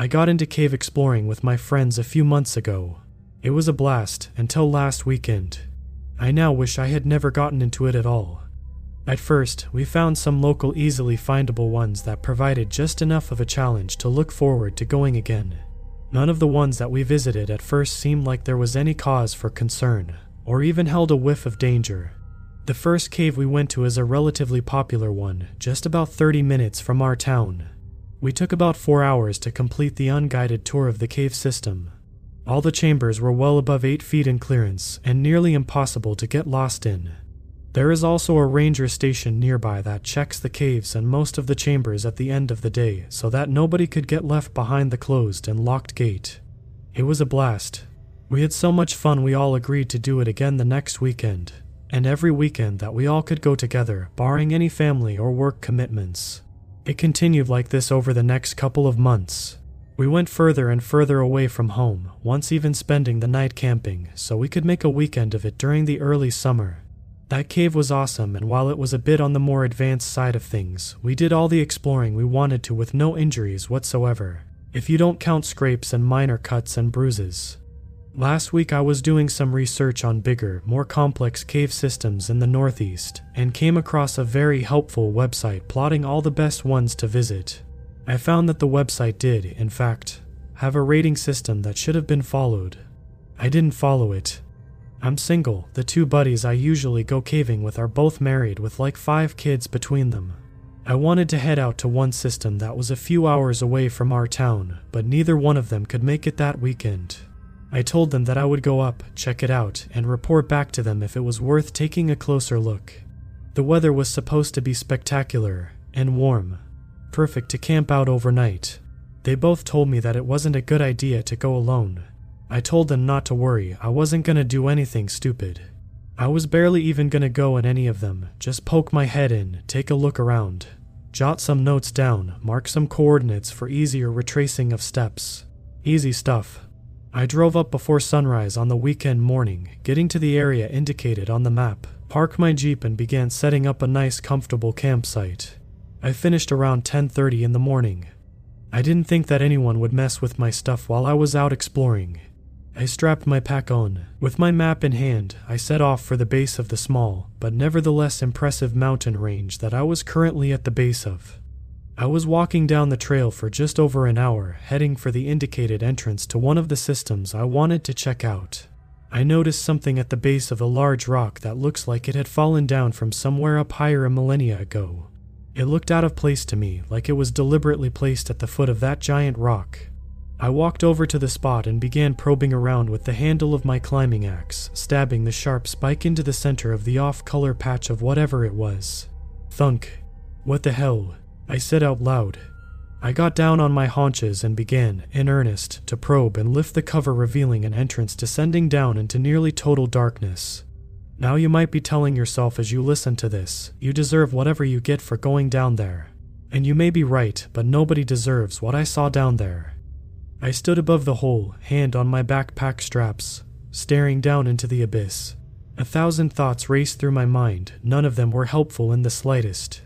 I got into cave exploring with my friends a few months ago. It was a blast until last weekend. I now wish I had never gotten into it at all. At first, we found some local easily findable ones that provided just enough of a challenge to look forward to going again. None of the ones that we visited at first seemed like there was any cause for concern, or even held a whiff of danger. The first cave we went to is a relatively popular one, just about 30 minutes from our town. We took about four hours to complete the unguided tour of the cave system. All the chambers were well above 8 feet in clearance and nearly impossible to get lost in. There is also a ranger station nearby that checks the caves and most of the chambers at the end of the day so that nobody could get left behind the closed and locked gate. It was a blast. We had so much fun we all agreed to do it again the next weekend, and every weekend that we all could go together, barring any family or work commitments. It continued like this over the next couple of months. We went further and further away from home, once even spending the night camping, so we could make a weekend of it during the early summer. That cave was awesome, and while it was a bit on the more advanced side of things, we did all the exploring we wanted to with no injuries whatsoever, if you don't count scrapes and minor cuts and bruises. Last week I was doing some research on bigger, more complex cave systems in the Northeast and came across a very helpful website plotting all the best ones to visit. I found that the website did, in fact, have a rating system that should have been followed. I didn't follow it, I'm single. The two buddies I usually go caving with are both married with like five kids between them. I wanted to head out to one system that was a few hours away from our town, but neither one of them could make it that weekend. I told them that I would go up, check it out, and report back to them if it was worth taking a closer look. The weather was supposed to be spectacular and warm, perfect to camp out overnight. They both told me that it wasn't a good idea to go alone, I told them not to worry, I wasn't gonna do anything stupid. I was barely even gonna go at any of them, just poke my head in, take a look around, jot some notes down, mark some coordinates for easier retracing of steps. Easy stuff. I drove up before sunrise on the weekend morning, getting to the area indicated on the map, parked my Jeep and began setting up a nice comfortable campsite. I finished around 10:30 in the morning. I didn't think that anyone would mess with my stuff while I was out exploring, I strapped my pack on. With my map in hand, I set off for the base of the small, but nevertheless impressive mountain range that I was currently at the base of. I was walking down the trail for just over an hour, heading for the indicated entrance to one of the systems I wanted to check out. I noticed something at the base of a large rock that looks like it had fallen down from somewhere up higher a millennia ago. It looked out of place to me, like it was deliberately placed at the foot of that giant rock. I walked over to the spot and began probing around with the handle of my climbing axe, stabbing the sharp spike into the center of the off color patch of whatever it was. Thunk. What the hell? I said out loud. I got down on my haunches and began, in earnest, to probe and lift the cover, revealing an entrance descending down into nearly total darkness. Now you might be telling yourself as you listen to this, you deserve whatever you get for going down there. And you may be right, but nobody deserves what I saw down there. I stood above the hole, hand on my backpack straps, staring down into the abyss. A thousand thoughts raced through my mind, none of them were helpful in the slightest.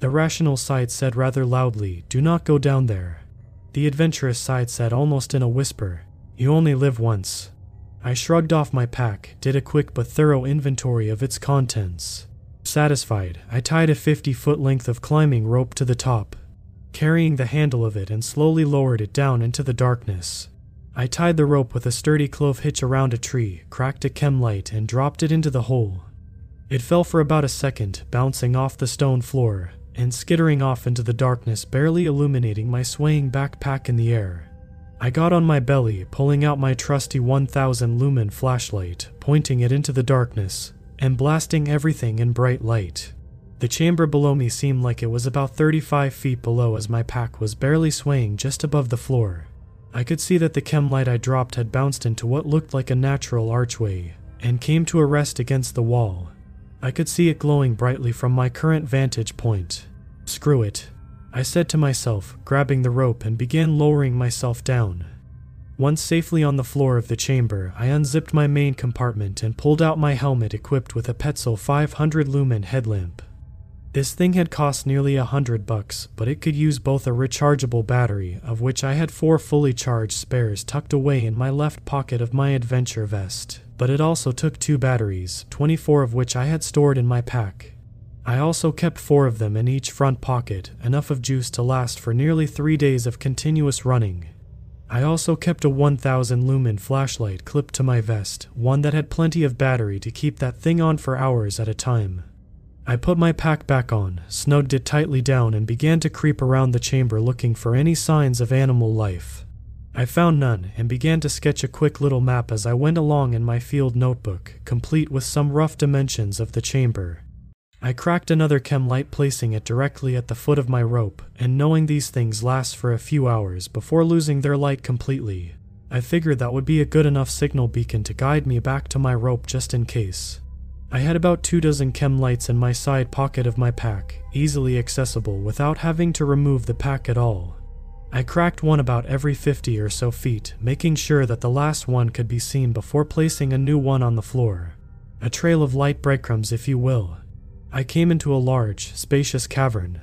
The rational side said rather loudly, Do not go down there. The adventurous side said almost in a whisper, You only live once. I shrugged off my pack, did a quick but thorough inventory of its contents. Satisfied, I tied a 50 foot length of climbing rope to the top, carrying the handle of it and slowly lowered it down into the darkness. I tied the rope with a sturdy clove hitch around a tree, cracked a chem light, and dropped it into the hole. It fell for about a second, bouncing off the stone floor and skittering off into the darkness, barely illuminating my swaying backpack in the air. I got on my belly, pulling out my trusty 1000 lumen flashlight, pointing it into the darkness, and blasting everything in bright light. The chamber below me seemed like it was about 35 feet below as my pack was barely swaying just above the floor. I could see that the chem light I dropped had bounced into what looked like a natural archway and came to a rest against the wall. I could see it glowing brightly from my current vantage point. Screw it, I said to myself, grabbing the rope and began lowering myself down. Once safely on the floor of the chamber, I unzipped my main compartment and pulled out my helmet equipped with a Petzl 500 lumen headlamp. This thing had cost nearly a hundred bucks, but it could use both a rechargeable battery, of which I had four fully charged spares tucked away in my left pocket of my adventure vest, but it also took two batteries, 24 of which I had stored in my pack. I also kept four of them in each front pocket, enough of juice to last for nearly three days of continuous running. I also kept a 1000 lumen flashlight clipped to my vest, one that had plenty of battery to keep that thing on for hours at a time. I put my pack back on, snugged it tightly down, and began to creep around the chamber looking for any signs of animal life. I found none and began to sketch a quick little map as I went along in my field notebook, complete with some rough dimensions of the chamber. I cracked another chem light, placing it directly at the foot of my rope, and knowing these things last for a few hours before losing their light completely, I figured that would be a good enough signal beacon to guide me back to my rope just in case. I had about two dozen chem lights in my side pocket of my pack, easily accessible without having to remove the pack at all. I cracked one about every 50 or so feet, making sure that the last one could be seen before placing a new one on the floor. A trail of light breadcrumbs, if you will. I came into a large, spacious cavern.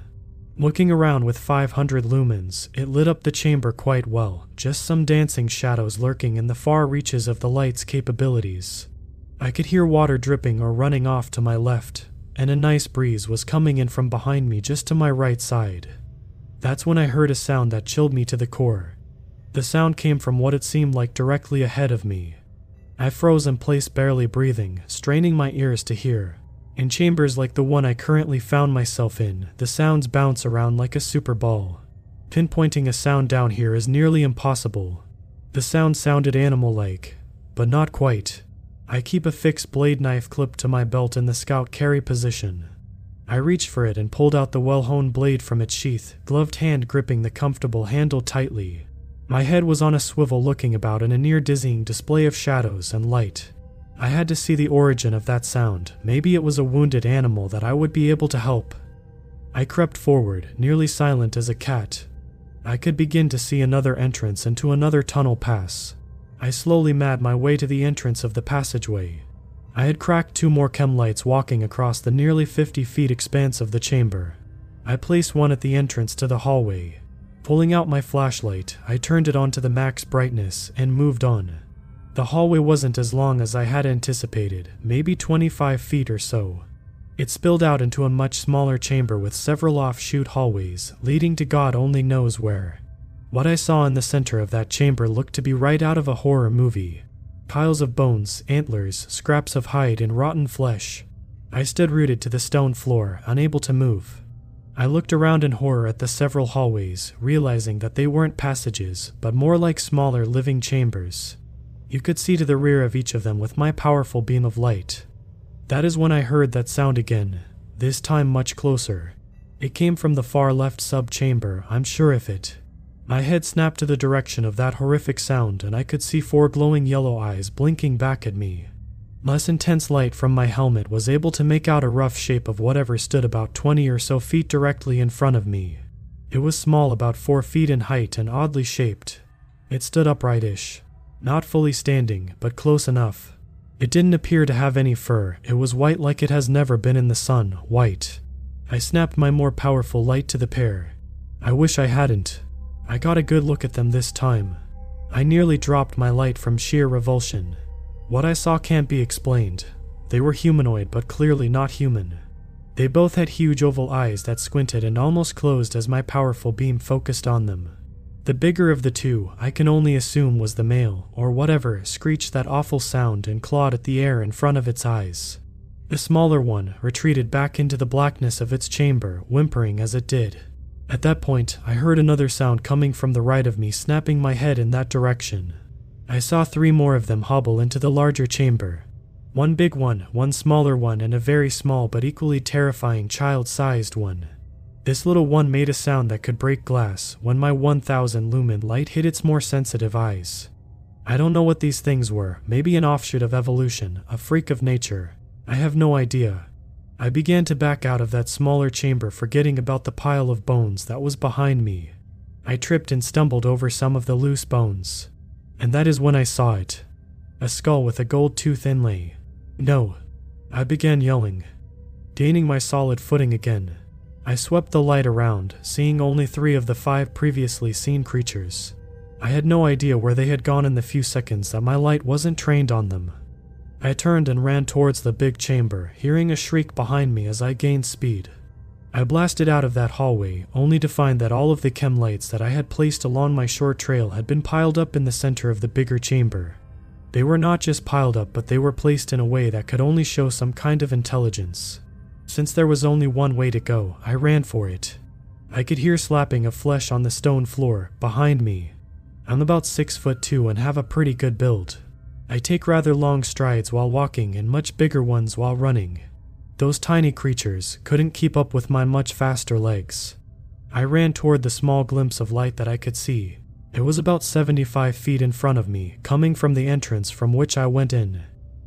Looking around with 500 lumens, it lit up the chamber quite well, just some dancing shadows lurking in the far reaches of the light's capabilities. I could hear water dripping or running off to my left, and a nice breeze was coming in from behind me just to my right side. That's when I heard a sound that chilled me to the core. The sound came from what it seemed like directly ahead of me. I froze in place, barely breathing, straining my ears to hear. In chambers like the one I currently found myself in, the sounds bounce around like a super ball. Pinpointing a sound down here is nearly impossible. The sound sounded animal like, but not quite. I keep a fixed blade knife clipped to my belt in the scout carry position. I reached for it and pulled out the well honed blade from its sheath, gloved hand gripping the comfortable handle tightly. My head was on a swivel looking about in a near dizzying display of shadows and light. I had to see the origin of that sound. Maybe it was a wounded animal that I would be able to help. I crept forward, nearly silent as a cat. I could begin to see another entrance into another tunnel pass. I slowly mad my way to the entrance of the passageway. I had cracked two more chem lights walking across the nearly 50 feet expanse of the chamber. I placed one at the entrance to the hallway. Pulling out my flashlight, I turned it on to the max brightness and moved on. The hallway wasn't as long as I had anticipated, maybe 25 feet or so. It spilled out into a much smaller chamber with several offshoot hallways, leading to God only knows where. What I saw in the center of that chamber looked to be right out of a horror movie piles of bones, antlers, scraps of hide, and rotten flesh. I stood rooted to the stone floor, unable to move. I looked around in horror at the several hallways, realizing that they weren't passages, but more like smaller living chambers. You could see to the rear of each of them with my powerful beam of light. That is when I heard that sound again, this time much closer. It came from the far left sub chamber, I'm sure of it. My head snapped to the direction of that horrific sound, and I could see four glowing yellow eyes blinking back at me. Less intense light from my helmet was able to make out a rough shape of whatever stood about 20 or so feet directly in front of me. It was small, about 4 feet in height, and oddly shaped. It stood uprightish. Not fully standing, but close enough. It didn't appear to have any fur, it was white like it has never been in the sun, white. I snapped my more powerful light to the pair. I wish I hadn't. I got a good look at them this time. I nearly dropped my light from sheer revulsion. What I saw can't be explained. They were humanoid, but clearly not human. They both had huge oval eyes that squinted and almost closed as my powerful beam focused on them. The bigger of the two, I can only assume was the male, or whatever, screeched that awful sound and clawed at the air in front of its eyes. The smaller one retreated back into the blackness of its chamber, whimpering as it did. At that point, I heard another sound coming from the right of me, snapping my head in that direction. I saw three more of them hobble into the larger chamber. One big one, one smaller one, and a very small but equally terrifying child sized one. This little one made a sound that could break glass when my 1000 lumen light hit its more sensitive eyes. I don't know what these things were, maybe an offshoot of evolution, a freak of nature. I have no idea. I began to back out of that smaller chamber, forgetting about the pile of bones that was behind me. I tripped and stumbled over some of the loose bones. And that is when I saw it a skull with a gold tooth inlay. No. I began yelling. gaining my solid footing again. I swept the light around, seeing only three of the five previously seen creatures. I had no idea where they had gone in the few seconds that my light wasn't trained on them. I turned and ran towards the big chamber, hearing a shriek behind me as I gained speed. I blasted out of that hallway, only to find that all of the chem lights that I had placed along my short trail had been piled up in the center of the bigger chamber. They were not just piled up, but they were placed in a way that could only show some kind of intelligence. Since there was only one way to go, I ran for it. I could hear slapping of flesh on the stone floor behind me. I'm about six foot two and have a pretty good build. I take rather long strides while walking and much bigger ones while running. Those tiny creatures couldn't keep up with my much faster legs. I ran toward the small glimpse of light that I could see. It was about 75 feet in front of me, coming from the entrance from which I went in.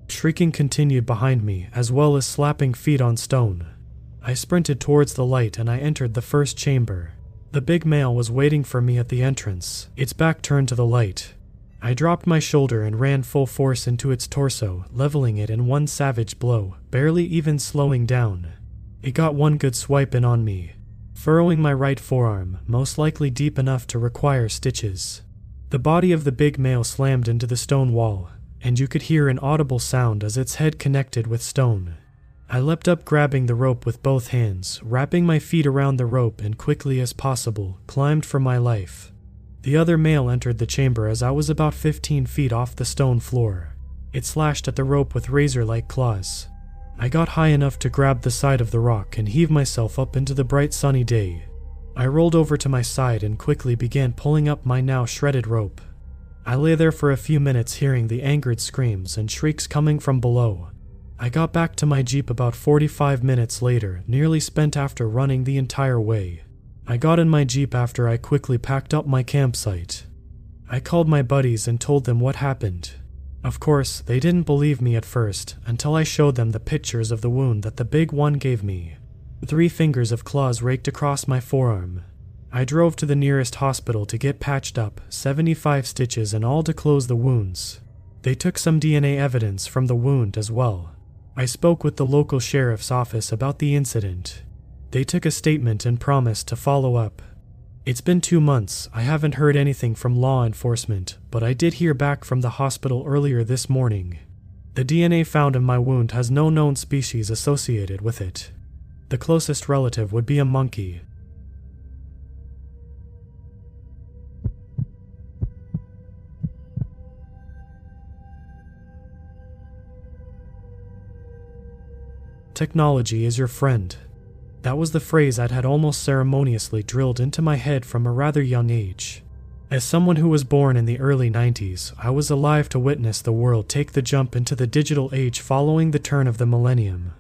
Shrieking continued behind me, as well as slapping feet on stone. I sprinted towards the light and I entered the first chamber. The big male was waiting for me at the entrance, its back turned to the light. I dropped my shoulder and ran full force into its torso, leveling it in one savage blow, barely even slowing down. It got one good swipe in on me, furrowing my right forearm, most likely deep enough to require stitches. The body of the big male slammed into the stone wall, and you could hear an audible sound as its head connected with stone. I leapt up, grabbing the rope with both hands, wrapping my feet around the rope, and quickly as possible climbed for my life. The other male entered the chamber as I was about 15 feet off the stone floor. It slashed at the rope with razor like claws. I got high enough to grab the side of the rock and heave myself up into the bright sunny day. I rolled over to my side and quickly began pulling up my now shredded rope. I lay there for a few minutes hearing the angered screams and shrieks coming from below. I got back to my Jeep about 45 minutes later, nearly spent after running the entire way. I got in my Jeep after I quickly packed up my campsite. I called my buddies and told them what happened. Of course, they didn't believe me at first until I showed them the pictures of the wound that the big one gave me. Three fingers of claws raked across my forearm. I drove to the nearest hospital to get patched up, 75 stitches and all to close the wounds. They took some DNA evidence from the wound as well. I spoke with the local sheriff's office about the incident. They took a statement and promised to follow up. It's been two months. I haven't heard anything from law enforcement, but I did hear back from the hospital earlier this morning. The DNA found in my wound has no known species associated with it. The closest relative would be a monkey. Technology is your friend, that was the phrase I'd had almost ceremoniously drilled into my head from a rather young age. As someone who was born in the early 90s, I was alive to witness the world take the jump into the digital age following the turn of the millennium.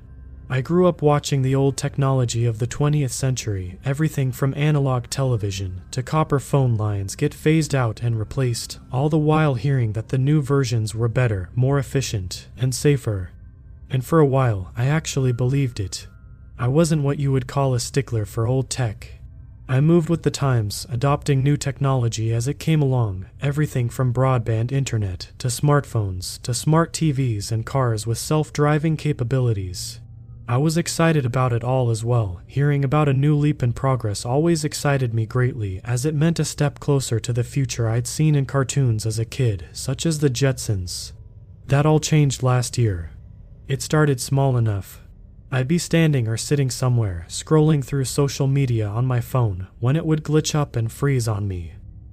I grew up watching the old technology of the 20th century, everything from analog television to copper phone lines get phased out and replaced, all the while hearing that the new versions were better, more efficient, and safer. And for a while, I actually believed it. I wasn't what you would call a stickler for old tech. I moved with the times, adopting new technology as it came along, everything from broadband internet to smartphones to smart TVs and cars with self driving capabilities. I was excited about it all as well. Hearing about a new leap in progress always excited me greatly, as it meant a step closer to the future I'd seen in cartoons as a kid, such as the Jetsons. That all changed last year. It started small enough, I'd be standing or sitting somewhere, scrolling through social media on my phone, when it would glitch up and freeze on me.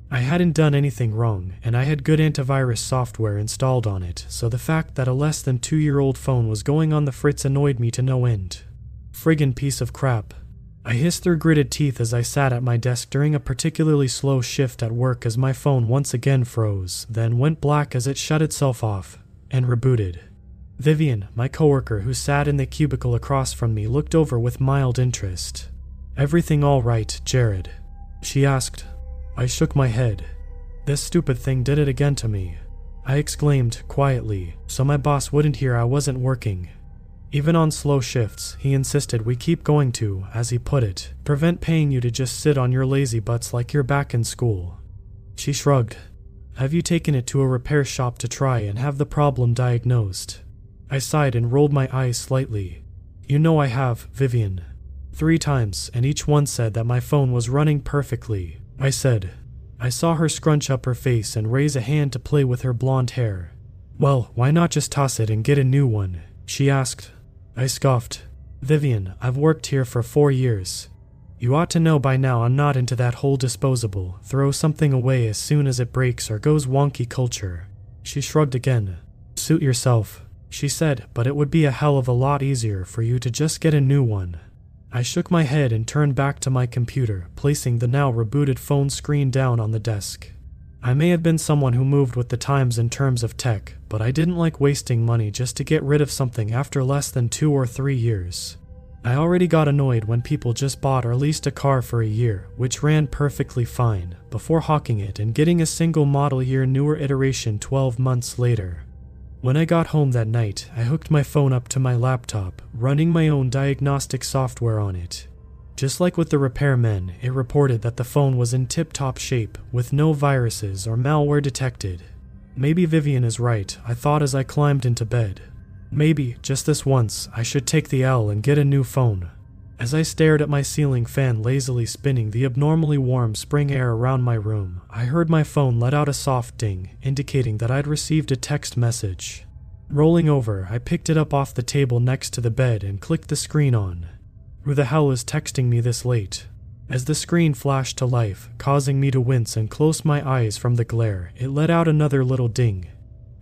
I hadn't done anything wrong, and I had good antivirus software installed on it, so the fact that a less than two year old phone was going on the fritz annoyed me to no end. Friggin' piece of crap. I hissed through gritted teeth as I sat at my desk during a particularly slow shift at work as my phone once again froze, then went black as it shut itself off and rebooted. Vivian, my coworker who sat in the cubicle across from me, looked over with mild interest. Everything all right, Jared? She asked. I shook my head. This stupid thing did it again to me. I exclaimed quietly, so my boss wouldn't hear I wasn't working. Even on slow shifts, he insisted we keep going to, as he put it, prevent paying you to just sit on your lazy butts like you're back in school. She shrugged. Have you taken it to a repair shop to try and have the problem diagnosed? I sighed and rolled my eyes slightly. You know I have, Vivian. Three times, and each one said that my phone was running perfectly. I said. I saw her scrunch up her face and raise a hand to play with her blonde hair. Well, why not just toss it and get a new one? She asked. I scoffed. Vivian, I've worked here for four years. You ought to know by now I'm not into that whole disposable, throw something away as soon as it breaks or goes wonky culture. She shrugged again. Suit yourself, she said, but it would be a hell of a lot easier for you to just get a new one. I shook my head and turned back to my computer, placing the now rebooted phone screen down on the desk. I may have been someone who moved with the times in terms of tech, but I didn't like wasting money just to get rid of something after less than two or three years. I already got annoyed when people just bought or leased a car for a year, which ran perfectly fine, before hawking it and getting a single model year newer iteration 12 months later. When I got home that night, I hooked my phone up to my laptop, running my own diagnostic software on it. Just like with the repairmen, it reported that the phone was in tip top shape, with no viruses or malware detected. Maybe Vivian is right, I thought as I climbed into bed. Maybe, just this once, I should take the L and get a new phone. As I stared at my ceiling fan lazily spinning the abnormally warm spring air around my room, I heard my phone let out a soft ding, indicating that I'd received a text message. Rolling over, I picked it up off the table next to the bed and clicked the screen on. Who the hell is texting me this late? As the screen flashed to life, causing me to wince and close my eyes from the glare, it let out another little ding.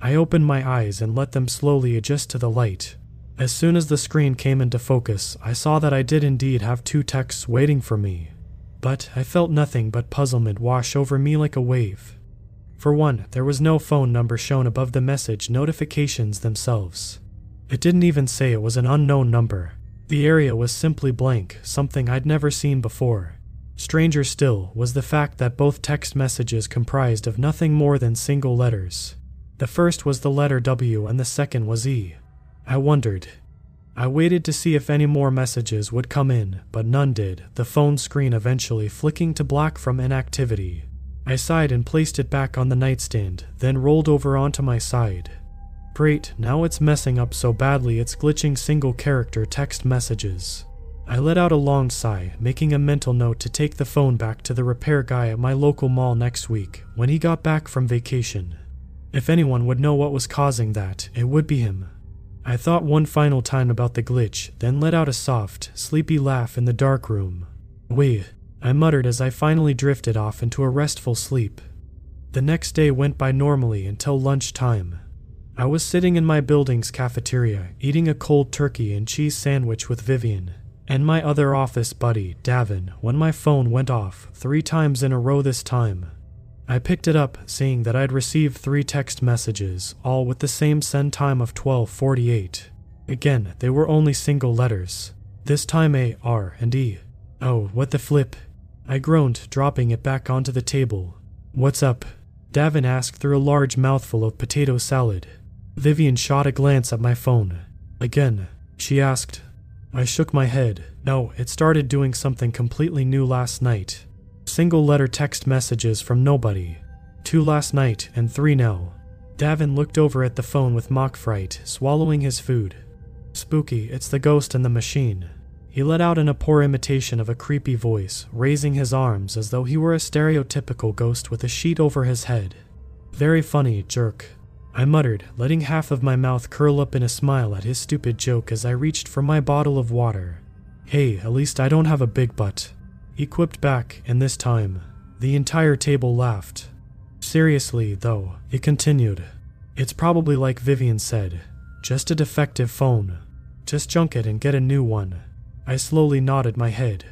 I opened my eyes and let them slowly adjust to the light, as soon as the screen came into focus, I saw that I did indeed have two texts waiting for me. But I felt nothing but puzzlement wash over me like a wave. For one, there was no phone number shown above the message notifications themselves. It didn't even say it was an unknown number. The area was simply blank, something I'd never seen before. Stranger still was the fact that both text messages comprised of nothing more than single letters. The first was the letter W and the second was E. I wondered. I waited to see if any more messages would come in, but none did, the phone screen eventually flicking to black from inactivity. I sighed and placed it back on the nightstand, then rolled over onto my side. Great, now it's messing up so badly it's glitching single character text messages. I let out a long sigh, making a mental note to take the phone back to the repair guy at my local mall next week when he got back from vacation. If anyone would know what was causing that, it would be him. I thought one final time about the glitch, then let out a soft, sleepy laugh in the dark room. Wait, I muttered as I finally drifted off into a restful sleep. The next day went by normally until lunchtime. I was sitting in my building's cafeteria, eating a cold turkey and cheese sandwich with Vivian and my other office buddy, Davin, when my phone went off, three times in a row this time. I picked it up, seeing that I'd received three text messages, all with the same send time of 1248. Again, they were only single letters. This time A, R, and E. Oh, what the flip. I groaned, dropping it back onto the table. What's up? Davin asked through a large mouthful of potato salad. Vivian shot a glance at my phone. Again, she asked. I shook my head. No, it started doing something completely new last night. Single letter text messages from nobody. Two last night and three now. Davin looked over at the phone with mock fright, swallowing his food. Spooky, it's the ghost in the machine. He let out in a poor imitation of a creepy voice, raising his arms as though he were a stereotypical ghost with a sheet over his head. Very funny, jerk. I muttered, letting half of my mouth curl up in a smile at his stupid joke as I reached for my bottle of water. Hey, at least I don't have a big butt. He quipped back, and this time, the entire table laughed. Seriously, though, it continued. It's probably like Vivian said just a defective phone. Just junk it and get a new one. I slowly nodded my head.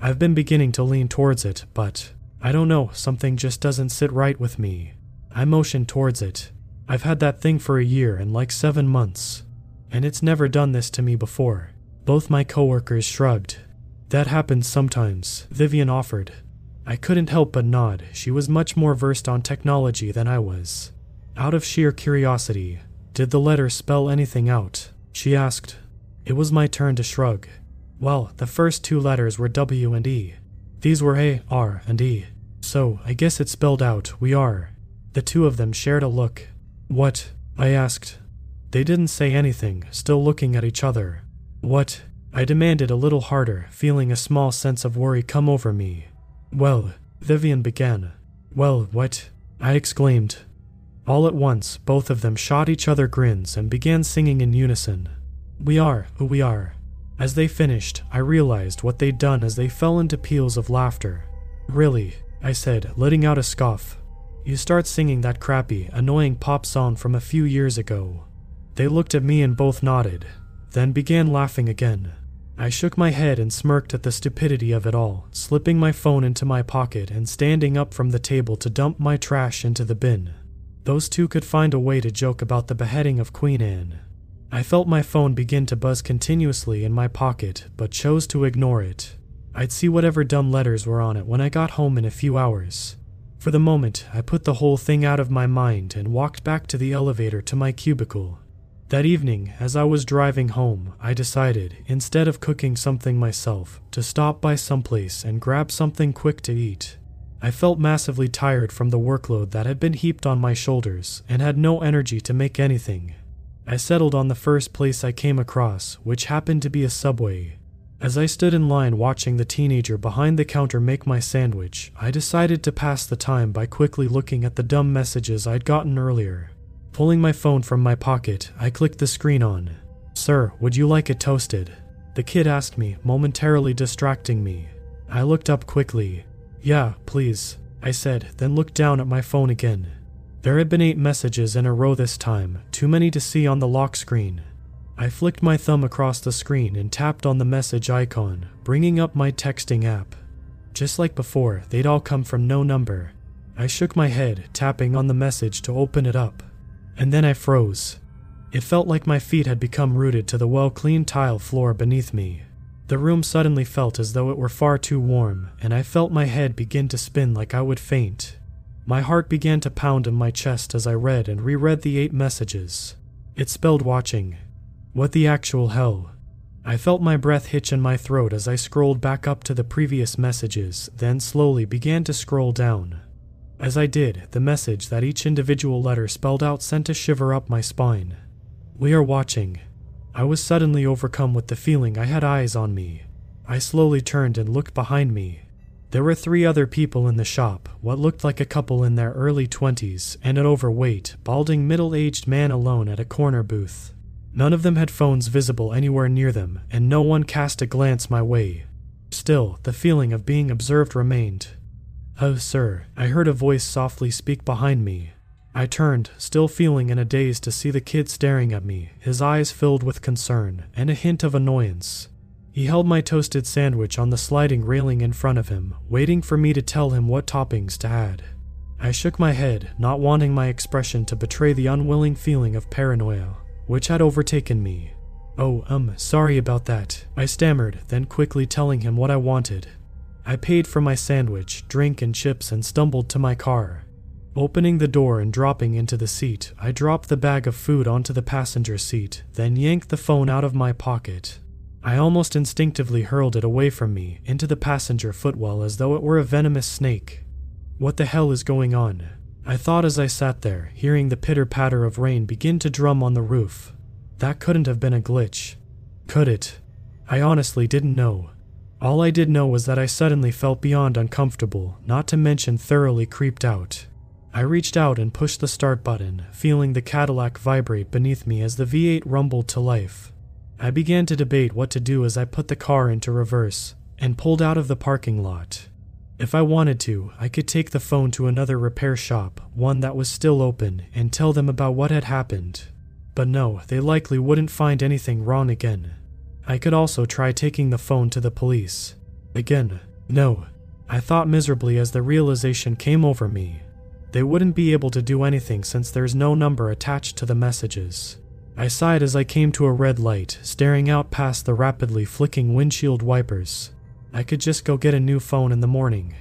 I've been beginning to lean towards it, but I don't know, something just doesn't sit right with me. I motioned towards it. I've had that thing for a year and like seven months, and it's never done this to me before. Both my coworkers shrugged that happens sometimes, Vivian offered. I couldn't help but nod. She was much more versed on technology than I was. Out of sheer curiosity, did the letter spell anything out? She asked. It was my turn to shrug. Well, the first two letters were W and E. These were A, R, and E. So, I guess it spelled out, we are. The two of them shared a look. What? I asked. They didn't say anything, still looking at each other. What? I demanded a little harder, feeling a small sense of worry come over me. Well, Vivian began. Well, what? I exclaimed. All at once, both of them shot each other grins and began singing in unison. We are who we are. As they finished, I realized what they'd done as they fell into peals of laughter. Really, I said, letting out a scoff. You start singing that crappy, annoying pop song from a few years ago. They looked at me and both nodded, then began laughing again. I shook my head and smirked at the stupidity of it all, slipping my phone into my pocket and standing up from the table to dump my trash into the bin. Those two could find a way to joke about the beheading of Queen Anne. I felt my phone begin to buzz continuously in my pocket, but chose to ignore it. I'd see whatever dumb letters were on it when I got home in a few hours. For the moment, I put the whole thing out of my mind and walked back to the elevator to my cubicle. That evening, as I was driving home, I decided, instead of cooking something myself, to stop by someplace and grab something quick to eat. I felt massively tired from the workload that had been heaped on my shoulders and had no energy to make anything. I settled on the first place I came across, which happened to be a subway. As I stood in line watching the teenager behind the counter make my sandwich, I decided to pass the time by quickly looking at the dumb messages I'd gotten earlier. Pulling my phone from my pocket, I clicked the screen on. Sir, would you like it toasted? The kid asked me, momentarily distracting me. I looked up quickly. Yeah, please, I said, then looked down at my phone again. There had been eight messages in a row this time, too many to see on the lock screen. I flicked my thumb across the screen and tapped on the message icon, bringing up my texting app. Just like before, they'd all come from no number. I shook my head, tapping on the message to open it up and then I froze. It felt like my feet had become rooted to the well cleaned tile floor beneath me. The room suddenly felt as though it were far too warm, and I felt my head begin to spin like I would faint. My heart began to pound in my chest as I read and reread the eight messages. It spelled watching. What the actual hell? I felt my breath hitch in my throat as I scrolled back up to the previous messages, then slowly began to scroll down. As I did, the message that each individual letter spelled out sent a shiver up my spine. We are watching. I was suddenly overcome with the feeling I had eyes on me. I slowly turned and looked behind me. There were three other people in the shop, what looked like a couple in their early 20s, and an overweight, balding middle aged man alone at a corner booth. None of them had phones visible anywhere near them, and no one cast a glance my way. Still, the feeling of being observed remained. Oh, sir, I heard a voice softly speak behind me. I turned, still feeling in a daze, to see the kid staring at me, his eyes filled with concern and a hint of annoyance. He held my toasted sandwich on the sliding railing in front of him, waiting for me to tell him what toppings to add. I shook my head, not wanting my expression to betray the unwilling feeling of paranoia, which had overtaken me. Oh, um, sorry about that, I stammered, then quickly telling him what I wanted. I paid for my sandwich, drink, and chips and stumbled to my car. Opening the door and dropping into the seat, I dropped the bag of food onto the passenger seat, then yanked the phone out of my pocket. I almost instinctively hurled it away from me into the passenger footwell as though it were a venomous snake. What the hell is going on? I thought as I sat there, hearing the pitter patter of rain begin to drum on the roof. That couldn't have been a glitch. Could it? I honestly didn't know. All I did know was that I suddenly felt beyond uncomfortable, not to mention thoroughly creeped out. I reached out and pushed the start button, feeling the Cadillac vibrate beneath me as the V8 rumbled to life. I began to debate what to do as I put the car into reverse and pulled out of the parking lot. If I wanted to, I could take the phone to another repair shop, one that was still open, and tell them about what had happened. But no, they likely wouldn't find anything wrong again. I could also try taking the phone to the police. Again, no. I thought miserably as the realization came over me. They wouldn't be able to do anything since there's no number attached to the messages. I sighed as I came to a red light, staring out past the rapidly flicking windshield wipers. I could just go get a new phone in the morning.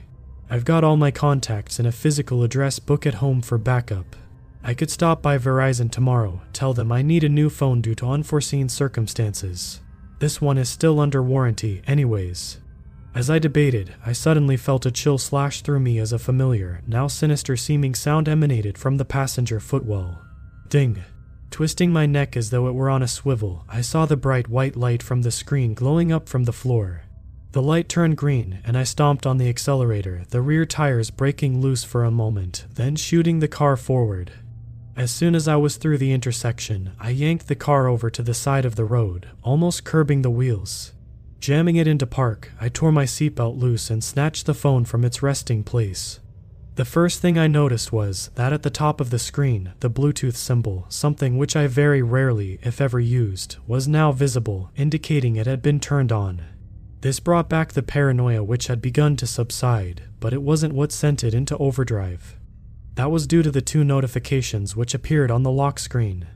I've got all my contacts and a physical address book at home for backup. I could stop by Verizon tomorrow, tell them I need a new phone due to unforeseen circumstances. This one is still under warranty, anyways. As I debated, I suddenly felt a chill slash through me as a familiar, now sinister seeming sound emanated from the passenger footwell. Ding. Twisting my neck as though it were on a swivel, I saw the bright white light from the screen glowing up from the floor. The light turned green, and I stomped on the accelerator, the rear tires breaking loose for a moment, then shooting the car forward. As soon as I was through the intersection, I yanked the car over to the side of the road, almost curbing the wheels. Jamming it into park, I tore my seatbelt loose and snatched the phone from its resting place. The first thing I noticed was that at the top of the screen, the Bluetooth symbol, something which I very rarely, if ever used, was now visible, indicating it had been turned on. This brought back the paranoia which had begun to subside, but it wasn't what sent it into overdrive. That was due to the two notifications which appeared on the lock screen.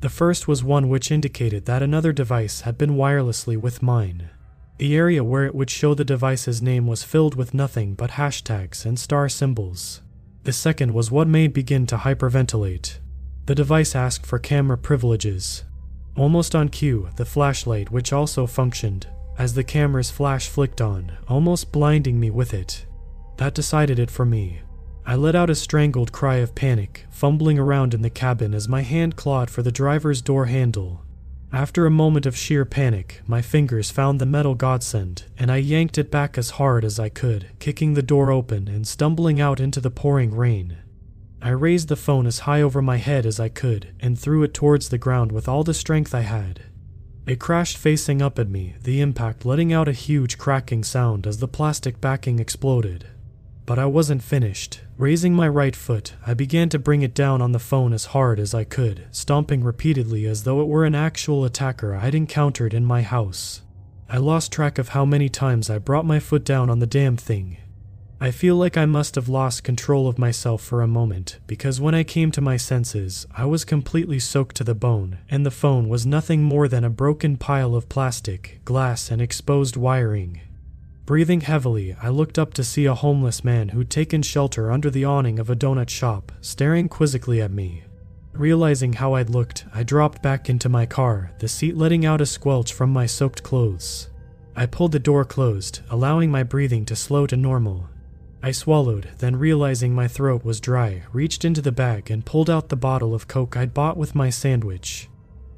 The first was one which indicated that another device had been wirelessly with mine. The area where it would show the device's name was filled with nothing but hashtags and star symbols. The second was what made begin to hyperventilate. The device asked for camera privileges. Almost on cue, the flashlight, which also functioned, as the camera's flash flicked on, almost blinding me with it. That decided it for me. I let out a strangled cry of panic, fumbling around in the cabin as my hand clawed for the driver's door handle. After a moment of sheer panic, my fingers found the metal godsend, and I yanked it back as hard as I could, kicking the door open and stumbling out into the pouring rain. I raised the phone as high over my head as I could and threw it towards the ground with all the strength I had. It crashed facing up at me, the impact letting out a huge cracking sound as the plastic backing exploded. But I wasn't finished. Raising my right foot, I began to bring it down on the phone as hard as I could, stomping repeatedly as though it were an actual attacker I'd encountered in my house. I lost track of how many times I brought my foot down on the damn thing, I feel like I must have lost control of myself for a moment, because when I came to my senses, I was completely soaked to the bone, and the phone was nothing more than a broken pile of plastic, glass, and exposed wiring. Breathing heavily, I looked up to see a homeless man who'd taken shelter under the awning of a donut shop, staring quizzically at me. Realizing how I'd looked, I dropped back into my car, the seat letting out a squelch from my soaked clothes. I pulled the door closed, allowing my breathing to slow to normal, I swallowed, then realizing my throat was dry, reached into the bag and pulled out the bottle of Coke I'd bought with my sandwich.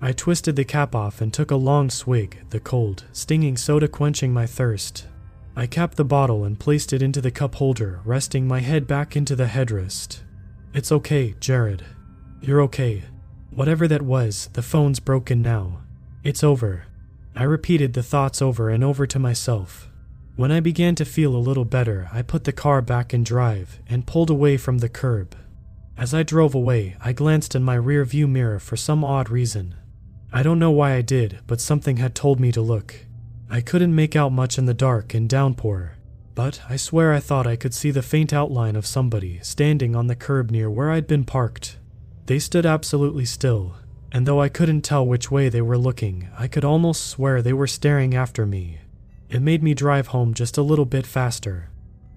I twisted the cap off and took a long swig, the cold, stinging soda quenching my thirst. I capped the bottle and placed it into the cup holder, resting my head back into the headrest. It's okay, Jared. You're okay. Whatever that was, the phone's broken now. It's over. I repeated the thoughts over and over to myself, when I began to feel a little better, I put the car back in drive and pulled away from the curb. As I drove away, I glanced in my rear view mirror for some odd reason. I don't know why I did, but something had told me to look. I couldn't make out much in the dark and downpour, but I swear I thought I could see the faint outline of somebody standing on the curb near where I'd been parked. They stood absolutely still, and though I couldn't tell which way they were looking, I could almost swear they were staring after me. It made me drive home just a little bit faster.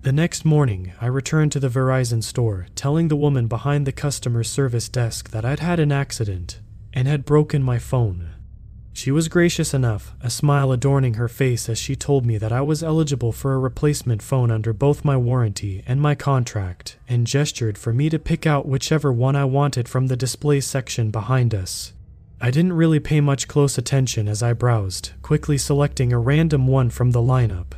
The next morning, I returned to the Verizon store, telling the woman behind the customer service desk that I'd had an accident and had broken my phone. She was gracious enough, a smile adorning her face as she told me that I was eligible for a replacement phone under both my warranty and my contract, and gestured for me to pick out whichever one I wanted from the display section behind us. I didn't really pay much close attention as I browsed, quickly selecting a random one from the lineup.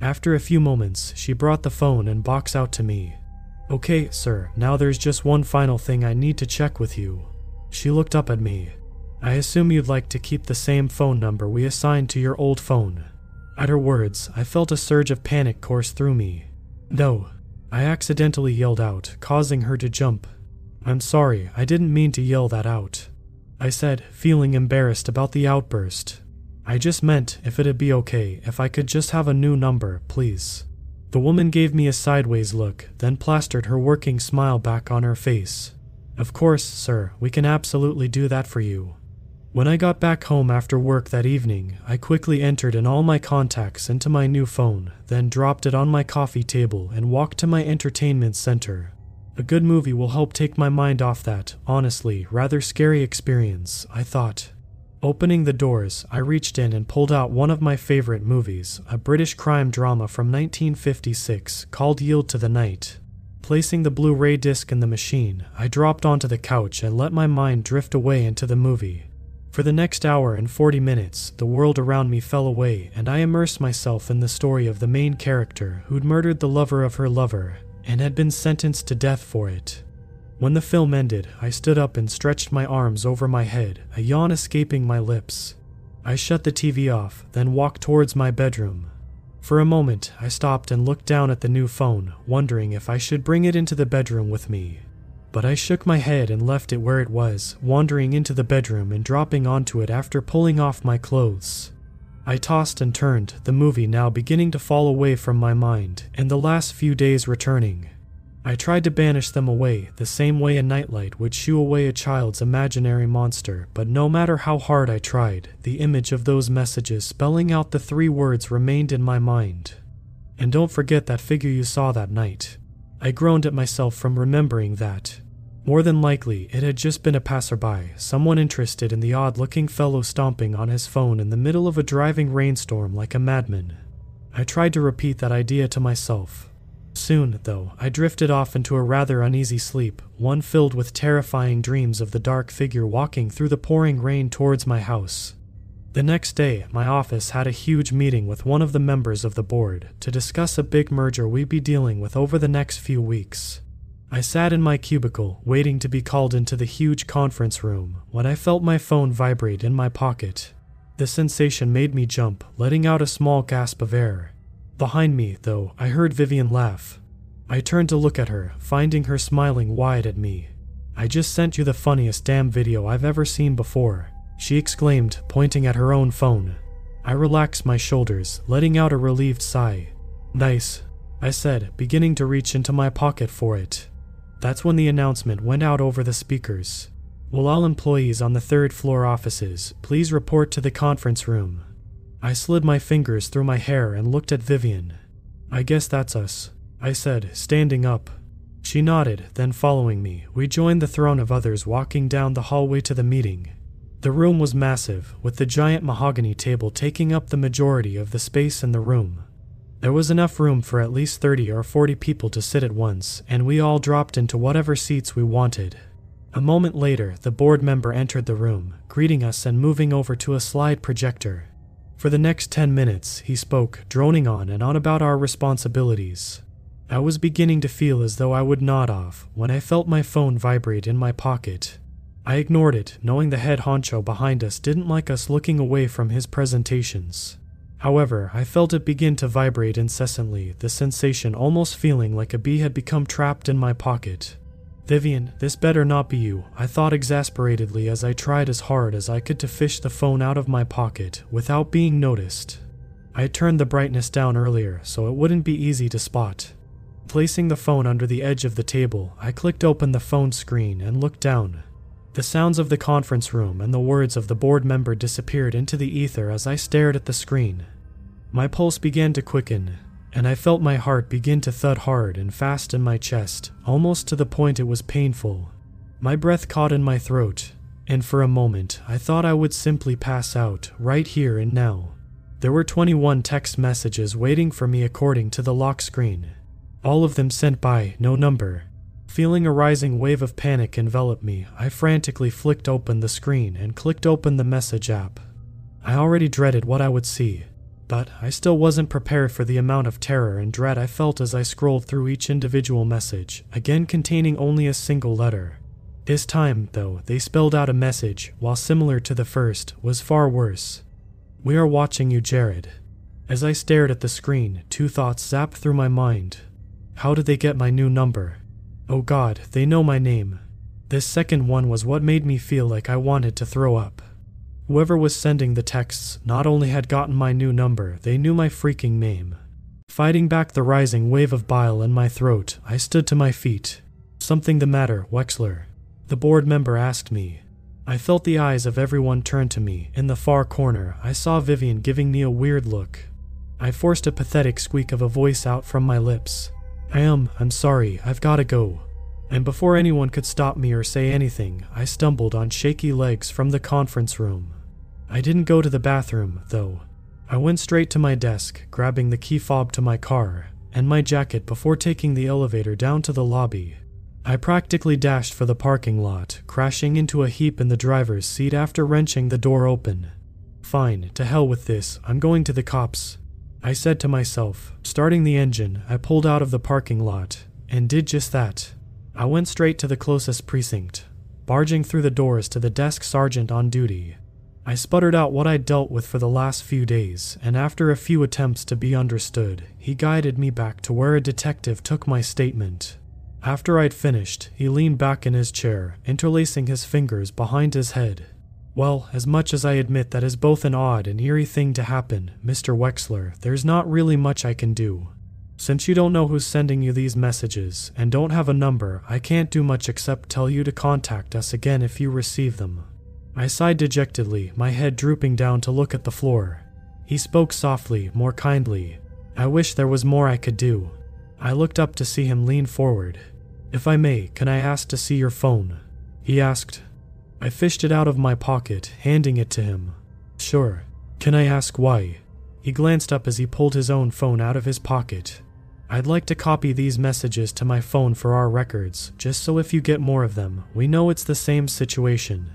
After a few moments, she brought the phone and box out to me. Okay, sir, now there's just one final thing I need to check with you. She looked up at me. I assume you'd like to keep the same phone number we assigned to your old phone. At her words, I felt a surge of panic course through me. No, I accidentally yelled out, causing her to jump. I'm sorry, I didn't mean to yell that out. I said, feeling embarrassed about the outburst. I just meant if it'd be okay if I could just have a new number, please. The woman gave me a sideways look, then plastered her working smile back on her face. Of course, sir, we can absolutely do that for you. When I got back home after work that evening, I quickly entered in all my contacts into my new phone, then dropped it on my coffee table and walked to my entertainment center, a good movie will help take my mind off that, honestly, rather scary experience, I thought. Opening the doors, I reached in and pulled out one of my favorite movies, a British crime drama from 1956 called Yield to the Night. Placing the Blu ray disc in the machine, I dropped onto the couch and let my mind drift away into the movie. For the next hour and 40 minutes, the world around me fell away, and I immersed myself in the story of the main character who'd murdered the lover of her lover and had been sentenced to death for it. When the film ended, I stood up and stretched my arms over my head, a yawn escaping my lips. I shut the TV off, then walked towards my bedroom. For a moment, I stopped and looked down at the new phone, wondering if I should bring it into the bedroom with me. But I shook my head and left it where it was, wandering into the bedroom and dropping onto it after pulling off my clothes. I tossed and turned, the movie now beginning to fall away from my mind, and the last few days returning. I tried to banish them away, the same way a nightlight would shoo away a child's imaginary monster, but no matter how hard I tried, the image of those messages spelling out the three words remained in my mind. And don't forget that figure you saw that night. I groaned at myself from remembering that. More than likely, it had just been a passerby, someone interested in the odd looking fellow stomping on his phone in the middle of a driving rainstorm like a madman. I tried to repeat that idea to myself, Soon, though, I drifted off into a rather uneasy sleep, one filled with terrifying dreams of the dark figure walking through the pouring rain towards my house. The next day, my office had a huge meeting with one of the members of the board to discuss a big merger we'd be dealing with over the next few weeks. I sat in my cubicle, waiting to be called into the huge conference room, when I felt my phone vibrate in my pocket. The sensation made me jump, letting out a small gasp of air. Behind me, though, I heard Vivian laugh. I turned to look at her, finding her smiling wide at me. I just sent you the funniest damn video I've ever seen before, she exclaimed, pointing at her own phone. I relaxed my shoulders, letting out a relieved sigh. Nice, I said, beginning to reach into my pocket for it. That's when the announcement went out over the speakers. Will all employees on the third floor offices please report to the conference room? I slid my fingers through my hair and looked at Vivian. I guess that's us, I said, standing up. She nodded, then following me, we joined the throng of others walking down the hallway to the meeting. The room was massive, with the giant mahogany table taking up the majority of the space in the room. There was enough room for at least 30 or 40 people to sit at once, and we all dropped into whatever seats we wanted. A moment later, the board member entered the room, greeting us and moving over to a slide projector. For the next 10 minutes, he spoke, droning on and on about our responsibilities. I was beginning to feel as though I would nod off when I felt my phone vibrate in my pocket. I ignored it, knowing the head honcho behind us didn't like us looking away from his presentations. However, I felt it begin to vibrate incessantly, the sensation almost feeling like a bee had become trapped in my pocket. Vivian, this better not be you, I thought exasperatedly as I tried as hard as I could to fish the phone out of my pocket without being noticed. I had turned the brightness down earlier so it wouldn't be easy to spot. Placing the phone under the edge of the table, I clicked open the phone screen and looked down. The sounds of the conference room and the words of the board member disappeared into the ether as I stared at the screen. My pulse began to quicken, and I felt my heart begin to thud hard and fast in my chest, almost to the point it was painful. My breath caught in my throat, and for a moment I thought I would simply pass out, right here and now. There were 21 text messages waiting for me according to the lock screen, all of them sent by no number. Feeling a rising wave of panic envelop me, I frantically flicked open the screen and clicked open the message app. I already dreaded what I would see. But I still wasn't prepared for the amount of terror and dread I felt as I scrolled through each individual message, again containing only a single letter. This time, though, they spelled out a message, while similar to the first, was far worse. We are watching you, Jared. As I stared at the screen, two thoughts zapped through my mind. How did they get my new number? Oh god, they know my name. This second one was what made me feel like I wanted to throw up. Whoever was sending the texts not only had gotten my new number, they knew my freaking name. Fighting back the rising wave of bile in my throat, I stood to my feet. Something the matter, Wexler? The board member asked me. I felt the eyes of everyone turn to me. In the far corner, I saw Vivian giving me a weird look. I forced a pathetic squeak of a voice out from my lips. I am, I'm sorry, I've gotta go and before anyone could stop me or say anything, I stumbled on shaky legs from the conference room. I didn't go to the bathroom, though. I went straight to my desk, grabbing the key fob to my car, and my jacket before taking the elevator down to the lobby. I practically dashed for the parking lot, crashing into a heap in the driver's seat after wrenching the door open. Fine, to hell with this, I'm going to the cops. I said to myself. Starting the engine, I pulled out of the parking lot, and did just that. I went straight to the closest precinct, barging through the doors to the desk sergeant on duty. I sputtered out what I'd dealt with for the last few days, and after a few attempts to be understood, he guided me back to where a detective took my statement. After I'd finished, he leaned back in his chair, interlacing his fingers behind his head. Well, as much as I admit that is both an odd and eerie thing to happen, Mr. Wexler, there's not really much I can do. Since you don't know who's sending you these messages and don't have a number, I can't do much except tell you to contact us again if you receive them. I sighed dejectedly, my head drooping down to look at the floor. He spoke softly, more kindly. I wish there was more I could do. I looked up to see him lean forward. If I may, can I ask to see your phone? He asked. I fished it out of my pocket, handing it to him. Sure. Can I ask why? He glanced up as he pulled his own phone out of his pocket. I'd like to copy these messages to my phone for our records, just so if you get more of them, we know it's the same situation.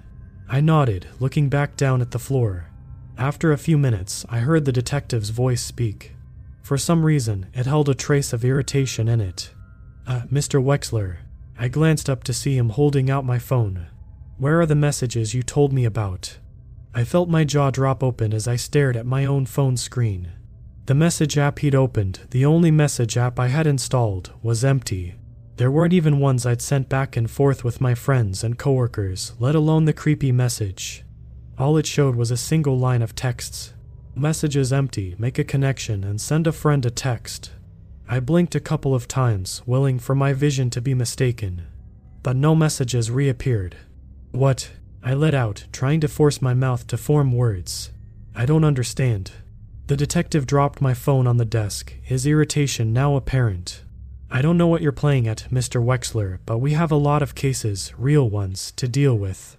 I nodded, looking back down at the floor. After a few minutes, I heard the detective's voice speak. For some reason, it held a trace of irritation in it. Uh, Mr. Wexler. I glanced up to see him holding out my phone. Where are the messages you told me about? I felt my jaw drop open as I stared at my own phone screen. The message app he'd opened, the only message app I had installed, was empty. There weren't even ones I'd sent back and forth with my friends and coworkers, let alone the creepy message. All it showed was a single line of texts. Messages empty, make a connection, and send a friend a text. I blinked a couple of times, willing for my vision to be mistaken. But no messages reappeared. What? I let out, trying to force my mouth to form words. I don't understand. The detective dropped my phone on the desk, his irritation now apparent. I don't know what you're playing at, Mr. Wexler, but we have a lot of cases, real ones, to deal with.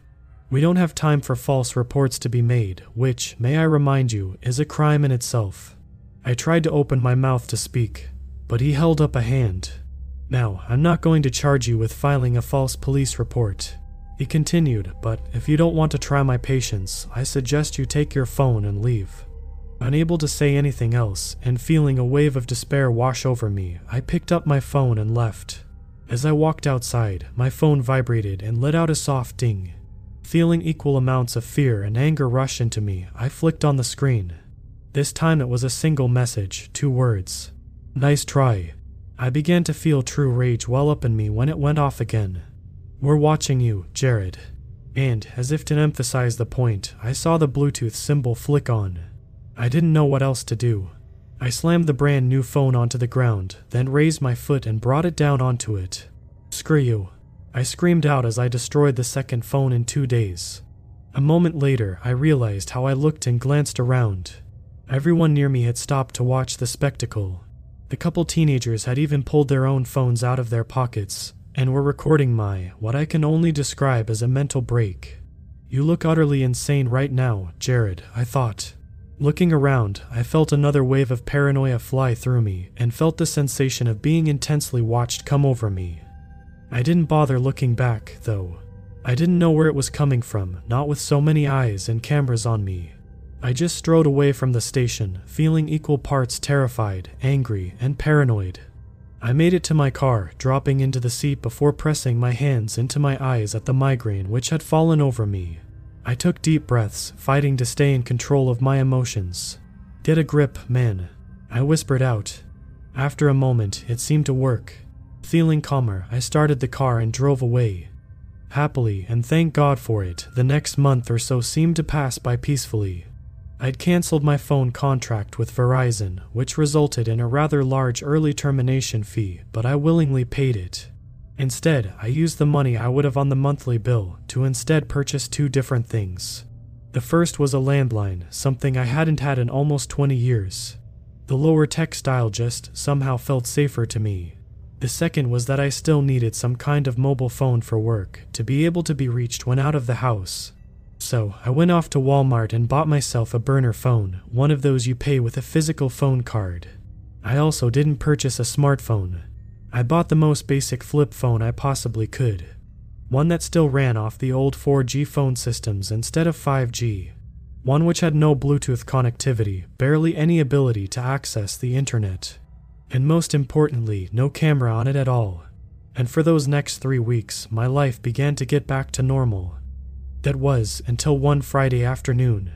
We don't have time for false reports to be made, which, may I remind you, is a crime in itself. I tried to open my mouth to speak, but he held up a hand. Now, I'm not going to charge you with filing a false police report. He continued, but if you don't want to try my patience, I suggest you take your phone and leave. Unable to say anything else, and feeling a wave of despair wash over me, I picked up my phone and left. As I walked outside, my phone vibrated and let out a soft ding. Feeling equal amounts of fear and anger rush into me, I flicked on the screen. This time it was a single message, two words. Nice try. I began to feel true rage well up in me when it went off again. We're watching you, Jared. And, as if to emphasize the point, I saw the Bluetooth symbol flick on. I didn't know what else to do. I slammed the brand new phone onto the ground, then raised my foot and brought it down onto it. Screw you. I screamed out as I destroyed the second phone in two days. A moment later, I realized how I looked and glanced around. Everyone near me had stopped to watch the spectacle. The couple teenagers had even pulled their own phones out of their pockets and we're recording my, what I can only describe as a mental break. You look utterly insane right now, Jared, I thought. Looking around, I felt another wave of paranoia fly through me and felt the sensation of being intensely watched come over me. I didn't bother looking back, though. I didn't know where it was coming from, not with so many eyes and cameras on me. I just strode away from the station, feeling equal parts terrified, angry, and paranoid. I made it to my car, dropping into the seat before pressing my hands into my eyes at the migraine which had fallen over me. I took deep breaths, fighting to stay in control of my emotions. Get a grip, man. I whispered out. After a moment, it seemed to work. Feeling calmer, I started the car and drove away. Happily, and thank God for it, the next month or so seemed to pass by peacefully. I'd cancelled my phone contract with Verizon, which resulted in a rather large early termination fee, but I willingly paid it. Instead, I used the money I would have on the monthly bill to instead purchase two different things. The first was a landline, something I hadn't had in almost 20 years. The lower tech style just somehow felt safer to me. The second was that I still needed some kind of mobile phone for work to be able to be reached when out of the house. So I went off to Walmart and bought myself a burner phone, one of those you pay with a physical phone card. I also didn't purchase a smartphone. I bought the most basic flip phone I possibly could. One that still ran off the old 4G phone systems instead of 5G. One which had no Bluetooth connectivity, barely any ability to access the internet. And most importantly, no camera on it at all. And for those next three weeks, my life began to get back to normal. That was until one Friday afternoon.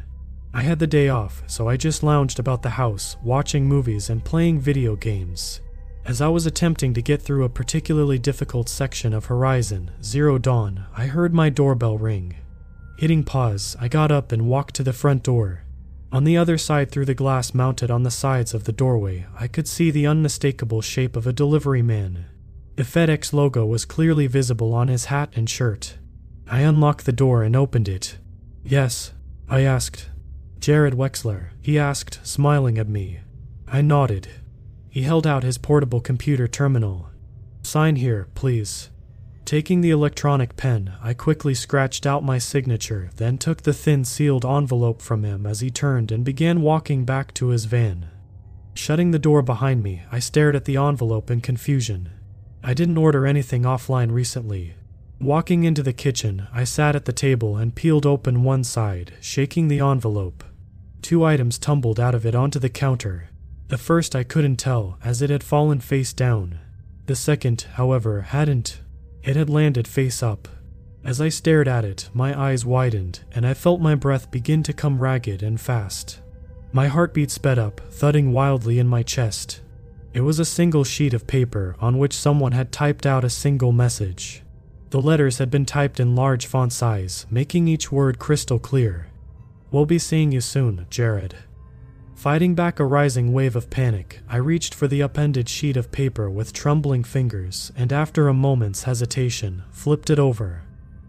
I had the day off, so I just lounged about the house, watching movies and playing video games. As I was attempting to get through a particularly difficult section of Horizon Zero Dawn, I heard my doorbell ring. Hitting pause, I got up and walked to the front door. On the other side, through the glass mounted on the sides of the doorway, I could see the unmistakable shape of a delivery man. The FedEx logo was clearly visible on his hat and shirt. I unlocked the door and opened it. Yes, I asked. Jared Wexler, he asked, smiling at me. I nodded. He held out his portable computer terminal. Sign here, please. Taking the electronic pen, I quickly scratched out my signature, then took the thin sealed envelope from him as he turned and began walking back to his van. Shutting the door behind me, I stared at the envelope in confusion. I didn't order anything offline recently. Walking into the kitchen, I sat at the table and peeled open one side, shaking the envelope. Two items tumbled out of it onto the counter, the first I couldn't tell, as it had fallen face down. The second, however, hadn't. It had landed face up. As I stared at it, my eyes widened, and I felt my breath begin to come ragged and fast. My heartbeat sped up, thudding wildly in my chest. It was a single sheet of paper on which someone had typed out a single message. The letters had been typed in large font size, making each word crystal clear. We'll be seeing you soon, Jared. Fighting back a rising wave of panic, I reached for the upended sheet of paper with trembling fingers and, after a moment's hesitation, flipped it over.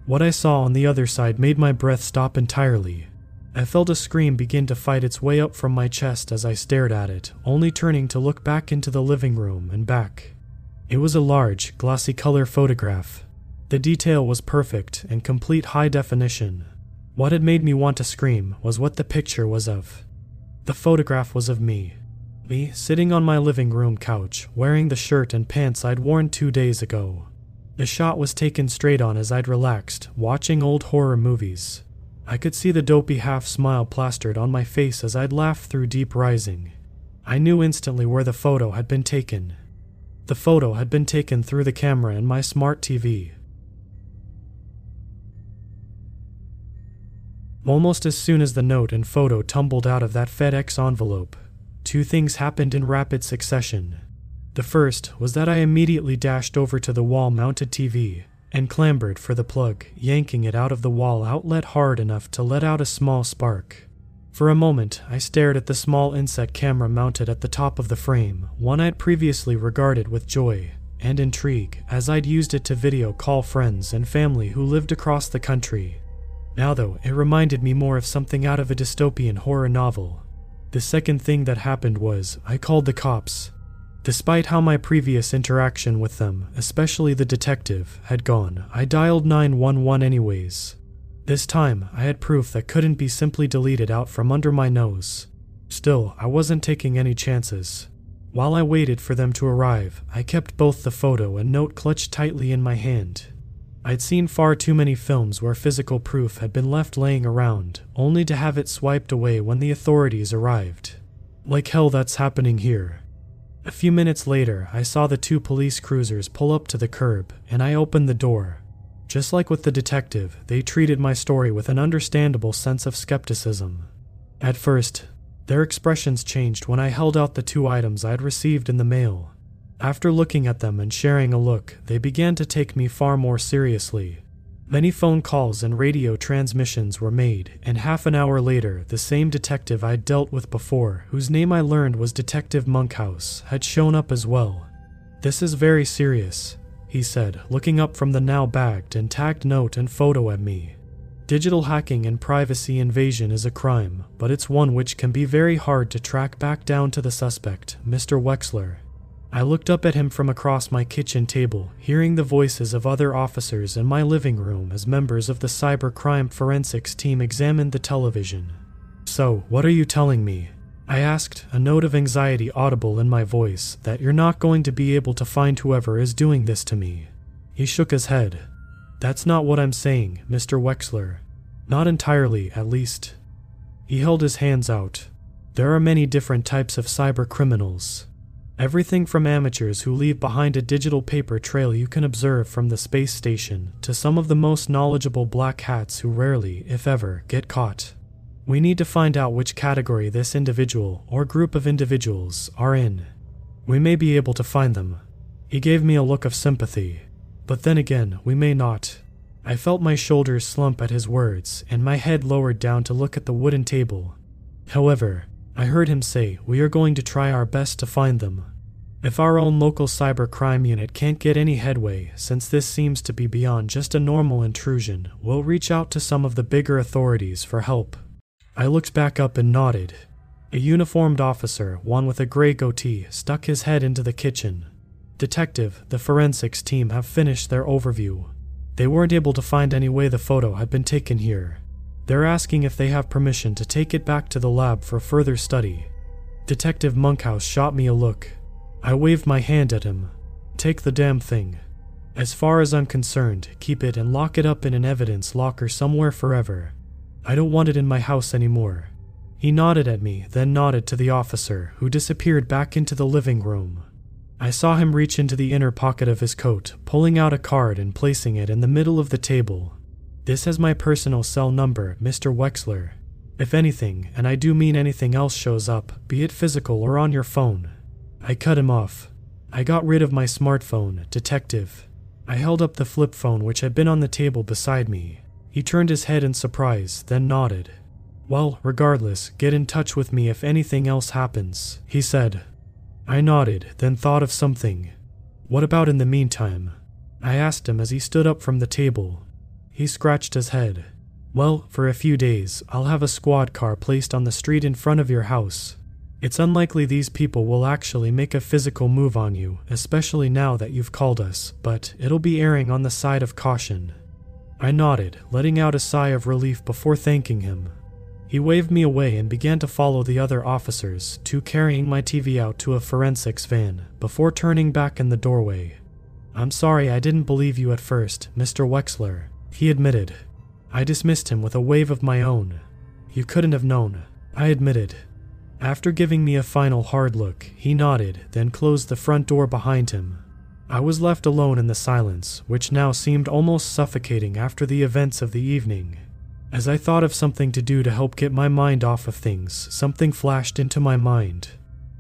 What I saw on the other side made my breath stop entirely. I felt a scream begin to fight its way up from my chest as I stared at it, only turning to look back into the living room and back. It was a large, glossy color photograph. The detail was perfect and complete high definition. What had made me want to scream was what the picture was of. The photograph was of me. Me sitting on my living room couch, wearing the shirt and pants I'd worn two days ago. The shot was taken straight on as I'd relaxed, watching old horror movies. I could see the dopey half smile plastered on my face as I'd laughed through Deep Rising. I knew instantly where the photo had been taken. The photo had been taken through the camera in my smart TV. Almost as soon as the note and photo tumbled out of that FedEx envelope, two things happened in rapid succession. The first was that I immediately dashed over to the wall mounted TV and clambered for the plug, yanking it out of the wall outlet hard enough to let out a small spark. For a moment, I stared at the small inset camera mounted at the top of the frame, one I'd previously regarded with joy and intrigue, as I'd used it to video call friends and family who lived across the country. Now, though, it reminded me more of something out of a dystopian horror novel. The second thing that happened was I called the cops. Despite how my previous interaction with them, especially the detective, had gone, I dialed 911 anyways. This time, I had proof that couldn't be simply deleted out from under my nose. Still, I wasn't taking any chances. While I waited for them to arrive, I kept both the photo and note clutched tightly in my hand. I'd seen far too many films where physical proof had been left laying around, only to have it swiped away when the authorities arrived. Like hell, that's happening here. A few minutes later, I saw the two police cruisers pull up to the curb, and I opened the door. Just like with the detective, they treated my story with an understandable sense of skepticism. At first, their expressions changed when I held out the two items I'd received in the mail. After looking at them and sharing a look, they began to take me far more seriously. Many phone calls and radio transmissions were made, and half an hour later, the same detective I'd dealt with before, whose name I learned was Detective Monkhouse, had shown up as well. This is very serious, he said, looking up from the now bagged and tagged note and photo at me. Digital hacking and privacy invasion is a crime, but it's one which can be very hard to track back down to the suspect, Mr. Wexler, I looked up at him from across my kitchen table, hearing the voices of other officers in my living room as members of the cybercrime forensics team examined the television. So, what are you telling me? I asked, a note of anxiety audible in my voice, that you're not going to be able to find whoever is doing this to me. He shook his head. That's not what I'm saying, Mr. Wexler. Not entirely, at least. He held his hands out. There are many different types of cyber criminals. Everything from amateurs who leave behind a digital paper trail you can observe from the space station to some of the most knowledgeable black hats who rarely, if ever, get caught. We need to find out which category this individual or group of individuals are in. We may be able to find them. He gave me a look of sympathy. But then again, we may not. I felt my shoulders slump at his words and my head lowered down to look at the wooden table. However, I heard him say, We are going to try our best to find them. If our own local cyber crime unit can't get any headway, since this seems to be beyond just a normal intrusion, we'll reach out to some of the bigger authorities for help. I looked back up and nodded. A uniformed officer, one with a gray goatee, stuck his head into the kitchen. Detective, the forensics team have finished their overview. They weren't able to find any way the photo had been taken here, they're asking if they have permission to take it back to the lab for further study. Detective Monkhouse shot me a look. I waved my hand at him. Take the damn thing. As far as I'm concerned, keep it and lock it up in an evidence locker somewhere forever. I don't want it in my house anymore. He nodded at me, then nodded to the officer, who disappeared back into the living room. I saw him reach into the inner pocket of his coat, pulling out a card and placing it in the middle of the table. This is my personal cell number, Mr. Wexler. If anything, and I do mean anything else shows up, be it physical or on your phone. I cut him off. I got rid of my smartphone, detective. I held up the flip phone which had been on the table beside me. He turned his head in surprise, then nodded. Well, regardless, get in touch with me if anything else happens, he said. I nodded, then thought of something. What about in the meantime? I asked him as he stood up from the table. He scratched his head. Well, for a few days, I'll have a squad car placed on the street in front of your house. It's unlikely these people will actually make a physical move on you, especially now that you've called us, but it'll be erring on the side of caution. I nodded, letting out a sigh of relief before thanking him. He waved me away and began to follow the other officers, two carrying my TV out to a forensics van, before turning back in the doorway. I'm sorry I didn't believe you at first, Mr. Wexler, he admitted. I dismissed him with a wave of my own. You couldn't have known, I admitted. After giving me a final hard look, he nodded, then closed the front door behind him. I was left alone in the silence, which now seemed almost suffocating after the events of the evening. As I thought of something to do to help get my mind off of things, something flashed into my mind.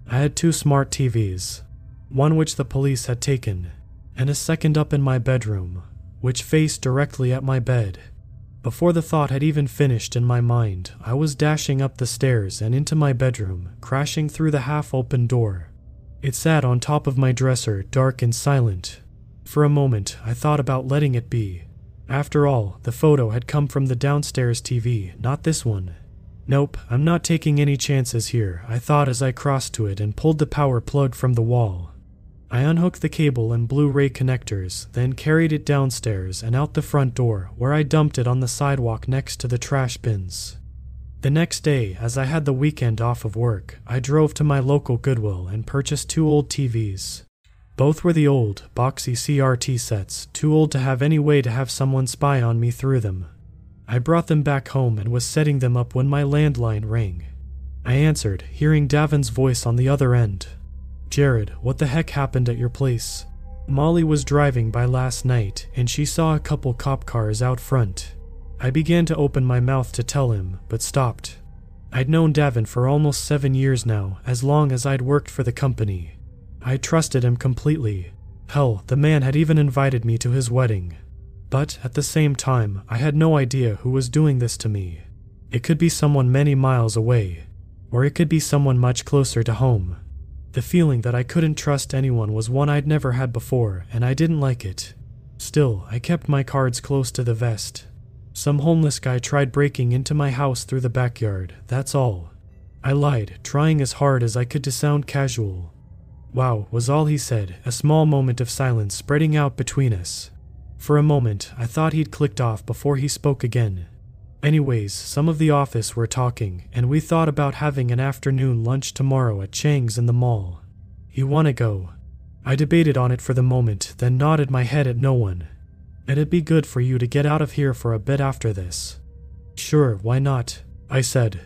I had two smart TVs, one which the police had taken, and a second up in my bedroom, which faced directly at my bed. Before the thought had even finished in my mind, I was dashing up the stairs and into my bedroom, crashing through the half open door. It sat on top of my dresser, dark and silent. For a moment, I thought about letting it be. After all, the photo had come from the downstairs TV, not this one. Nope, I'm not taking any chances here, I thought as I crossed to it and pulled the power plug from the wall. I unhooked the cable and Blu ray connectors, then carried it downstairs and out the front door, where I dumped it on the sidewalk next to the trash bins. The next day, as I had the weekend off of work, I drove to my local Goodwill and purchased two old TVs. Both were the old, boxy CRT sets, too old to have any way to have someone spy on me through them. I brought them back home and was setting them up when my landline rang. I answered, hearing Davin's voice on the other end. Jared, what the heck happened at your place? Molly was driving by last night and she saw a couple cop cars out front. I began to open my mouth to tell him, but stopped. I'd known Davin for almost seven years now, as long as I'd worked for the company. I trusted him completely. Hell, the man had even invited me to his wedding. But at the same time, I had no idea who was doing this to me. It could be someone many miles away, or it could be someone much closer to home. The feeling that I couldn't trust anyone was one I'd never had before, and I didn't like it. Still, I kept my cards close to the vest. Some homeless guy tried breaking into my house through the backyard, that's all. I lied, trying as hard as I could to sound casual. Wow, was all he said, a small moment of silence spreading out between us. For a moment, I thought he'd clicked off before he spoke again. Anyways, some of the office were talking, and we thought about having an afternoon lunch tomorrow at Chang's in the mall. You wanna go? I debated on it for the moment, then nodded my head at no one. It'd be good for you to get out of here for a bit after this. Sure, why not? I said.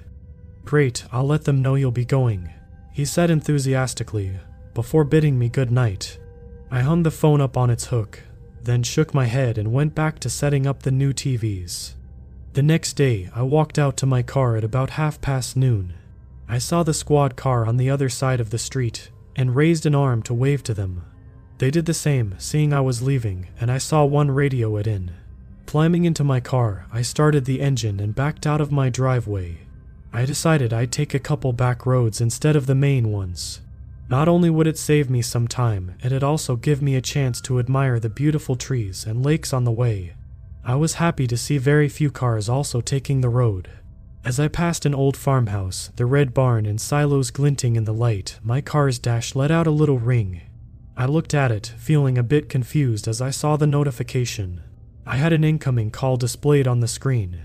Great, I'll let them know you'll be going, he said enthusiastically, before bidding me good night. I hung the phone up on its hook, then shook my head and went back to setting up the new TVs. The next day, I walked out to my car at about half past noon. I saw the squad car on the other side of the street and raised an arm to wave to them. They did the same, seeing I was leaving, and I saw one radio it in. Climbing into my car, I started the engine and backed out of my driveway. I decided I'd take a couple back roads instead of the main ones. Not only would it save me some time, it'd also give me a chance to admire the beautiful trees and lakes on the way. I was happy to see very few cars also taking the road. As I passed an old farmhouse, the red barn and silos glinting in the light, my car's dash let out a little ring. I looked at it, feeling a bit confused as I saw the notification. I had an incoming call displayed on the screen.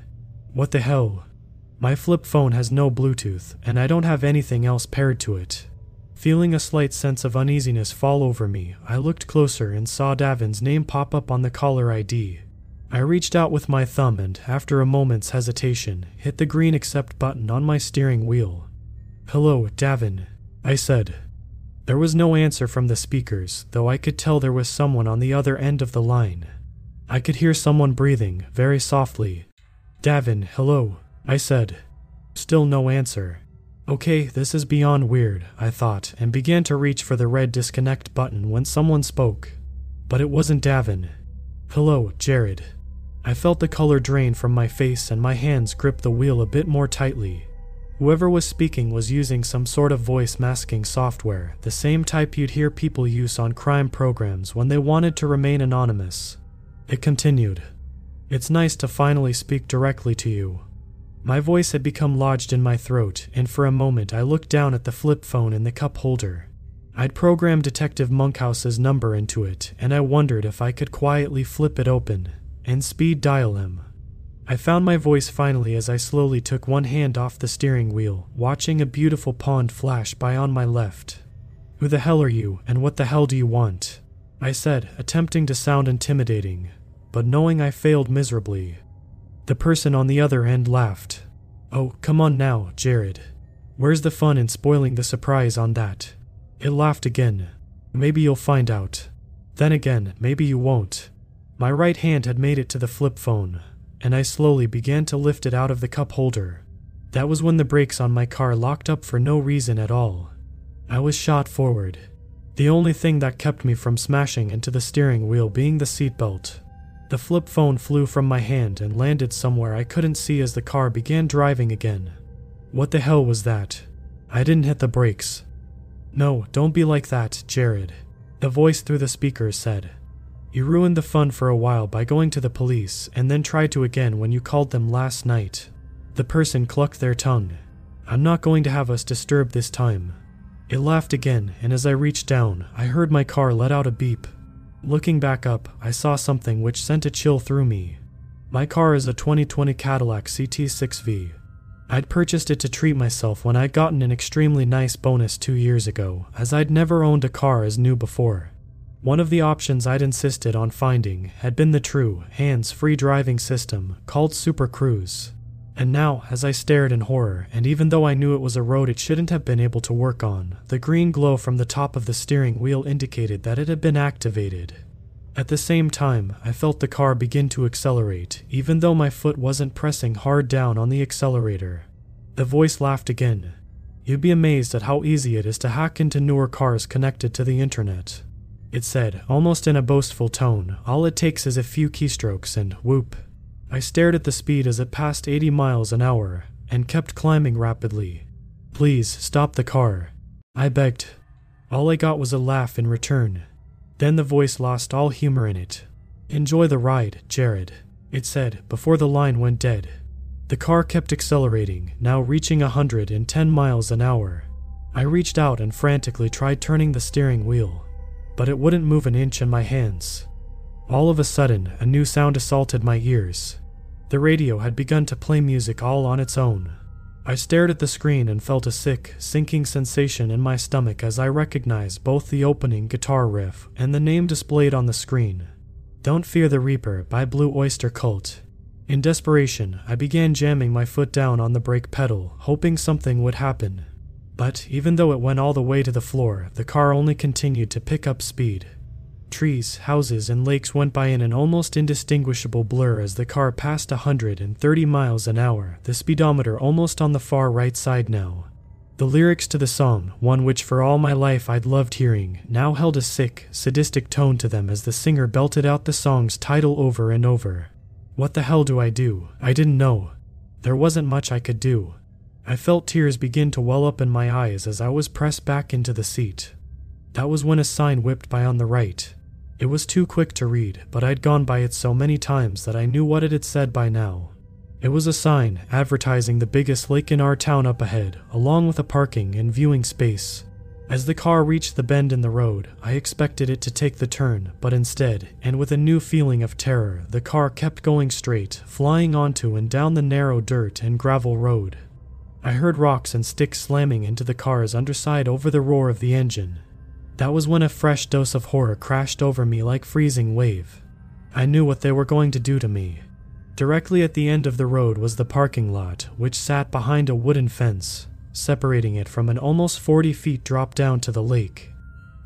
What the hell? My flip phone has no Bluetooth, and I don't have anything else paired to it. Feeling a slight sense of uneasiness fall over me, I looked closer and saw Davin's name pop up on the caller ID. I reached out with my thumb and, after a moment's hesitation, hit the green accept button on my steering wheel. Hello, Davin, I said. There was no answer from the speakers, though I could tell there was someone on the other end of the line. I could hear someone breathing, very softly. Davin, hello, I said. Still no answer. Okay, this is beyond weird, I thought, and began to reach for the red disconnect button when someone spoke. But it wasn't Davin. Hello, Jared. I felt the color drain from my face and my hands grip the wheel a bit more tightly. Whoever was speaking was using some sort of voice masking software, the same type you'd hear people use on crime programs when they wanted to remain anonymous. It continued It's nice to finally speak directly to you. My voice had become lodged in my throat, and for a moment I looked down at the flip phone in the cup holder. I'd programmed Detective Monkhouse's number into it, and I wondered if I could quietly flip it open and speed dial him. I found my voice finally as I slowly took one hand off the steering wheel, watching a beautiful pond flash by on my left. Who the hell are you, and what the hell do you want? I said, attempting to sound intimidating, but knowing I failed miserably. The person on the other end laughed. Oh, come on now, Jared. Where's the fun in spoiling the surprise on that? It laughed again. Maybe you'll find out. Then again, maybe you won't. My right hand had made it to the flip phone, and I slowly began to lift it out of the cup holder. That was when the brakes on my car locked up for no reason at all. I was shot forward, the only thing that kept me from smashing into the steering wheel being the seatbelt. The flip phone flew from my hand and landed somewhere I couldn't see as the car began driving again. What the hell was that? I didn't hit the brakes. No, don't be like that, Jared. The voice through the speakers said. You ruined the fun for a while by going to the police and then tried to again when you called them last night. The person clucked their tongue. I'm not going to have us disturbed this time. It laughed again, and as I reached down, I heard my car let out a beep. Looking back up, I saw something which sent a chill through me. My car is a 2020 Cadillac CT6V. I'd purchased it to treat myself when I'd gotten an extremely nice bonus two years ago, as I'd never owned a car as new before. One of the options I'd insisted on finding had been the true, hands free driving system called Super Cruise. And now, as I stared in horror, and even though I knew it was a road it shouldn't have been able to work on, the green glow from the top of the steering wheel indicated that it had been activated. At the same time, I felt the car begin to accelerate, even though my foot wasn't pressing hard down on the accelerator. The voice laughed again. You'd be amazed at how easy it is to hack into newer cars connected to the internet. It said, almost in a boastful tone, all it takes is a few keystrokes and whoop. I stared at the speed as it passed 80 miles an hour and kept climbing rapidly. Please stop the car. I begged. All I got was a laugh in return. Then the voice lost all humor in it. Enjoy the ride, Jared, it said before the line went dead. The car kept accelerating, now reaching a 110 miles an hour. I reached out and frantically tried turning the steering wheel but it wouldn't move an inch in my hands. All of a sudden, a new sound assaulted my ears. The radio had begun to play music all on its own. I stared at the screen and felt a sick, sinking sensation in my stomach as I recognized both the opening guitar riff and the name displayed on the screen Don't Fear the Reaper by Blue Oyster Cult. In desperation, I began jamming my foot down on the brake pedal, hoping something would happen. But even though it went all the way to the floor, the car only continued to pick up speed. Trees, houses, and lakes went by in an almost indistinguishable blur as the car passed 130 miles an hour, the speedometer almost on the far right side now. The lyrics to the song, one which for all my life I'd loved hearing, now held a sick, sadistic tone to them as the singer belted out the song's title over and over. What the hell do I do? I didn't know. There wasn't much I could do. I felt tears begin to well up in my eyes as I was pressed back into the seat. That was when a sign whipped by on the right. It was too quick to read, but I'd gone by it so many times that I knew what it had said by now. It was a sign advertising the biggest lake in our town up ahead, along with a parking and viewing space. As the car reached the bend in the road, I expected it to take the turn, but instead, and with a new feeling of terror, the car kept going straight, flying onto and down the narrow dirt and gravel road. I heard rocks and sticks slamming into the car's underside over the roar of the engine. That was when a fresh dose of horror crashed over me like freezing wave. I knew what they were going to do to me. Directly at the end of the road was the parking lot, which sat behind a wooden fence, separating it from an almost 40 feet drop down to the lake.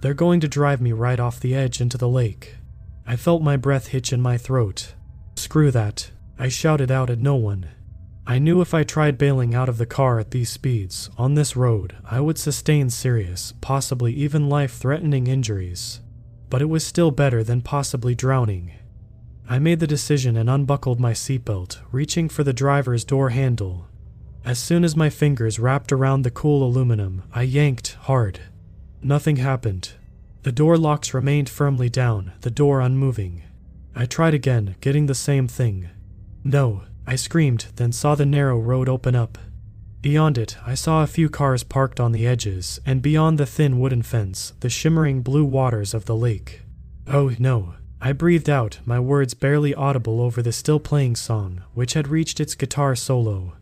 They're going to drive me right off the edge into the lake. I felt my breath hitch in my throat. Screw that. I shouted out at no one. I knew if I tried bailing out of the car at these speeds, on this road, I would sustain serious, possibly even life threatening injuries. But it was still better than possibly drowning. I made the decision and unbuckled my seatbelt, reaching for the driver's door handle. As soon as my fingers wrapped around the cool aluminum, I yanked hard. Nothing happened. The door locks remained firmly down, the door unmoving. I tried again, getting the same thing. No, I screamed, then saw the narrow road open up. Beyond it, I saw a few cars parked on the edges, and beyond the thin wooden fence, the shimmering blue waters of the lake. Oh no. I breathed out, my words barely audible over the still playing song, which had reached its guitar solo.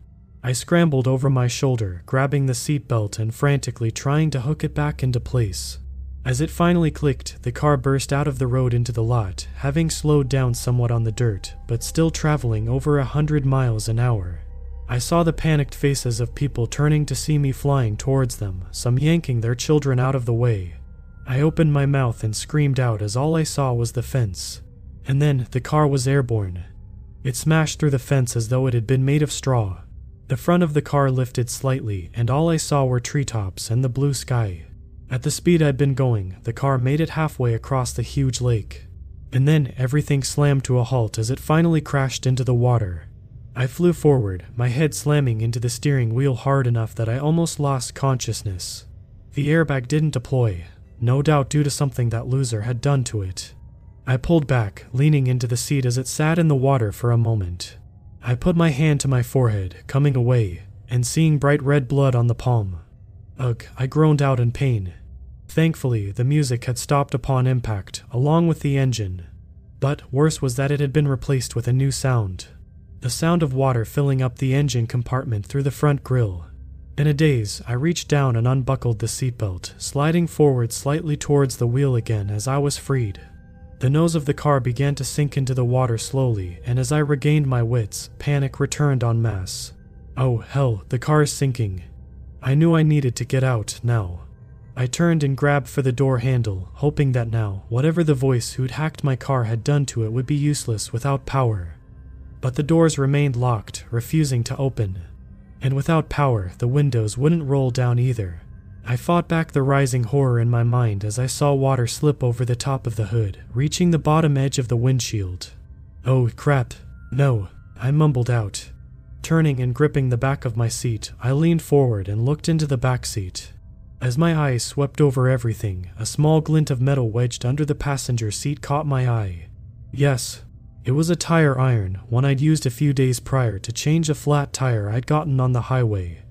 I scrambled over my shoulder, grabbing the seat belt and frantically trying to hook it back into place. As it finally clicked, the car burst out of the road into the lot, having slowed down somewhat on the dirt, but still traveling over a hundred miles an hour. I saw the panicked faces of people turning to see me flying towards them, some yanking their children out of the way. I opened my mouth and screamed out as all I saw was the fence. And then the car was airborne. It smashed through the fence as though it had been made of straw. The front of the car lifted slightly, and all I saw were treetops and the blue sky. At the speed I'd been going, the car made it halfway across the huge lake. And then everything slammed to a halt as it finally crashed into the water. I flew forward, my head slamming into the steering wheel hard enough that I almost lost consciousness. The airbag didn't deploy, no doubt due to something that loser had done to it. I pulled back, leaning into the seat as it sat in the water for a moment. I put my hand to my forehead, coming away, and seeing bright red blood on the palm. Ugh, I groaned out in pain. Thankfully, the music had stopped upon impact, along with the engine. But worse was that it had been replaced with a new sound the sound of water filling up the engine compartment through the front grille. In a daze, I reached down and unbuckled the seatbelt, sliding forward slightly towards the wheel again as I was freed. The nose of the car began to sink into the water slowly, and as I regained my wits, panic returned en masse. Oh, hell, the car is sinking. I knew I needed to get out now. I turned and grabbed for the door handle, hoping that now, whatever the voice who'd hacked my car had done to it would be useless without power. But the doors remained locked, refusing to open. And without power, the windows wouldn't roll down either. I fought back the rising horror in my mind as I saw water slip over the top of the hood, reaching the bottom edge of the windshield. Oh, crap. No, I mumbled out. Turning and gripping the back of my seat, I leaned forward and looked into the back seat. As my eyes swept over everything, a small glint of metal wedged under the passenger seat caught my eye. Yes, it was a tire iron, one I'd used a few days prior to change a flat tire I'd gotten on the highway.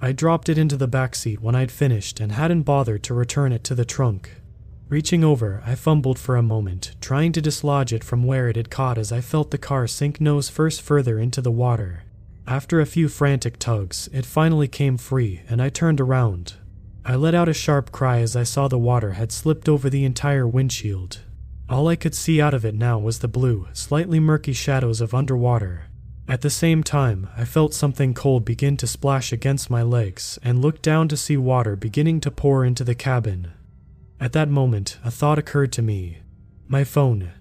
I dropped it into the back seat when I'd finished and hadn't bothered to return it to the trunk. Reaching over, I fumbled for a moment, trying to dislodge it from where it had caught as I felt the car sink nose first further into the water. After a few frantic tugs, it finally came free, and I turned around. I let out a sharp cry as I saw the water had slipped over the entire windshield. All I could see out of it now was the blue, slightly murky shadows of underwater. At the same time, I felt something cold begin to splash against my legs and looked down to see water beginning to pour into the cabin. At that moment, a thought occurred to me. My phone.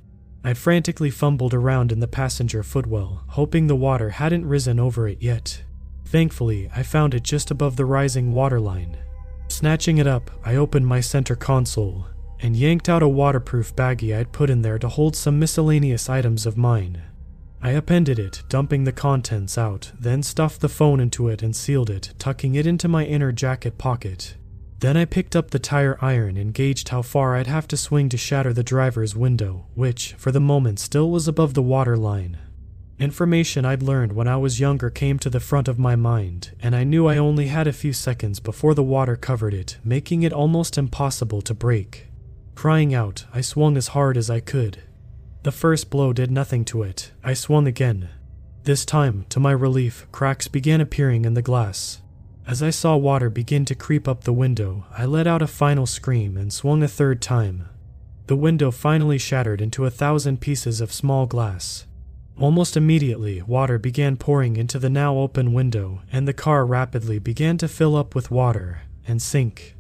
I frantically fumbled around in the passenger footwell, hoping the water hadn't risen over it yet. Thankfully, I found it just above the rising waterline. Snatching it up, I opened my center console and yanked out a waterproof baggie I'd put in there to hold some miscellaneous items of mine. I appended it, dumping the contents out, then stuffed the phone into it and sealed it, tucking it into my inner jacket pocket. Then I picked up the tire iron and gauged how far I'd have to swing to shatter the driver's window, which, for the moment, still was above the water line. Information I'd learned when I was younger came to the front of my mind, and I knew I only had a few seconds before the water covered it, making it almost impossible to break. Crying out, I swung as hard as I could. The first blow did nothing to it. I swung again. This time, to my relief, cracks began appearing in the glass. As I saw water begin to creep up the window, I let out a final scream and swung a third time. The window finally shattered into a thousand pieces of small glass. Almost immediately, water began pouring into the now open window, and the car rapidly began to fill up with water and sink.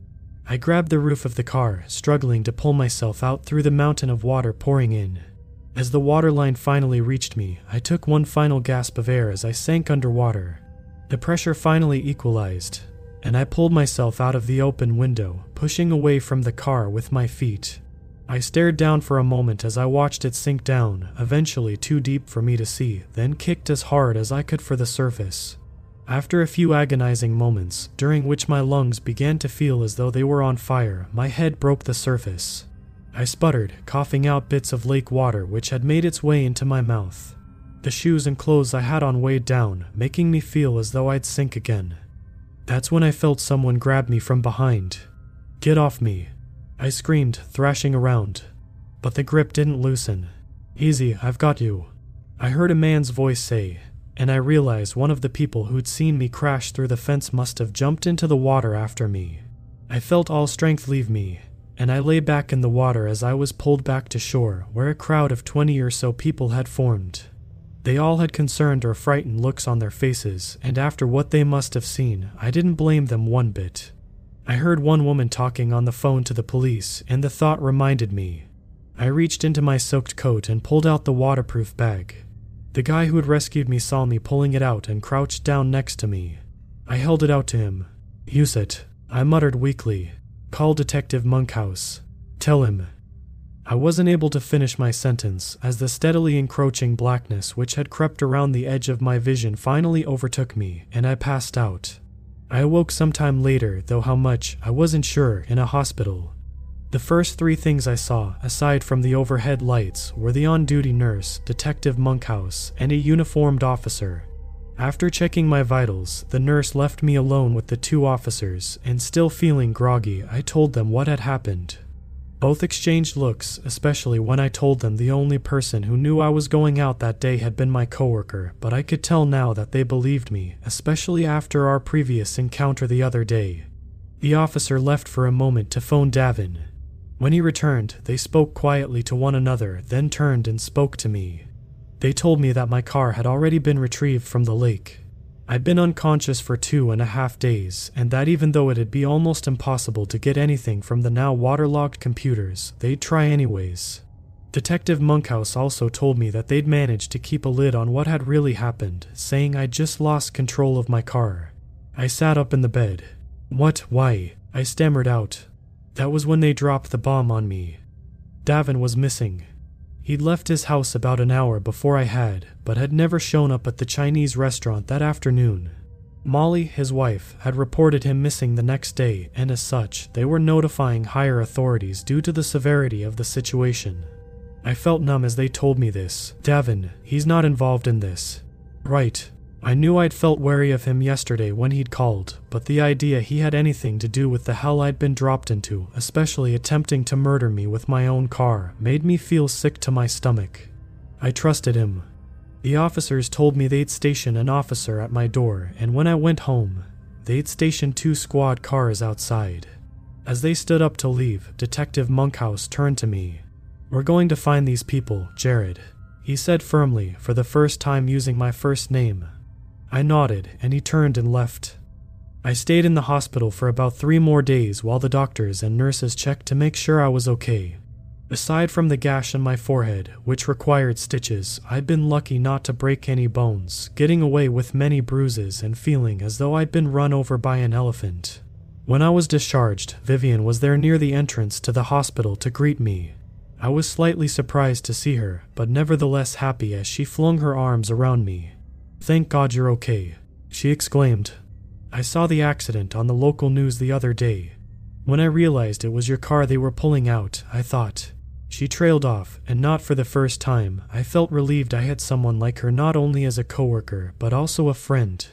I grabbed the roof of the car, struggling to pull myself out through the mountain of water pouring in. As the waterline finally reached me, I took one final gasp of air as I sank underwater. The pressure finally equalized, and I pulled myself out of the open window, pushing away from the car with my feet. I stared down for a moment as I watched it sink down, eventually too deep for me to see, then kicked as hard as I could for the surface. After a few agonizing moments, during which my lungs began to feel as though they were on fire, my head broke the surface. I sputtered, coughing out bits of lake water which had made its way into my mouth. The shoes and clothes I had on weighed down, making me feel as though I'd sink again. That's when I felt someone grab me from behind. Get off me. I screamed, thrashing around. But the grip didn't loosen. Easy, I've got you. I heard a man's voice say, and I realized one of the people who'd seen me crash through the fence must have jumped into the water after me. I felt all strength leave me, and I lay back in the water as I was pulled back to shore, where a crowd of twenty or so people had formed. They all had concerned or frightened looks on their faces, and after what they must have seen, I didn't blame them one bit. I heard one woman talking on the phone to the police, and the thought reminded me. I reached into my soaked coat and pulled out the waterproof bag. The guy who had rescued me saw me pulling it out and crouched down next to me. I held it out to him. Use it. I muttered weakly. Call Detective Monkhouse. Tell him. I wasn't able to finish my sentence as the steadily encroaching blackness which had crept around the edge of my vision finally overtook me and I passed out. I awoke sometime later, though how much, I wasn't sure, in a hospital. The first three things I saw, aside from the overhead lights, were the on duty nurse, Detective Monkhouse, and a uniformed officer. After checking my vitals, the nurse left me alone with the two officers, and still feeling groggy, I told them what had happened. Both exchanged looks, especially when I told them the only person who knew I was going out that day had been my coworker, but I could tell now that they believed me, especially after our previous encounter the other day. The officer left for a moment to phone Davin. When he returned, they spoke quietly to one another, then turned and spoke to me. They told me that my car had already been retrieved from the lake. I'd been unconscious for two and a half days, and that even though it'd be almost impossible to get anything from the now waterlogged computers, they'd try anyways. Detective Monkhouse also told me that they'd managed to keep a lid on what had really happened, saying I'd just lost control of my car. I sat up in the bed. What? Why? I stammered out. That was when they dropped the bomb on me. Davin was missing. He'd left his house about an hour before I had, but had never shown up at the Chinese restaurant that afternoon. Molly, his wife, had reported him missing the next day, and as such, they were notifying higher authorities due to the severity of the situation. I felt numb as they told me this. Davin, he's not involved in this. Right. I knew I'd felt wary of him yesterday when he'd called, but the idea he had anything to do with the hell I'd been dropped into, especially attempting to murder me with my own car, made me feel sick to my stomach. I trusted him. The officers told me they'd station an officer at my door, and when I went home, they'd station two squad cars outside. As they stood up to leave, Detective Monkhouse turned to me. We're going to find these people, Jared. He said firmly, for the first time using my first name. I nodded, and he turned and left. I stayed in the hospital for about three more days while the doctors and nurses checked to make sure I was okay. Aside from the gash on my forehead, which required stitches, I'd been lucky not to break any bones, getting away with many bruises and feeling as though I'd been run over by an elephant. When I was discharged, Vivian was there near the entrance to the hospital to greet me. I was slightly surprised to see her, but nevertheless happy as she flung her arms around me. Thank God you're okay, she exclaimed. I saw the accident on the local news the other day. When I realized it was your car they were pulling out, I thought. She trailed off, and not for the first time, I felt relieved I had someone like her not only as a coworker, but also a friend.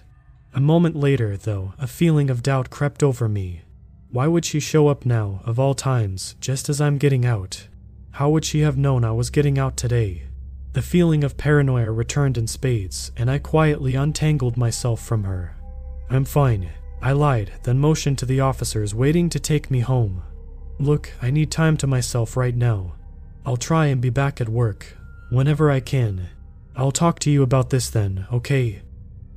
A moment later, though, a feeling of doubt crept over me. Why would she show up now, of all times, just as I'm getting out? How would she have known I was getting out today? The feeling of paranoia returned in spades, and I quietly untangled myself from her. I'm fine, I lied, then motioned to the officers waiting to take me home. Look, I need time to myself right now. I'll try and be back at work, whenever I can. I'll talk to you about this then, okay?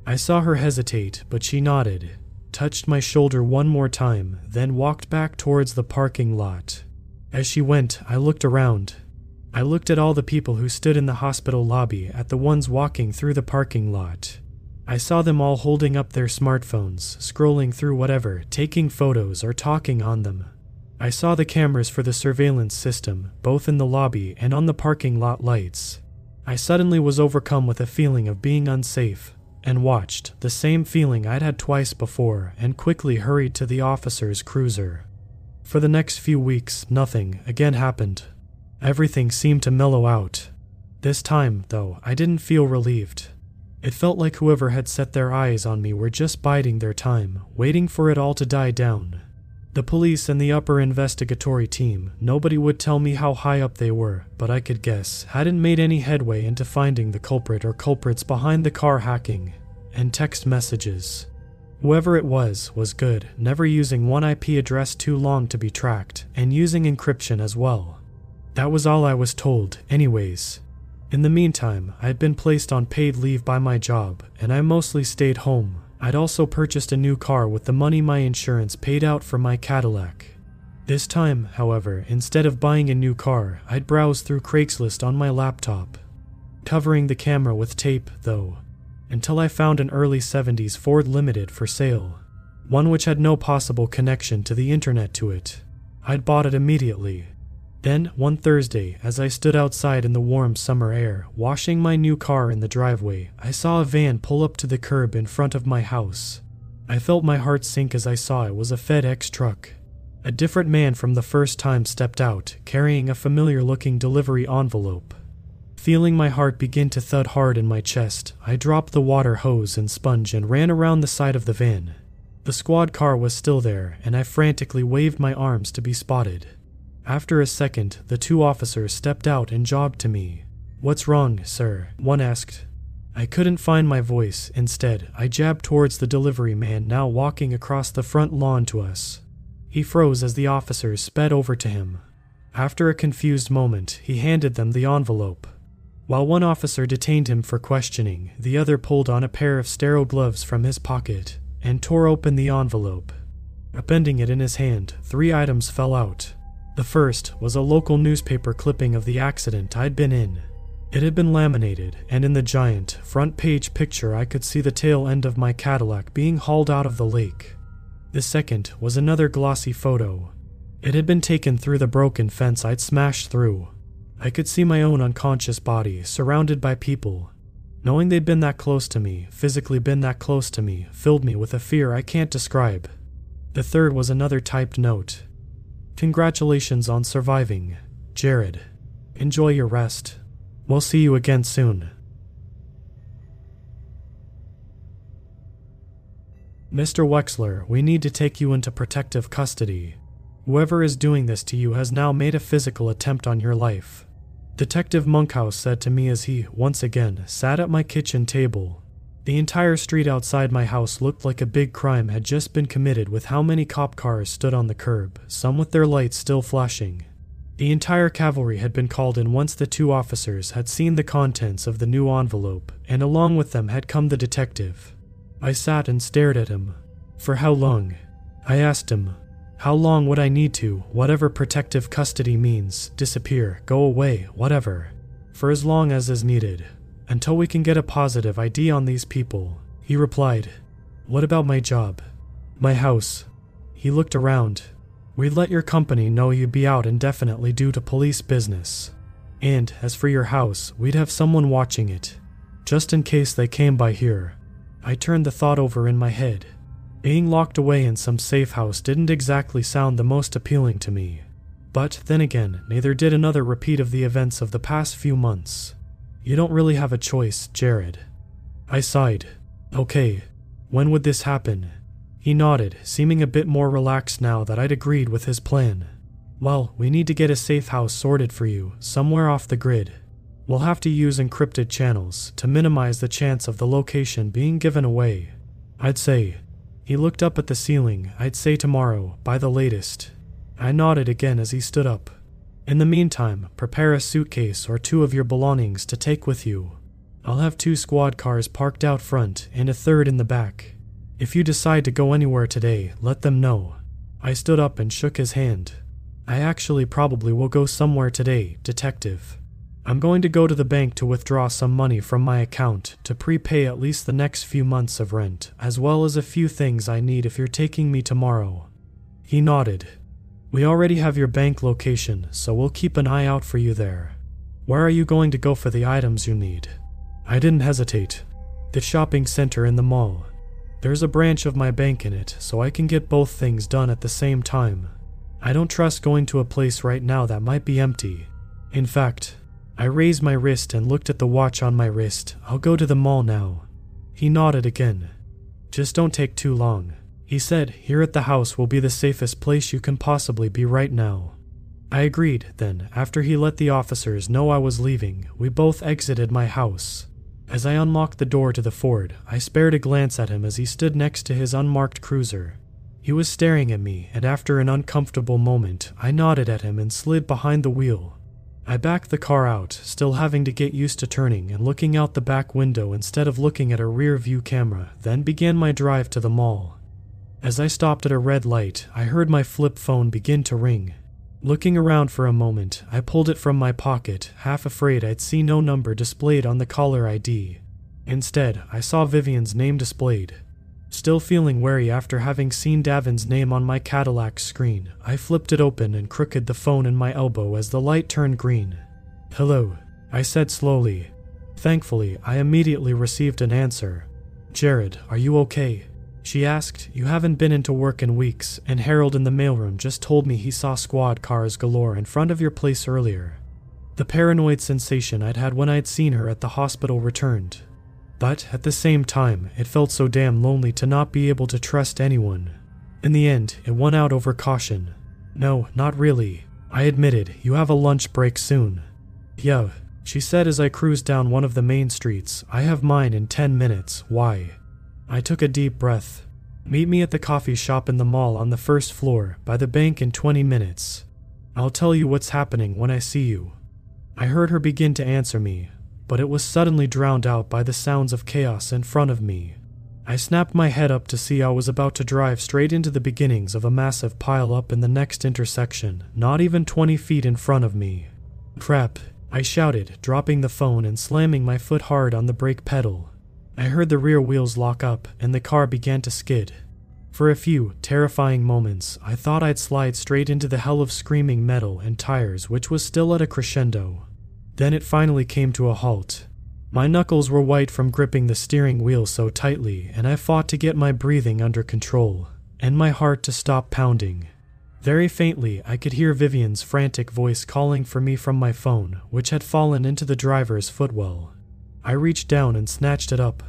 I saw her hesitate, but she nodded, touched my shoulder one more time, then walked back towards the parking lot. As she went, I looked around, I looked at all the people who stood in the hospital lobby, at the ones walking through the parking lot. I saw them all holding up their smartphones, scrolling through whatever, taking photos, or talking on them. I saw the cameras for the surveillance system, both in the lobby and on the parking lot lights. I suddenly was overcome with a feeling of being unsafe, and watched, the same feeling I'd had twice before, and quickly hurried to the officer's cruiser. For the next few weeks, nothing again happened, Everything seemed to mellow out. This time, though, I didn't feel relieved. It felt like whoever had set their eyes on me were just biding their time, waiting for it all to die down. The police and the upper investigatory team, nobody would tell me how high up they were, but I could guess, hadn't made any headway into finding the culprit or culprits behind the car hacking and text messages. Whoever it was, was good, never using one IP address too long to be tracked, and using encryption as well. That was all I was told, anyways. In the meantime, I had been placed on paid leave by my job, and I mostly stayed home. I'd also purchased a new car with the money my insurance paid out for my Cadillac. This time, however, instead of buying a new car, I'd browse through Craigslist on my laptop, covering the camera with tape, though, until I found an early 70s Ford Limited for sale, one which had no possible connection to the internet to it. I'd bought it immediately, then, one Thursday, as I stood outside in the warm summer air, washing my new car in the driveway, I saw a van pull up to the curb in front of my house. I felt my heart sink as I saw it was a FedEx truck. A different man from the first time stepped out, carrying a familiar looking delivery envelope. Feeling my heart begin to thud hard in my chest, I dropped the water hose and sponge and ran around the side of the van. The squad car was still there, and I frantically waved my arms to be spotted. After a second, the two officers stepped out and jogged to me. What's wrong, sir? One asked. I couldn't find my voice. Instead, I jabbed towards the delivery man now walking across the front lawn to us. He froze as the officers sped over to him. After a confused moment, he handed them the envelope. While one officer detained him for questioning, the other pulled on a pair of sterile gloves from his pocket and tore open the envelope. Upending it in his hand, three items fell out the first was a local newspaper clipping of the accident I'd been in. It had been laminated, and in the giant, front page picture, I could see the tail end of my Cadillac being hauled out of the lake. The second was another glossy photo. It had been taken through the broken fence I'd smashed through. I could see my own unconscious body, surrounded by people. Knowing they'd been that close to me, physically been that close to me, filled me with a fear I can't describe. The third was another typed note. Congratulations on surviving, Jared. Enjoy your rest. We'll see you again soon. Mr. Wexler, we need to take you into protective custody. Whoever is doing this to you has now made a physical attempt on your life. Detective Monkhouse said to me as he, once again, sat at my kitchen table. The entire street outside my house looked like a big crime had just been committed with how many cop cars stood on the curb, some with their lights still flashing. The entire cavalry had been called in once the two officers had seen the contents of the new envelope, and along with them had come the detective. I sat and stared at him. For how long? I asked him, how long would I need to, whatever protective custody means, disappear, go away, whatever? For as long as is needed. Until we can get a positive ID on these people. He replied, What about my job? My house? He looked around. We'd let your company know you'd be out indefinitely due to police business. And as for your house, we'd have someone watching it. Just in case they came by here. I turned the thought over in my head. Being locked away in some safe house didn't exactly sound the most appealing to me. But then again, neither did another repeat of the events of the past few months. You don't really have a choice, Jared. I sighed. Okay, when would this happen? He nodded, seeming a bit more relaxed now that I'd agreed with his plan. Well, we need to get a safe house sorted for you, somewhere off the grid. We'll have to use encrypted channels to minimize the chance of the location being given away. I'd say he looked up at the ceiling. I'd say tomorrow, by the latest. I nodded again as he stood up. In the meantime, prepare a suitcase or two of your belongings to take with you. I'll have two squad cars parked out front and a third in the back. If you decide to go anywhere today, let them know. I stood up and shook his hand. I actually probably will go somewhere today, detective. I'm going to go to the bank to withdraw some money from my account to prepay at least the next few months of rent, as well as a few things I need if you're taking me tomorrow. He nodded. We already have your bank location, so we'll keep an eye out for you there. Where are you going to go for the items you need? I didn't hesitate. The shopping center in the mall. There's a branch of my bank in it, so I can get both things done at the same time. I don't trust going to a place right now that might be empty. In fact, I raised my wrist and looked at the watch on my wrist. I'll go to the mall now. He nodded again. Just don't take too long. He said, Here at the house will be the safest place you can possibly be right now. I agreed, then, after he let the officers know I was leaving, we both exited my house. As I unlocked the door to the Ford, I spared a glance at him as he stood next to his unmarked cruiser. He was staring at me, and after an uncomfortable moment, I nodded at him and slid behind the wheel. I backed the car out, still having to get used to turning and looking out the back window instead of looking at a rear view camera, then began my drive to the mall. As I stopped at a red light, I heard my flip phone begin to ring. Looking around for a moment, I pulled it from my pocket, half afraid I'd see no number displayed on the caller ID. Instead, I saw Vivian's name displayed. Still feeling wary after having seen Davin's name on my Cadillac screen, I flipped it open and crooked the phone in my elbow as the light turned green. Hello, I said slowly. Thankfully, I immediately received an answer. Jared, are you okay? She asked, You haven't been into work in weeks, and Harold in the mailroom just told me he saw squad cars galore in front of your place earlier. The paranoid sensation I'd had when I'd seen her at the hospital returned, but at the same time, it felt so damn lonely to not be able to trust anyone. In the end, it won out over caution. No, not really. I admitted, you have a lunch break soon. Yeah, she said as I cruised down one of the main streets. I have mine in 10 minutes. Why? I took a deep breath. Meet me at the coffee shop in the mall on the first floor, by the bank in 20 minutes. I'll tell you what's happening when I see you. I heard her begin to answer me, but it was suddenly drowned out by the sounds of chaos in front of me. I snapped my head up to see I was about to drive straight into the beginnings of a massive pile up in the next intersection, not even 20 feet in front of me. Crap, I shouted, dropping the phone and slamming my foot hard on the brake pedal. I heard the rear wheels lock up and the car began to skid. For a few terrifying moments, I thought I'd slide straight into the hell of screaming metal and tires, which was still at a crescendo. Then it finally came to a halt. My knuckles were white from gripping the steering wheel so tightly, and I fought to get my breathing under control, and my heart to stop pounding. Very faintly, I could hear Vivian's frantic voice calling for me from my phone, which had fallen into the driver's footwell. I reached down and snatched it up.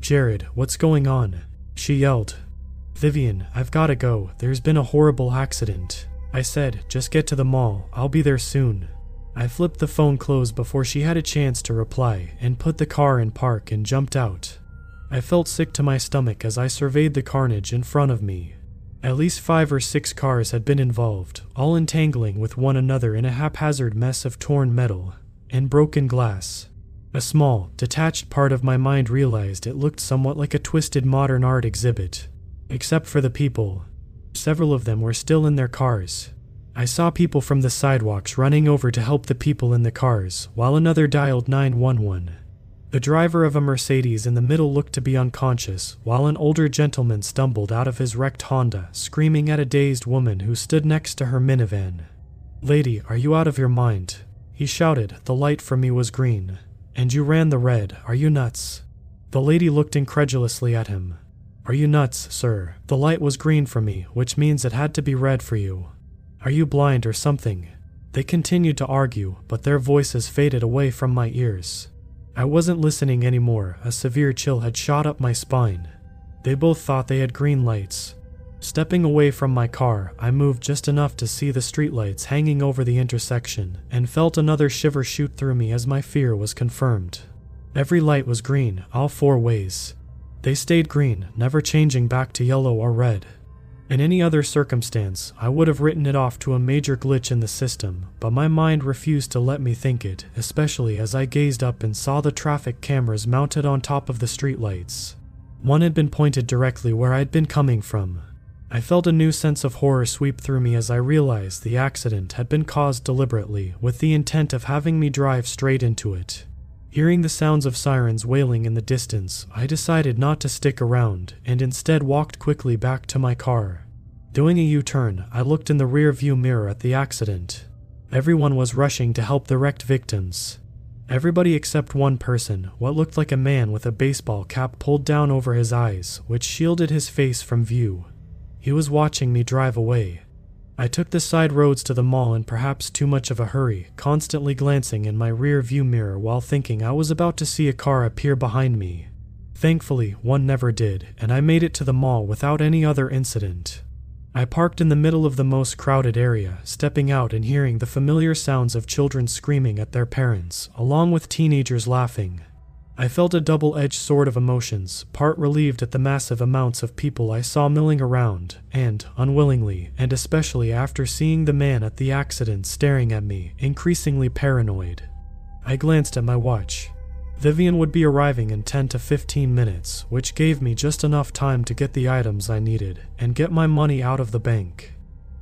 Jared, what's going on? She yelled. Vivian, I've gotta go. There's been a horrible accident. I said, just get to the mall. I'll be there soon. I flipped the phone closed before she had a chance to reply and put the car in park and jumped out. I felt sick to my stomach as I surveyed the carnage in front of me. At least five or six cars had been involved, all entangling with one another in a haphazard mess of torn metal and broken glass. A small, detached part of my mind realized it looked somewhat like a twisted modern art exhibit, except for the people. Several of them were still in their cars. I saw people from the sidewalks running over to help the people in the cars, while another dialed 911. The driver of a Mercedes in the middle looked to be unconscious, while an older gentleman stumbled out of his wrecked Honda, screaming at a dazed woman who stood next to her minivan. Lady, are you out of your mind? He shouted, the light for me was green. And you ran the red, are you nuts? The lady looked incredulously at him. Are you nuts, sir? The light was green for me, which means it had to be red for you. Are you blind or something? They continued to argue, but their voices faded away from my ears. I wasn't listening anymore, a severe chill had shot up my spine. They both thought they had green lights. Stepping away from my car, I moved just enough to see the streetlights hanging over the intersection and felt another shiver shoot through me as my fear was confirmed. Every light was green, all four ways. They stayed green, never changing back to yellow or red. In any other circumstance, I would have written it off to a major glitch in the system, but my mind refused to let me think it, especially as I gazed up and saw the traffic cameras mounted on top of the streetlights. One had been pointed directly where I had been coming from. I felt a new sense of horror sweep through me as I realized the accident had been caused deliberately with the intent of having me drive straight into it. Hearing the sounds of sirens wailing in the distance, I decided not to stick around and instead walked quickly back to my car. Doing a U turn, I looked in the rear view mirror at the accident. Everyone was rushing to help the wrecked victims. Everybody except one person, what looked like a man with a baseball cap pulled down over his eyes, which shielded his face from view. He was watching me drive away, I took the side roads to the mall in perhaps too much of a hurry, constantly glancing in my rear view mirror while thinking I was about to see a car appear behind me. Thankfully, one never did, and I made it to the mall without any other incident. I parked in the middle of the most crowded area, stepping out and hearing the familiar sounds of children screaming at their parents, along with teenagers laughing. I felt a double edged sword of emotions, part relieved at the massive amounts of people I saw milling around, and, unwillingly, and especially after seeing the man at the accident staring at me, increasingly paranoid. I glanced at my watch. Vivian would be arriving in 10 to 15 minutes, which gave me just enough time to get the items I needed and get my money out of the bank.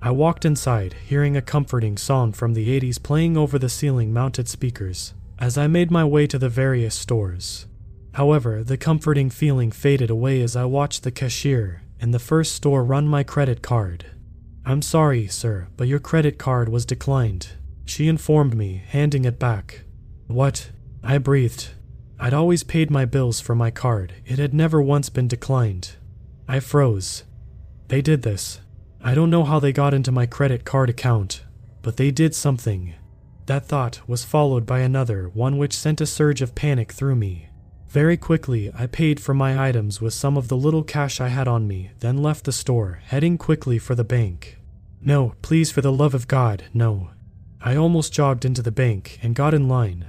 I walked inside, hearing a comforting song from the 80s playing over the ceiling mounted speakers, as I made my way to the various stores. However, the comforting feeling faded away as I watched the cashier in the first store run my credit card. I'm sorry, sir, but your credit card was declined. She informed me, handing it back. What? I breathed. I'd always paid my bills for my card, it had never once been declined. I froze. They did this. I don't know how they got into my credit card account, but they did something. That thought was followed by another, one which sent a surge of panic through me. Very quickly, I paid for my items with some of the little cash I had on me, then left the store, heading quickly for the bank. No, please, for the love of God, no. I almost jogged into the bank and got in line.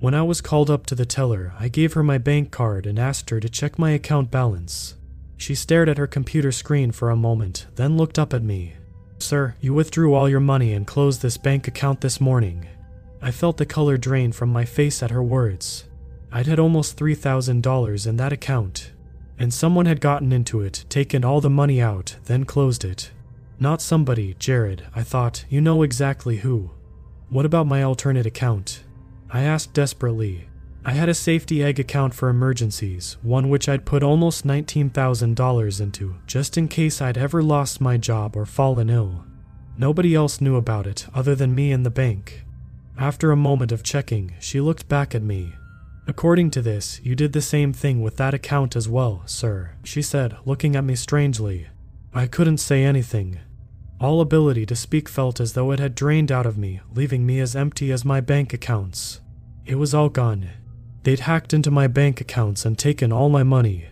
When I was called up to the teller, I gave her my bank card and asked her to check my account balance. She stared at her computer screen for a moment, then looked up at me. Sir, you withdrew all your money and closed this bank account this morning. I felt the color drain from my face at her words. I'd had almost $3,000 in that account, and someone had gotten into it, taken all the money out, then closed it. Not somebody, Jared, I thought, you know exactly who. What about my alternate account? I asked desperately. I had a safety egg account for emergencies, one which I'd put almost $19,000 into, just in case I'd ever lost my job or fallen ill. Nobody else knew about it other than me and the bank. After a moment of checking, she looked back at me. According to this, you did the same thing with that account as well, sir, she said, looking at me strangely. I couldn't say anything. All ability to speak felt as though it had drained out of me, leaving me as empty as my bank accounts. It was all gone. They'd hacked into my bank accounts and taken all my money.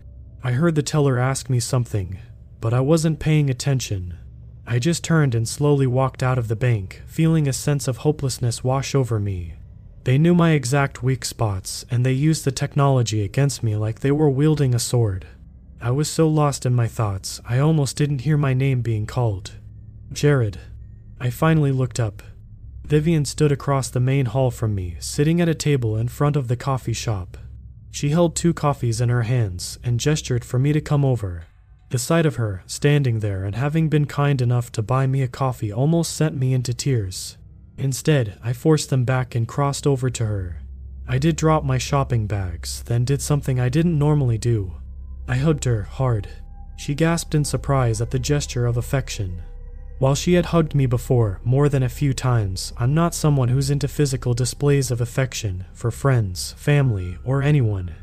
I heard the teller ask me something. but I wasn't paying attention. I just turned and slowly walked out of the bank, feeling a sense of hopelessness wash over me. They knew my exact weak spots, and they used the technology against me like they were wielding a sword. I was so lost in my thoughts, I almost didn't hear my name being called. Jared. I finally looked up. Vivian stood across the main hall from me, sitting at a table in front of the coffee shop. She held two coffees in her hands and gestured for me to come over. The sight of her, standing there and having been kind enough to buy me a coffee, almost sent me into tears. Instead, I forced them back and crossed over to her. I did drop my shopping bags, then did something I didn't normally do. I hugged her hard. She gasped in surprise at the gesture of affection. While she had hugged me before, more than a few times, I'm not someone who's into physical displays of affection for friends, family, or anyone.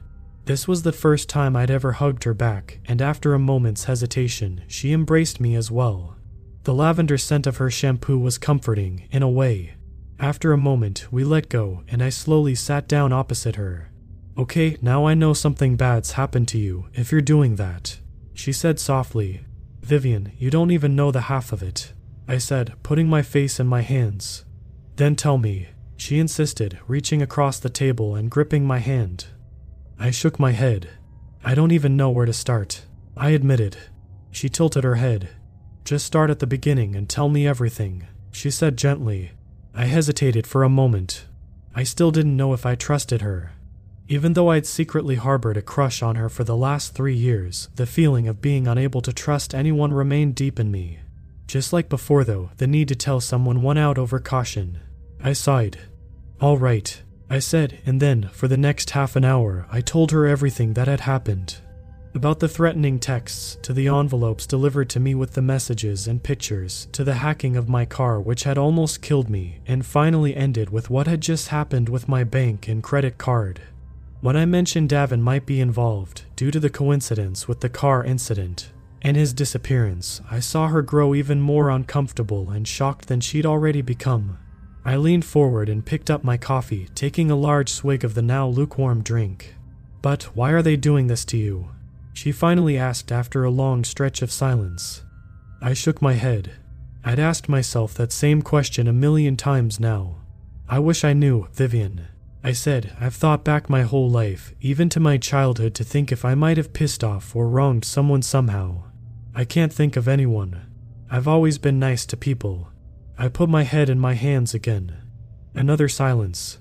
This was the first time I'd ever hugged her back, and after a moment's hesitation, she embraced me as well. The lavender scent of her shampoo was comforting, in a way. After a moment, we let go, and I slowly sat down opposite her. Okay, now I know something bad's happened to you, if you're doing that. She said softly, Vivian, you don't even know the half of it. I said, putting my face in my hands. Then tell me, she insisted, reaching across the table and gripping my hand. I shook my head. I don't even know where to start. I admitted. She tilted her head. Just start at the beginning and tell me everything, she said gently. I hesitated for a moment. I still didn't know if I trusted her. Even though I'd secretly harbored a crush on her for the last three years, the feeling of being unable to trust anyone remained deep in me. Just like before, though, the need to tell someone won out over caution. I sighed. All right, I said, and then, for the next half an hour, I told her everything that had happened. About the threatening texts, to the envelopes delivered to me with the messages and pictures, to the hacking of my car, which had almost killed me, and finally ended with what had just happened with my bank and credit card. When I mentioned Davin might be involved, due to the coincidence with the car incident and his disappearance, I saw her grow even more uncomfortable and shocked than she'd already become. I leaned forward and picked up my coffee, taking a large swig of the now lukewarm drink. But why are they doing this to you? She finally asked after a long stretch of silence. I shook my head. I'd asked myself that same question a million times now. I wish I knew, Vivian. I said, I've thought back my whole life, even to my childhood, to think if I might have pissed off or wronged someone somehow. I can't think of anyone. I've always been nice to people, I put my head in my hands again. Another silence.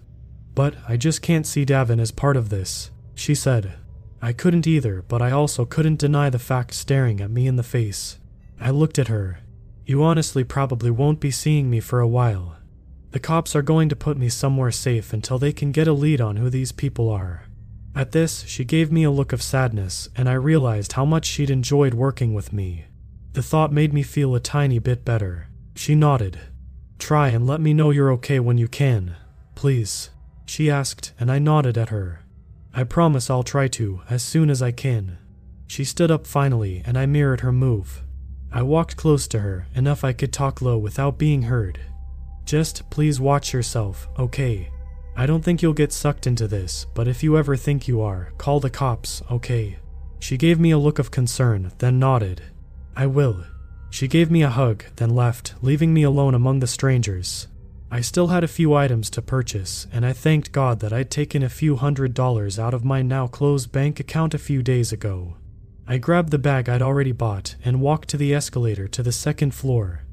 But I just can't see Davin as part of this, she said. I couldn't either, but I also couldn't deny the fact staring at me in the face. I looked at her. You honestly probably won't be seeing me for a while. The cops are going to put me somewhere safe until they can get a lead on who these people are. At this, she gave me a look of sadness, and I realized how much she'd enjoyed working with me. The thought made me feel a tiny bit better. She nodded. Try and let me know you're okay when you can, please, she asked, and I nodded at her. I promise I'll try to, as soon as I can. She stood up finally, and I mirrored her move. I walked close to her, enough I could talk low without being heard. Just please watch yourself, okay? I don't think you'll get sucked into this, but if you ever think you are, call the cops, okay? She gave me a look of concern, then nodded. I will, she gave me a hug, then left, leaving me alone among the strangers. I still had a few items to purchase, and I thanked God that I'd taken a few hundred dollars out of my now closed bank account a few days ago. I grabbed the bag I'd already bought and walked to the escalator to the second floor.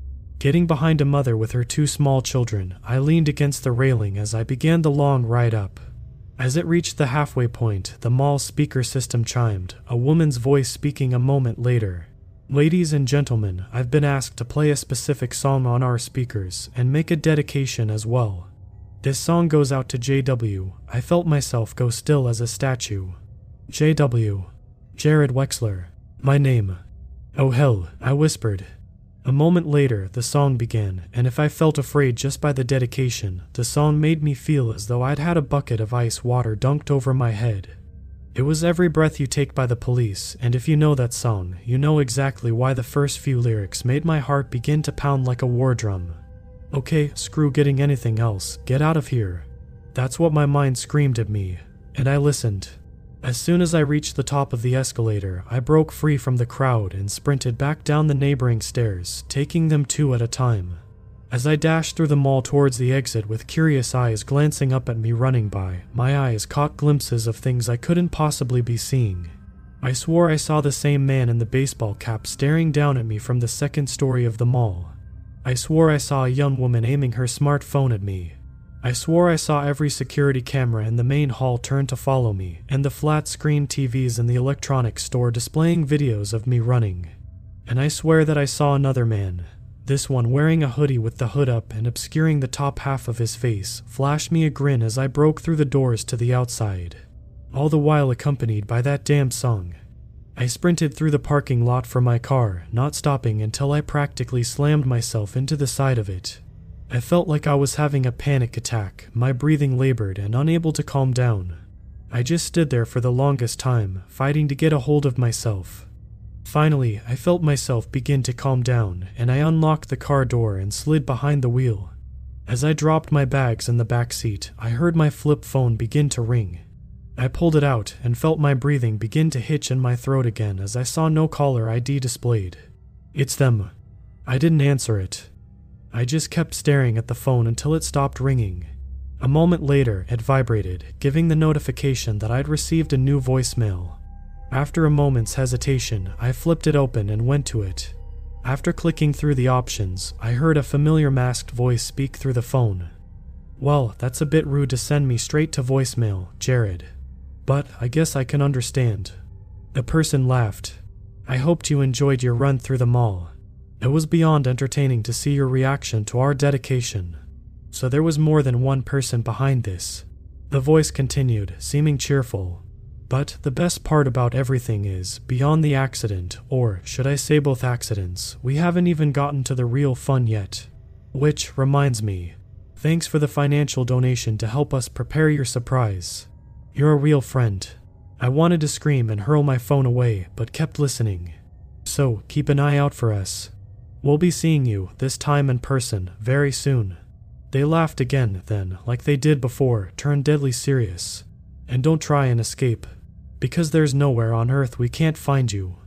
Getting behind a mother with her two small children, I leaned against the railing as I began the long ride up. As it reached the halfway point, the mall speaker system chimed, a woman's voice speaking a moment later. Ladies and gentlemen, I've been asked to play a specific song on our speakers and make a dedication as well. This song goes out to JW. I felt myself go still as a statue. JW. Jared Wexler. My name. Oh hell, I whispered. A moment later, the song began, and if I felt afraid just by the dedication, the song made me feel as though I'd had a bucket of ice water dunked over my head. It was Every Breath You Take by the police, and if you know that song, you know exactly why the first few lyrics made my heart begin to pound like a war drum. Okay, screw getting anything else, get out of here. That's what my mind screamed at me, and I listened. As soon as I reached the top of the escalator, I broke free from the crowd and sprinted back down the neighboring stairs, taking them two at a time. As I dashed through the mall towards the exit with curious eyes glancing up at me running by, my eyes caught glimpses of things I couldn't possibly be seeing. I swore I saw the same man in the baseball cap staring down at me from the second story of the mall. I swore I saw a young woman aiming her smartphone at me. I swore I saw every security camera in the main hall turn to follow me, and the flat screen TVs in the electronics store displaying videos of me running. And I swear that I saw another man, this one wearing a hoodie with the hood up and obscuring the top half of his face, flashed me a grin as I broke through the doors to the outside all the while accompanied by that damn song. I sprinted through the parking lot for my car, not stopping until I practically slammed myself into the side of it. I felt like I was having a panic attack, my breathing labored and unable to calm down. I just stood there for the longest time, fighting to get a hold of myself. Finally, I felt myself begin to calm down, and I unlocked the car door and slid behind the wheel. As I dropped my bags in the back seat, I heard my flip phone begin to ring. I pulled it out and felt my breathing begin to hitch in my throat again as I saw no caller ID displayed. It's them. I didn't answer it. I just kept staring at the phone until it stopped ringing. A moment later, it vibrated, giving the notification that I'd received a new voicemail. After a moment's hesitation, I flipped it open and went to it. After clicking through the options, I heard a familiar masked voice speak through the phone. Well, that's a bit rude to send me straight to voicemail, Jared but I guess I can understand. The person laughed. I hoped you enjoyed your run through the mall. It was beyond entertaining to see your reaction to our dedication. So there was more than one person behind this. The voice continued, seeming cheerful. But the best part about everything is, beyond the accident, or should I say both accidents, we haven't even gotten to the real fun yet. Which reminds me, thanks for the financial donation to help us prepare your surprise. You're a real friend. I wanted to scream and hurl my phone away, but kept listening. So keep an eye out for us. We'll be seeing you, this time in person, very soon. They laughed again, then, like they did before, turned deadly serious. And don't try and escape, because there's nowhere on Earth we can't find you.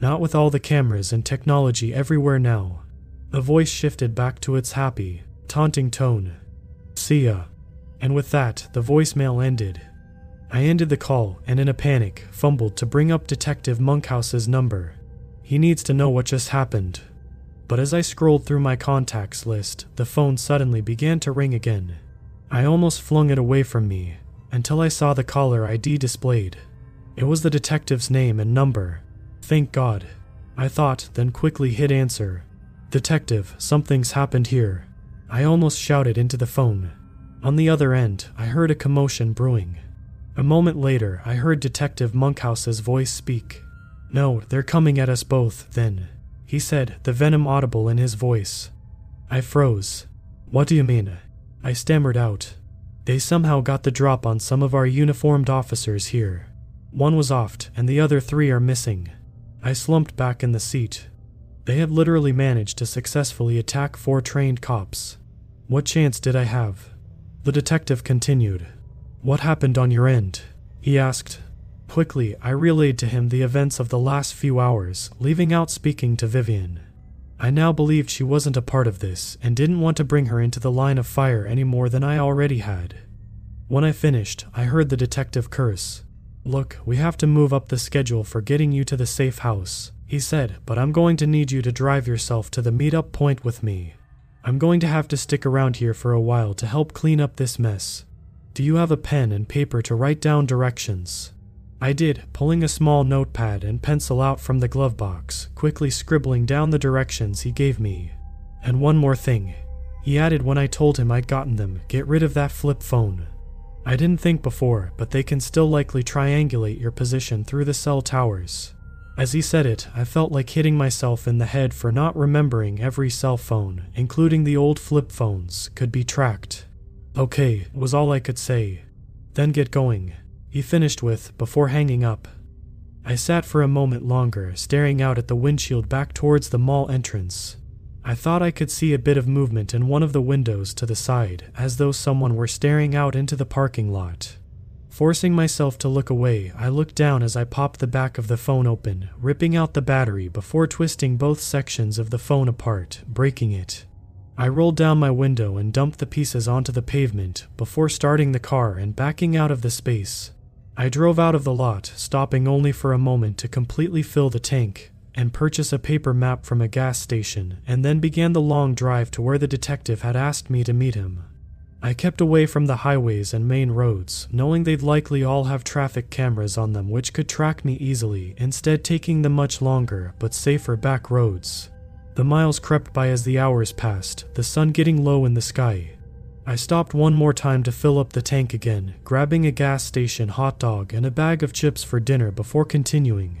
Not with all the cameras and technology everywhere now. The voice shifted back to its happy, taunting tone. See ya. And with that, the voicemail ended, I ended the call and, in a panic, fumbled to bring up Detective Monkhouse's number. He needs to know what just happened. But as I scrolled through my contacts list, the phone suddenly began to ring again. I almost flung it away from me until I saw the caller ID displayed. It was the detective's name and number. Thank God. I thought, then quickly hit answer. Detective, something's happened here. I almost shouted into the phone. On the other end, I heard a commotion brewing. A moment later, I heard Detective Monkhouse's voice speak. No, they're coming at us both, then. He said, the venom audible in his voice. I froze. What do you mean? I stammered out. They somehow got the drop on some of our uniformed officers here. One was offed, and the other three are missing. I slumped back in the seat. They have literally managed to successfully attack four trained cops. What chance did I have? The detective continued. What happened on your end? He asked. Quickly, I relayed to him the events of the last few hours, leaving out speaking to Vivian. I now believed she wasn't a part of this and didn't want to bring her into the line of fire any more than I already had. When I finished, I heard the detective curse. Look, we have to move up the schedule for getting you to the safe house, he said, but I'm going to need you to drive yourself to the meetup point with me. I'm going to have to stick around here for a while to help clean up this mess. Do you have a pen and paper to write down directions? I did, pulling a small notepad and pencil out from the glove box, quickly scribbling down the directions he gave me. And one more thing. He added when I told him I'd gotten them get rid of that flip phone. I didn't think before, but they can still likely triangulate your position through the cell towers. As he said it, I felt like hitting myself in the head for not remembering every cell phone, including the old flip phones, could be tracked. Okay, was all I could say. Then get going, he finished with before hanging up. I sat for a moment longer, staring out at the windshield back towards the mall entrance. I thought I could see a bit of movement in one of the windows to the side, as though someone were staring out into the parking lot. Forcing myself to look away, I looked down as I popped the back of the phone open, ripping out the battery before twisting both sections of the phone apart, breaking it. I rolled down my window and dumped the pieces onto the pavement before starting the car and backing out of the space. I drove out of the lot, stopping only for a moment to completely fill the tank and purchase a paper map from a gas station, and then began the long drive to where the detective had asked me to meet him. I kept away from the highways and main roads, knowing they'd likely all have traffic cameras on them which could track me easily, instead, taking the much longer but safer back roads. The miles crept by as the hours passed, the sun getting low in the sky. I stopped one more time to fill up the tank again, grabbing a gas station hot dog and a bag of chips for dinner before continuing.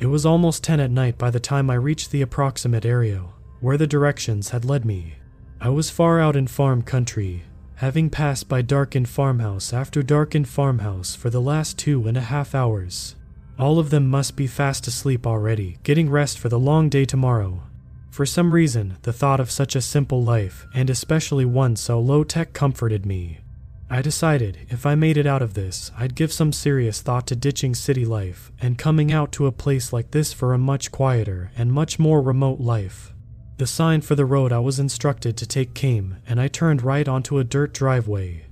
It was almost 10 at night by the time I reached the approximate area, where the directions had led me. I was far out in farm country, having passed by darkened farmhouse after darkened farmhouse for the last two and a half hours. All of them must be fast asleep already, getting rest for the long day tomorrow. For some reason, the thought of such a simple life, and especially one so low tech, comforted me. I decided if I made it out of this, I'd give some serious thought to ditching city life and coming out to a place like this for a much quieter and much more remote life. The sign for the road I was instructed to take came, and I turned right onto a dirt driveway.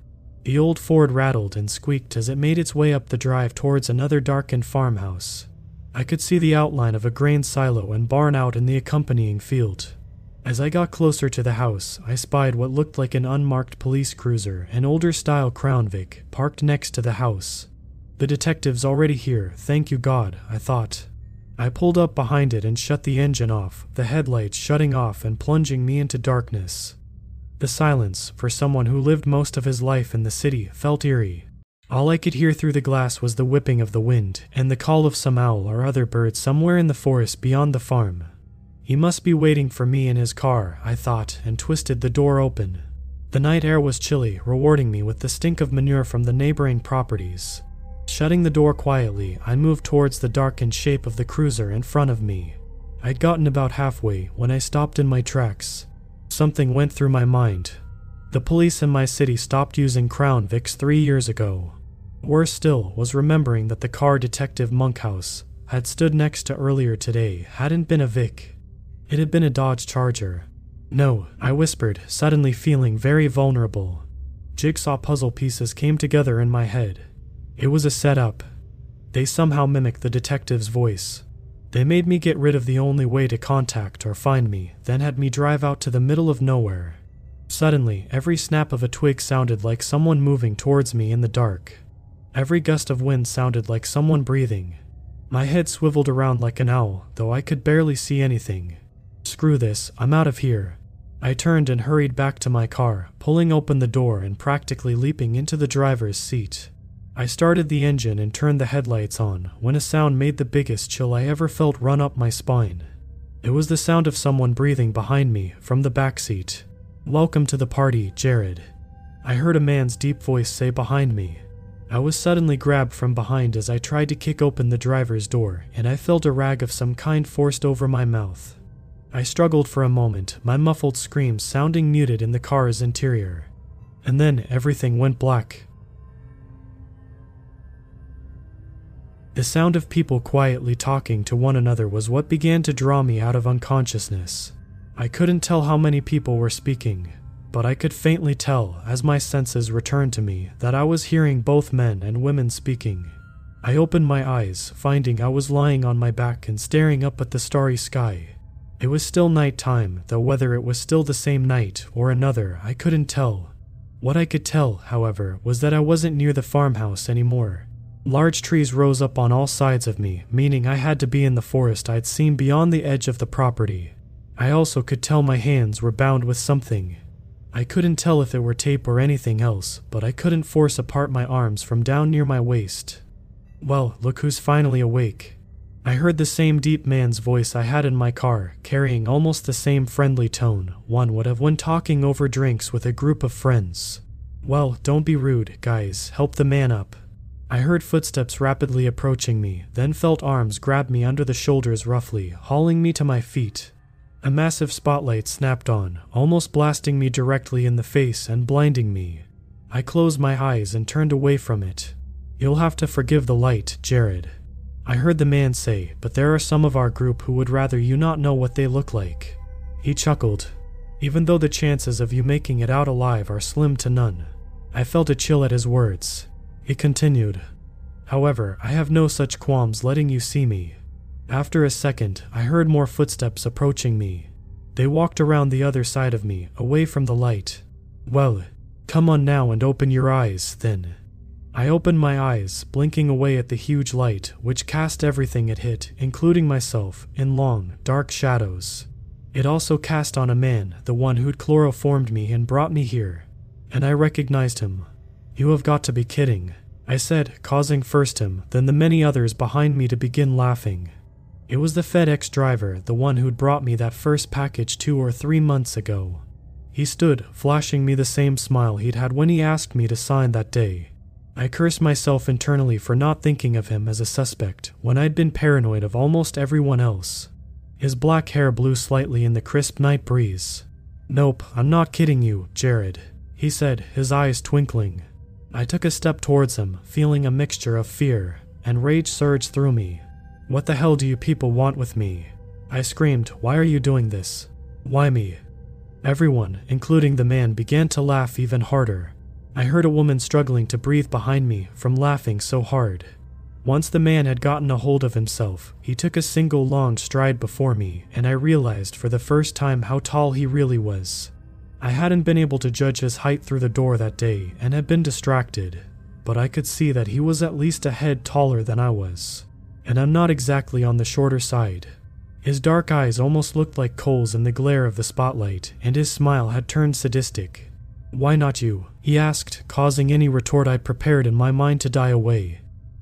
The old Ford rattled and squeaked as it made its way up the drive towards another darkened farmhouse. I could see the outline of a grain silo and barn out in the accompanying field. As I got closer to the house, I spied what looked like an unmarked police cruiser, an older style Crown Vic, parked next to the house. The detective's already here, thank you God, I thought. I pulled up behind it and shut the engine off, the headlights shutting off and plunging me into darkness. The silence, for someone who lived most of his life in the city, felt eerie. All I could hear through the glass was the whipping of the wind and the call of some owl or other bird somewhere in the forest beyond the farm. He must be waiting for me in his car, I thought, and twisted the door open. The night air was chilly, rewarding me with the stink of manure from the neighboring properties. Shutting the door quietly, I moved towards the darkened shape of the cruiser in front of me. I'd gotten about halfway when I stopped in my tracks. Something went through my mind. The police in my city stopped using Crown Vics three years ago. Worse still was remembering that the car Detective Monkhouse had stood next to earlier today hadn't been a Vic. It had been a Dodge Charger. No, I whispered, suddenly feeling very vulnerable. Jigsaw puzzle pieces came together in my head. It was a setup. They somehow mimicked the detective's voice. They made me get rid of the only way to contact or find me, then had me drive out to the middle of nowhere. Suddenly, every snap of a twig sounded like someone moving towards me in the dark. Every gust of wind sounded like someone breathing. My head swiveled around like an owl, though I could barely see anything. Screw this, I'm out of here. I turned and hurried back to my car, pulling open the door and practically leaping into the driver's seat. I started the engine and turned the headlights on when a sound made the biggest chill I ever felt run up my spine. It was the sound of someone breathing behind me from the back seat. Welcome to the party, Jared. I heard a man's deep voice say behind me. I was suddenly grabbed from behind as I tried to kick open the driver's door, and I felt a rag of some kind forced over my mouth. I struggled for a moment, my muffled screams sounding muted in the car's interior. And then everything went black. The sound of people quietly talking to one another was what began to draw me out of unconsciousness. I couldn't tell how many people were speaking, but I could faintly tell, as my senses returned to me, that I was hearing both men and women speaking. I opened my eyes, finding I was lying on my back and staring up at the starry sky. It was still night time, though whether it was still the same night or another, I couldn't tell. What I could tell, however, was that I wasn't near the farmhouse anymore. Large trees rose up on all sides of me, meaning I had to be in the forest I'd seen beyond the edge of the property. I also could tell my hands were bound with something. I couldn't tell if it were tape or anything else, but I couldn't force apart my arms from down near my waist. Well, look who's finally awake. I heard the same deep man's voice I had in my car, carrying almost the same friendly tone one would have when talking over drinks with a group of friends. Well, don't be rude, guys, help the man up. I heard footsteps rapidly approaching me, then felt arms grab me under the shoulders roughly, hauling me to my feet. A massive spotlight snapped on, almost blasting me directly in the face and blinding me. I closed my eyes and turned away from it. You'll have to forgive the light, Jared. I heard the man say, but there are some of our group who would rather you not know what they look like. He chuckled. Even though the chances of you making it out alive are slim to none. I felt a chill at his words. He continued, However, I have no such qualms letting you see me. After a second, I heard more footsteps approaching me. They walked around the other side of me, away from the light. Well, come on now and open your eyes, then. I opened my eyes, blinking away at the huge light, which cast everything it hit, including myself, in long, dark shadows. It also cast on a man, the one who'd chloroformed me and brought me here, and I recognized him. You have got to be kidding, I said, causing first him, then the many others behind me to begin laughing. It was the FedEx driver, the one who'd brought me that first package two or three months ago. He stood, flashing me the same smile he'd had when he asked me to sign that day. I cursed myself internally for not thinking of him as a suspect when I'd been paranoid of almost everyone else. His black hair blew slightly in the crisp night breeze. Nope, I'm not kidding you, Jared, he said, his eyes twinkling. I took a step towards him, feeling a mixture of fear, and rage surged through me. What the hell do you people want with me? I screamed, Why are you doing this? Why me? Everyone, including the man, began to laugh even harder. I heard a woman struggling to breathe behind me from laughing so hard. Once the man had gotten a hold of himself, he took a single long stride before me, and I realized for the first time how tall he really was. I hadn't been able to judge his height through the door that day and had been distracted, but I could see that he was at least a head taller than I was, and I'm not exactly on the shorter side. His dark eyes almost looked like coals in the glare of the spotlight, and his smile had turned sadistic. Why not you? he asked, causing any retort I'd prepared in my mind to die away.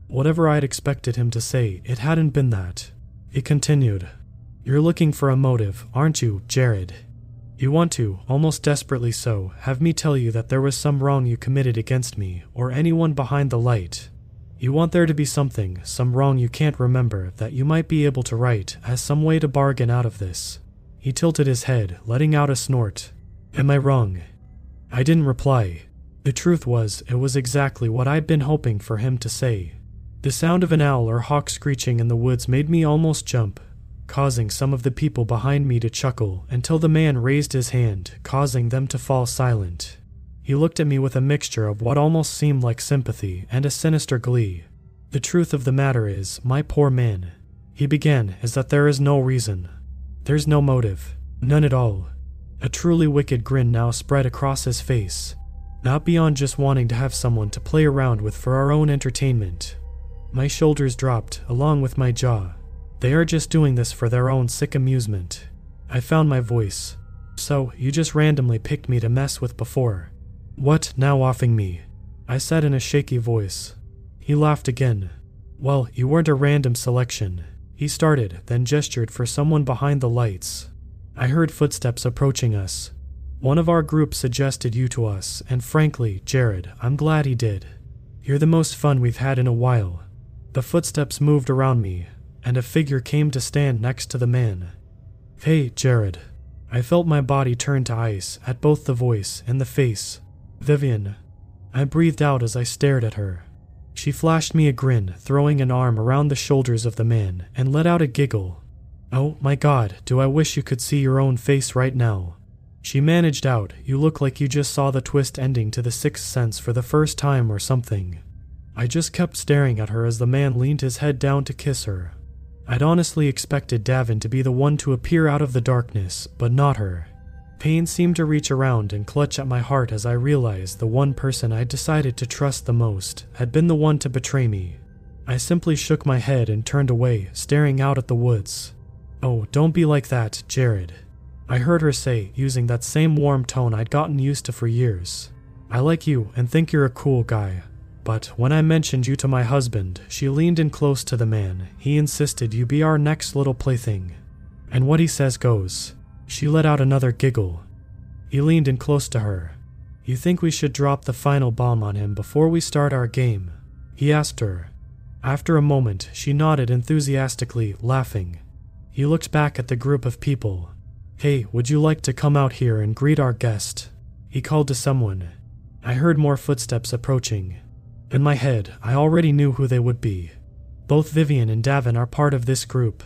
Whatever I'd expected him to say, it hadn't been that. He continued, You're looking for a motive, aren't you, Jared? You want to, almost desperately so, have me tell you that there was some wrong you committed against me, or anyone behind the light. You want there to be something, some wrong you can't remember, that you might be able to right as some way to bargain out of this. He tilted his head, letting out a snort. Am I wrong? I didn't reply. The truth was, it was exactly what I'd been hoping for him to say. The sound of an owl or hawk screeching in the woods made me almost jump, causing some of the people behind me to chuckle until the man raised his hand, causing them to fall silent. He looked at me with a mixture of what almost seemed like sympathy and a sinister glee. The truth of the matter is, my poor man, he began, is that there is no reason. There's no motive. None at all. A truly wicked grin now spread across his face, not beyond just wanting to have someone to play around with for our own entertainment, my shoulders dropped, along with my jaw. They are just doing this for their own sick amusement. I found my voice. So, you just randomly picked me to mess with before. What, now offing me? I said in a shaky voice. He laughed again. Well, you weren't a random selection. He started, then gestured for someone behind the lights. I heard footsteps approaching us. One of our group suggested you to us, and frankly, Jared, I'm glad he did. You're the most fun we've had in a while. The footsteps moved around me, and a figure came to stand next to the man. Hey, Jared. I felt my body turn to ice at both the voice and the face. Vivian. I breathed out as I stared at her. She flashed me a grin, throwing an arm around the shoulders of the man, and let out a giggle. Oh my god, do I wish you could see your own face right now. She managed out, you look like you just saw the twist ending to The Sixth Sense for the first time or something. I just kept staring at her as the man leaned his head down to kiss her. I'd honestly expected Davin to be the one to appear out of the darkness, but not her. Pain seemed to reach around and clutch at my heart as I realized the one person I'd decided to trust the most had been the one to betray me. I simply shook my head and turned away, staring out at the woods. Oh, don't be like that, Jared. I heard her say, using that same warm tone I'd gotten used to for years. I like you and think you're a cool guy. But when I mentioned you to my husband, she leaned in close to the man. He insisted you be our next little plaything. And what he says goes. She let out another giggle. He leaned in close to her. You think we should drop the final bomb on him before we start our game? He asked her. After a moment, she nodded enthusiastically, laughing. He looked back at the group of people. Hey, would you like to come out here and greet our guest? He called to someone. I heard more footsteps approaching. In my head, I already knew who they would be. Both Vivian and Davin are part of this group.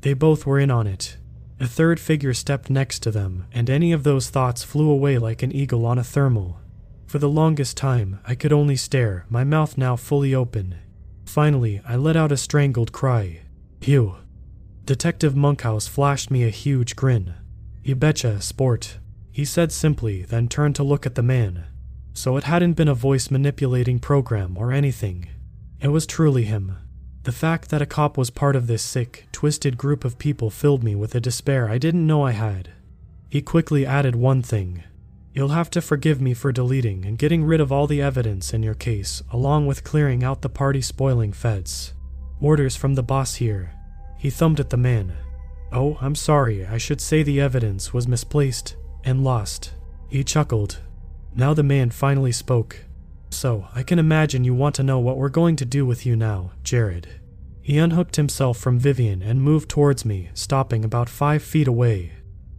They both were in on it. A third figure stepped next to them, and any of those thoughts flew away like an eagle on a thermal. For the longest time, I could only stare, my mouth now fully open. Finally, I let out a strangled cry. Phew. Detective Monkhouse flashed me a huge grin. You betcha, sport. He said simply, then turned to look at the man. So it hadn't been a voice manipulating program or anything. It was truly him. The fact that a cop was part of this sick, twisted group of people filled me with a despair I didn't know I had. He quickly added one thing. You'll have to forgive me for deleting and getting rid of all the evidence in your case, along with clearing out the party spoiling feds. Orders from the boss here. He thumbed at the man. Oh, I'm sorry, I should say the evidence was misplaced and lost. He chuckled. Now the man finally spoke. So, I can imagine you want to know what we're going to do with you now, Jared. He unhooked himself from Vivian and moved towards me, stopping about five feet away.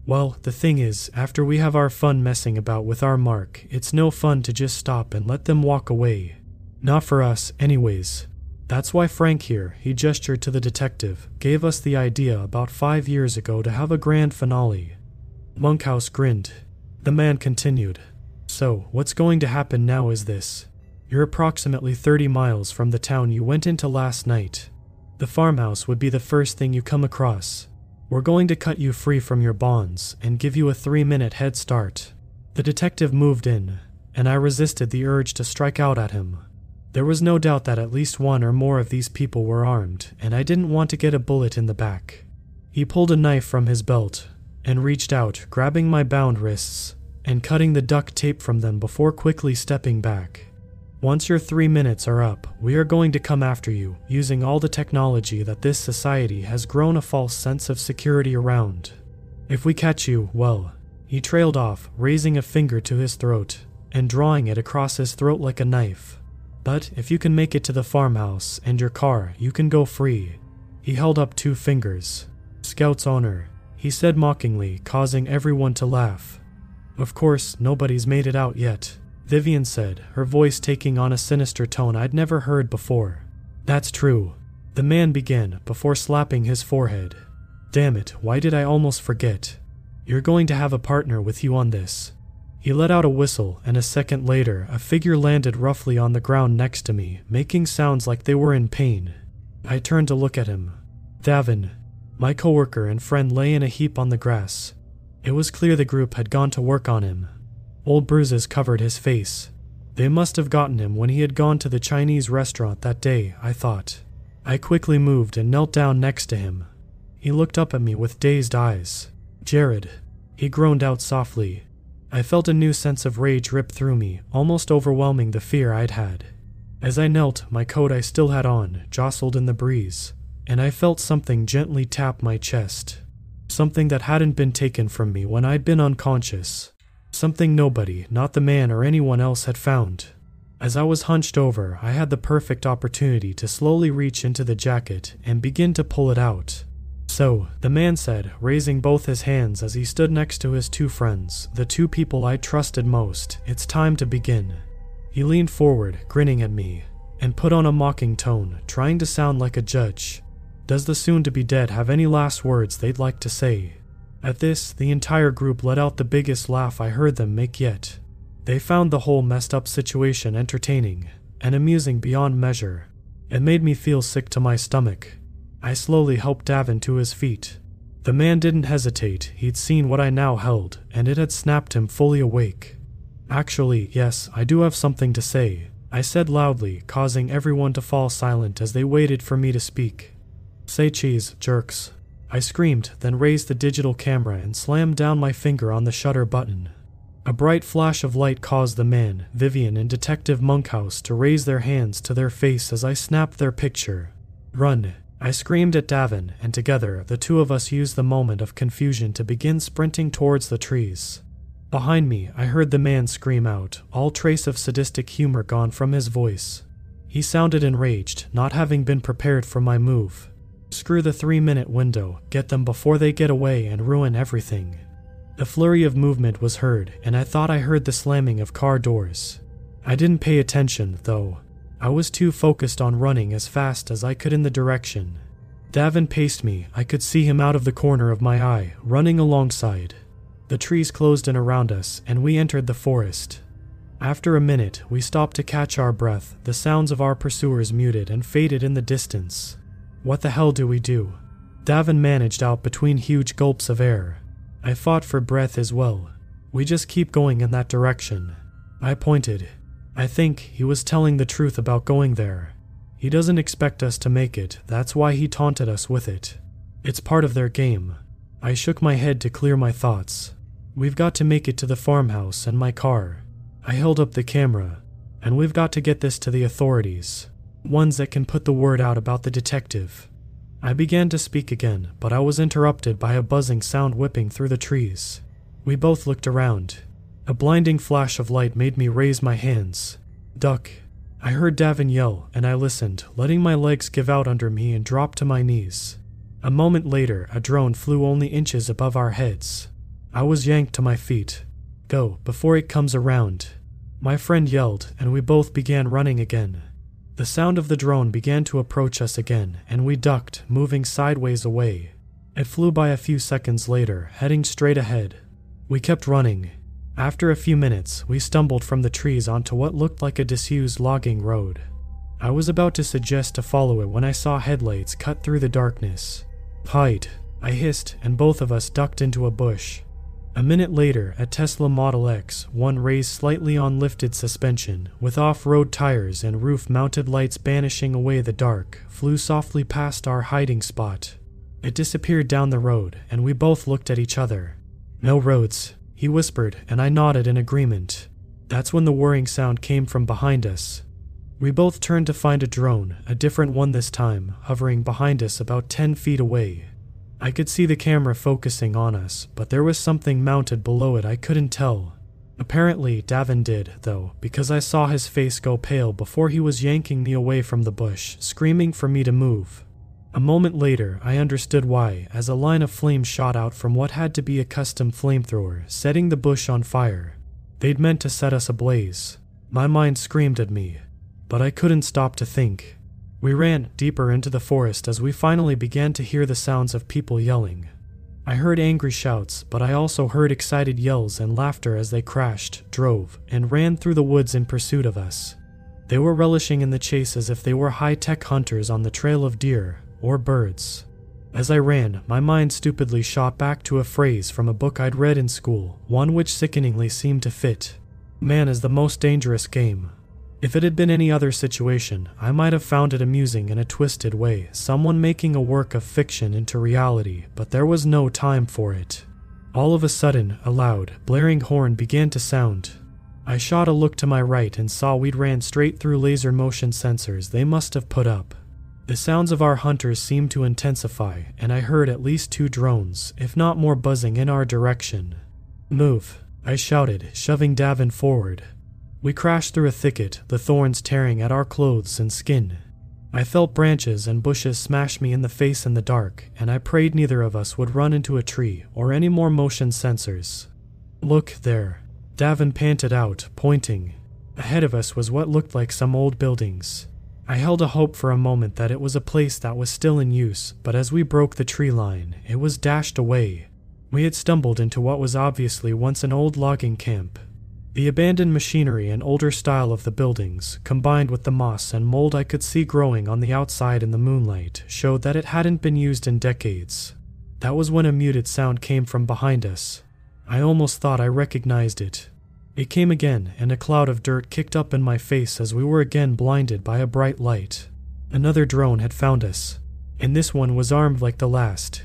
Well, the thing is, after we have our fun messing about with our mark, it's no fun to just stop and let them walk away. Not for us, anyways. That's why Frank here, he gestured to the detective, gave us the idea about five years ago to have a grand finale. Monkhouse grinned. The man continued. So, what's going to happen now is this. You're approximately 30 miles from the town you went into last night. The farmhouse would be the first thing you come across. We're going to cut you free from your bonds and give you a three minute head start. The detective moved in, and I resisted the urge to strike out at him. There was no doubt that at least one or more of these people were armed, and I didn't want to get a bullet in the back. He pulled a knife from his belt and reached out, grabbing my bound wrists and cutting the duct tape from them before quickly stepping back. Once your three minutes are up, we are going to come after you, using all the technology that this society has grown a false sense of security around. If we catch you, well, he trailed off, raising a finger to his throat and drawing it across his throat like a knife. But if you can make it to the farmhouse and your car, you can go free. He held up two fingers. Scout's honor, he said mockingly, causing everyone to laugh. Of course, nobody's made it out yet, Vivian said, her voice taking on a sinister tone I'd never heard before. That's true. The man began before slapping his forehead. Damn it, why did I almost forget? You're going to have a partner with you on this. He let out a whistle, and a second later, a figure landed roughly on the ground next to me, making sounds like they were in pain. I turned to look at him. Davin, my coworker and friend lay in a heap on the grass. It was clear the group had gone to work on him. Old bruises covered his face. They must have gotten him when he had gone to the Chinese restaurant that day, I thought. I quickly moved and knelt down next to him. He looked up at me with dazed eyes. Jared. He groaned out softly. I felt a new sense of rage rip through me, almost overwhelming the fear I'd had. As I knelt, my coat I still had on jostled in the breeze and I felt something gently tap my chest. Something that hadn't been taken from me when I'd been unconscious. Something nobody, not the man or anyone else, had found. As I was hunched over, I had the perfect opportunity to slowly reach into the jacket and begin to pull it out. So, the man said, raising both his hands as he stood next to his two friends, the two people I trusted most, it's time to begin. He leaned forward, grinning at me, and put on a mocking tone, trying to sound like a judge. Does the soon to be dead have any last words they'd like to say? At this, the entire group let out the biggest laugh I heard them make yet. They found the whole messed up situation entertaining and amusing beyond measure. It made me feel sick to my stomach. I slowly helped Davin to his feet. The man didn't hesitate, he'd seen what I now held, and it had snapped him fully awake. Actually, yes, I do have something to say, I said loudly, causing everyone to fall silent as they waited for me to speak. Say cheese, jerks. I screamed, then raised the digital camera and slammed down my finger on the shutter button. A bright flash of light caused the man, Vivian, and Detective Monkhouse to raise their hands to their face as I snapped their picture. Run! I screamed at Davin, and together the two of us used the moment of confusion to begin sprinting towards the trees. Behind me, I heard the man scream out, all trace of sadistic humor gone from his voice. He sounded enraged, not having been prepared for my move. Screw the three minute window, get them before they get away and ruin everything. A flurry of movement was heard, and I thought I heard the slamming of car doors. I didn't pay attention, though. I was too focused on running as fast as I could in the direction. Davin paced me. I could see him out of the corner of my eye, running alongside. The trees closed in around us, and we entered the forest. After a minute, we stopped to catch our breath. The sounds of our pursuers muted and faded in the distance. What the hell do we do? Davin managed out between huge gulps of air. I fought for breath as well. We just keep going in that direction. I pointed. I think he was telling the truth about going there. He doesn't expect us to make it, that's why he taunted us with it. It's part of their game. I shook my head to clear my thoughts. We've got to make it to the farmhouse and my car. I held up the camera, and we've got to get this to the authorities, ones that can put the word out about the detective. I began to speak again, but I was interrupted by a buzzing sound whipping through the trees. We both looked around. A blinding flash of light made me raise my hands. Duck. I heard Davin yell, and I listened, letting my legs give out under me and drop to my knees. A moment later, a drone flew only inches above our heads. I was yanked to my feet. Go, before it comes around. My friend yelled, and we both began running again. The sound of the drone began to approach us again, and we ducked, moving sideways away. It flew by a few seconds later, heading straight ahead. We kept running. After a few minutes, we stumbled from the trees onto what looked like a disused logging road. I was about to suggest to follow it when I saw headlights cut through the darkness. Hide, I hissed, and both of us ducked into a bush. A minute later, a Tesla Model X, one raised slightly on lifted suspension, with off road tires and roof mounted lights banishing away the dark, flew softly past our hiding spot. It disappeared down the road, and we both looked at each other. No roads, he whispered, and I nodded in agreement. That's when the whirring sound came from behind us. We both turned to find a drone, a different one this time, hovering behind us about 10 feet away. I could see the camera focusing on us, but there was something mounted below it I couldn't tell. Apparently, Davin did, though, because I saw his face go pale before he was yanking me away from the bush, screaming for me to move. A moment later, I understood why, as a line of flame shot out from what had to be a custom flamethrower, setting the bush on fire. They'd meant to set us ablaze. My mind screamed at me, but I couldn't stop to think. We ran deeper into the forest as we finally began to hear the sounds of people yelling. I heard angry shouts, but I also heard excited yells and laughter as they crashed, drove, and ran through the woods in pursuit of us. They were relishing in the chase as if they were high tech hunters on the trail of deer or birds. As I ran, my mind stupidly shot back to a phrase from a book I'd read in school, one which sickeningly seemed to fit Man is the most dangerous game, if it had been any other situation, I might have found it amusing in a twisted way, someone making a work of fiction into reality, but there was no time for it. All of a sudden, a loud, blaring horn began to sound. I shot a look to my right and saw we'd ran straight through laser motion sensors they must have put up. The sounds of our hunters seemed to intensify, and I heard at least two drones, if not more, buzzing in our direction. Move, I shouted, shoving Davin forward. We crashed through a thicket, the thorns tearing at our clothes and skin. I felt branches and bushes smash me in the face in the dark, and I prayed neither of us would run into a tree or any more motion sensors. Look there. Davin panted out, pointing. Ahead of us was what looked like some old buildings. I held a hope for a moment that it was a place that was still in use, but as we broke the tree line, it was dashed away. We had stumbled into what was obviously once an old logging camp, the abandoned machinery and older style of the buildings, combined with the moss and mold I could see growing on the outside in the moonlight, showed that it hadn't been used in decades. That was when a muted sound came from behind us. I almost thought I recognized it. It came again, and a cloud of dirt kicked up in my face as we were again blinded by a bright light. Another drone had found us, and this one was armed like the last.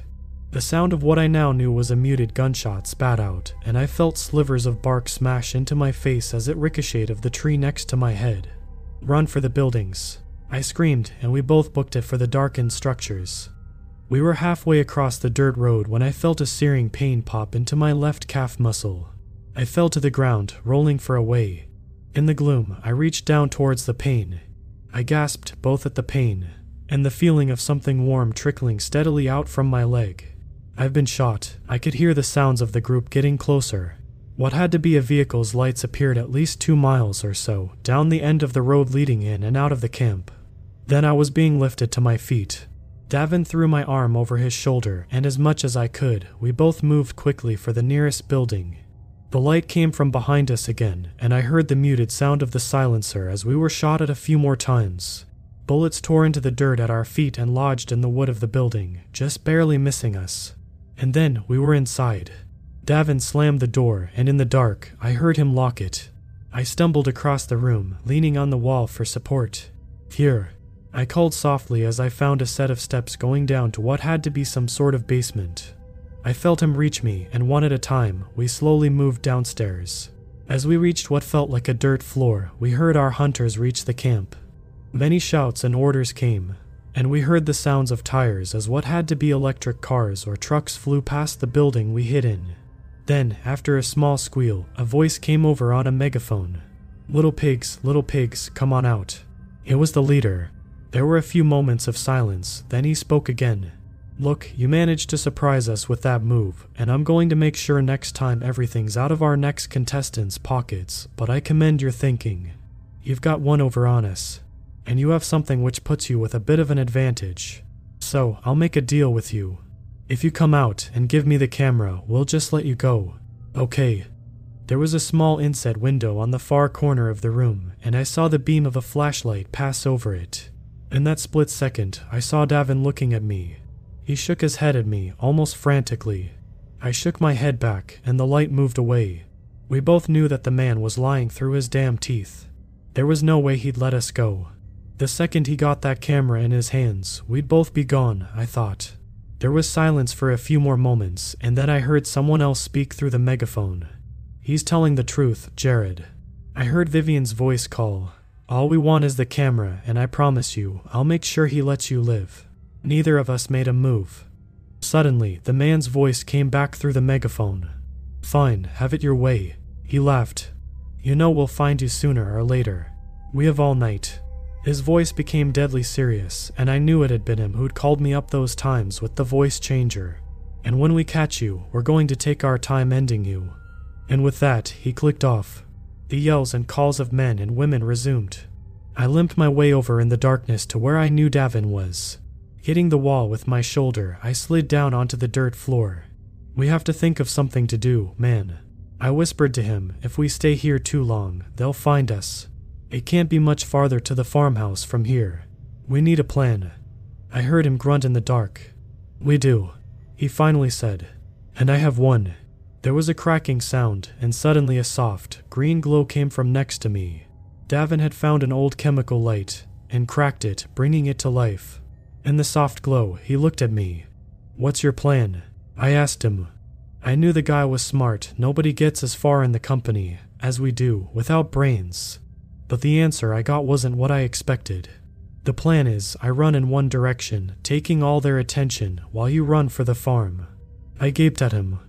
The sound of what I now knew was a muted gunshot spat out, and I felt slivers of bark smash into my face as it ricocheted of the tree next to my head. Run for the buildings. I screamed, and we both booked it for the darkened structures. We were halfway across the dirt road when I felt a searing pain pop into my left calf muscle. I fell to the ground, rolling for a way. In the gloom, I reached down towards the pain. I gasped both at the pain and the feeling of something warm trickling steadily out from my leg. I've been shot. I could hear the sounds of the group getting closer. What had to be a vehicle's lights appeared at least two miles or so down the end of the road leading in and out of the camp. Then I was being lifted to my feet. Davin threw my arm over his shoulder, and as much as I could, we both moved quickly for the nearest building. The light came from behind us again, and I heard the muted sound of the silencer as we were shot at a few more times. Bullets tore into the dirt at our feet and lodged in the wood of the building, just barely missing us. And then we were inside. Davin slammed the door, and in the dark, I heard him lock it. I stumbled across the room, leaning on the wall for support. Here. I called softly as I found a set of steps going down to what had to be some sort of basement. I felt him reach me, and one at a time, we slowly moved downstairs. As we reached what felt like a dirt floor, we heard our hunters reach the camp. Many shouts and orders came, and we heard the sounds of tires as what had to be electric cars or trucks flew past the building we hid in. Then, after a small squeal, a voice came over on a megaphone. Little pigs, little pigs, come on out. It was the leader. There were a few moments of silence, then he spoke again. Look, you managed to surprise us with that move, and I'm going to make sure next time everything's out of our next contestant's pockets, but I commend your thinking. You've got one over on us, and you have something which puts you with a bit of an advantage. So, I'll make a deal with you. If you come out and give me the camera, we'll just let you go. Okay. There was a small inset window on the far corner of the room, and I saw the beam of a flashlight pass over it. In that split second, I saw Davin looking at me. He shook his head at me, almost frantically. I shook my head back, and the light moved away. We both knew that the man was lying through his damn teeth. There was no way he'd let us go. The second he got that camera in his hands, we'd both be gone, I thought. There was silence for a few more moments, and then I heard someone else speak through the megaphone. He's telling the truth, Jared. I heard Vivian's voice call. All we want is the camera, and I promise you, I'll make sure he lets you live. Neither of us made a move. Suddenly, the man's voice came back through the megaphone. Fine, have it your way. He laughed. You know we'll find you sooner or later. We have all night. His voice became deadly serious, and I knew it had been him who'd called me up those times with the voice changer. And when we catch you, we're going to take our time ending you. And with that, he clicked off. The yells and calls of men and women resumed. I limped my way over in the darkness to where I knew Davin was. Hitting the wall with my shoulder, I slid down onto the dirt floor. We have to think of something to do, man. I whispered to him, if we stay here too long, they'll find us. It can't be much farther to the farmhouse from here. We need a plan. I heard him grunt in the dark. We do, he finally said. And I have one. There was a cracking sound, and suddenly a soft, green glow came from next to me. Davin had found an old chemical light and cracked it, bringing it to life. In the soft glow, he looked at me. What's your plan? I asked him. I knew the guy was smart. Nobody gets as far in the company as we do without brains. But the answer I got wasn't what I expected. The plan is I run in one direction, taking all their attention, while you run for the farm. I gaped at him.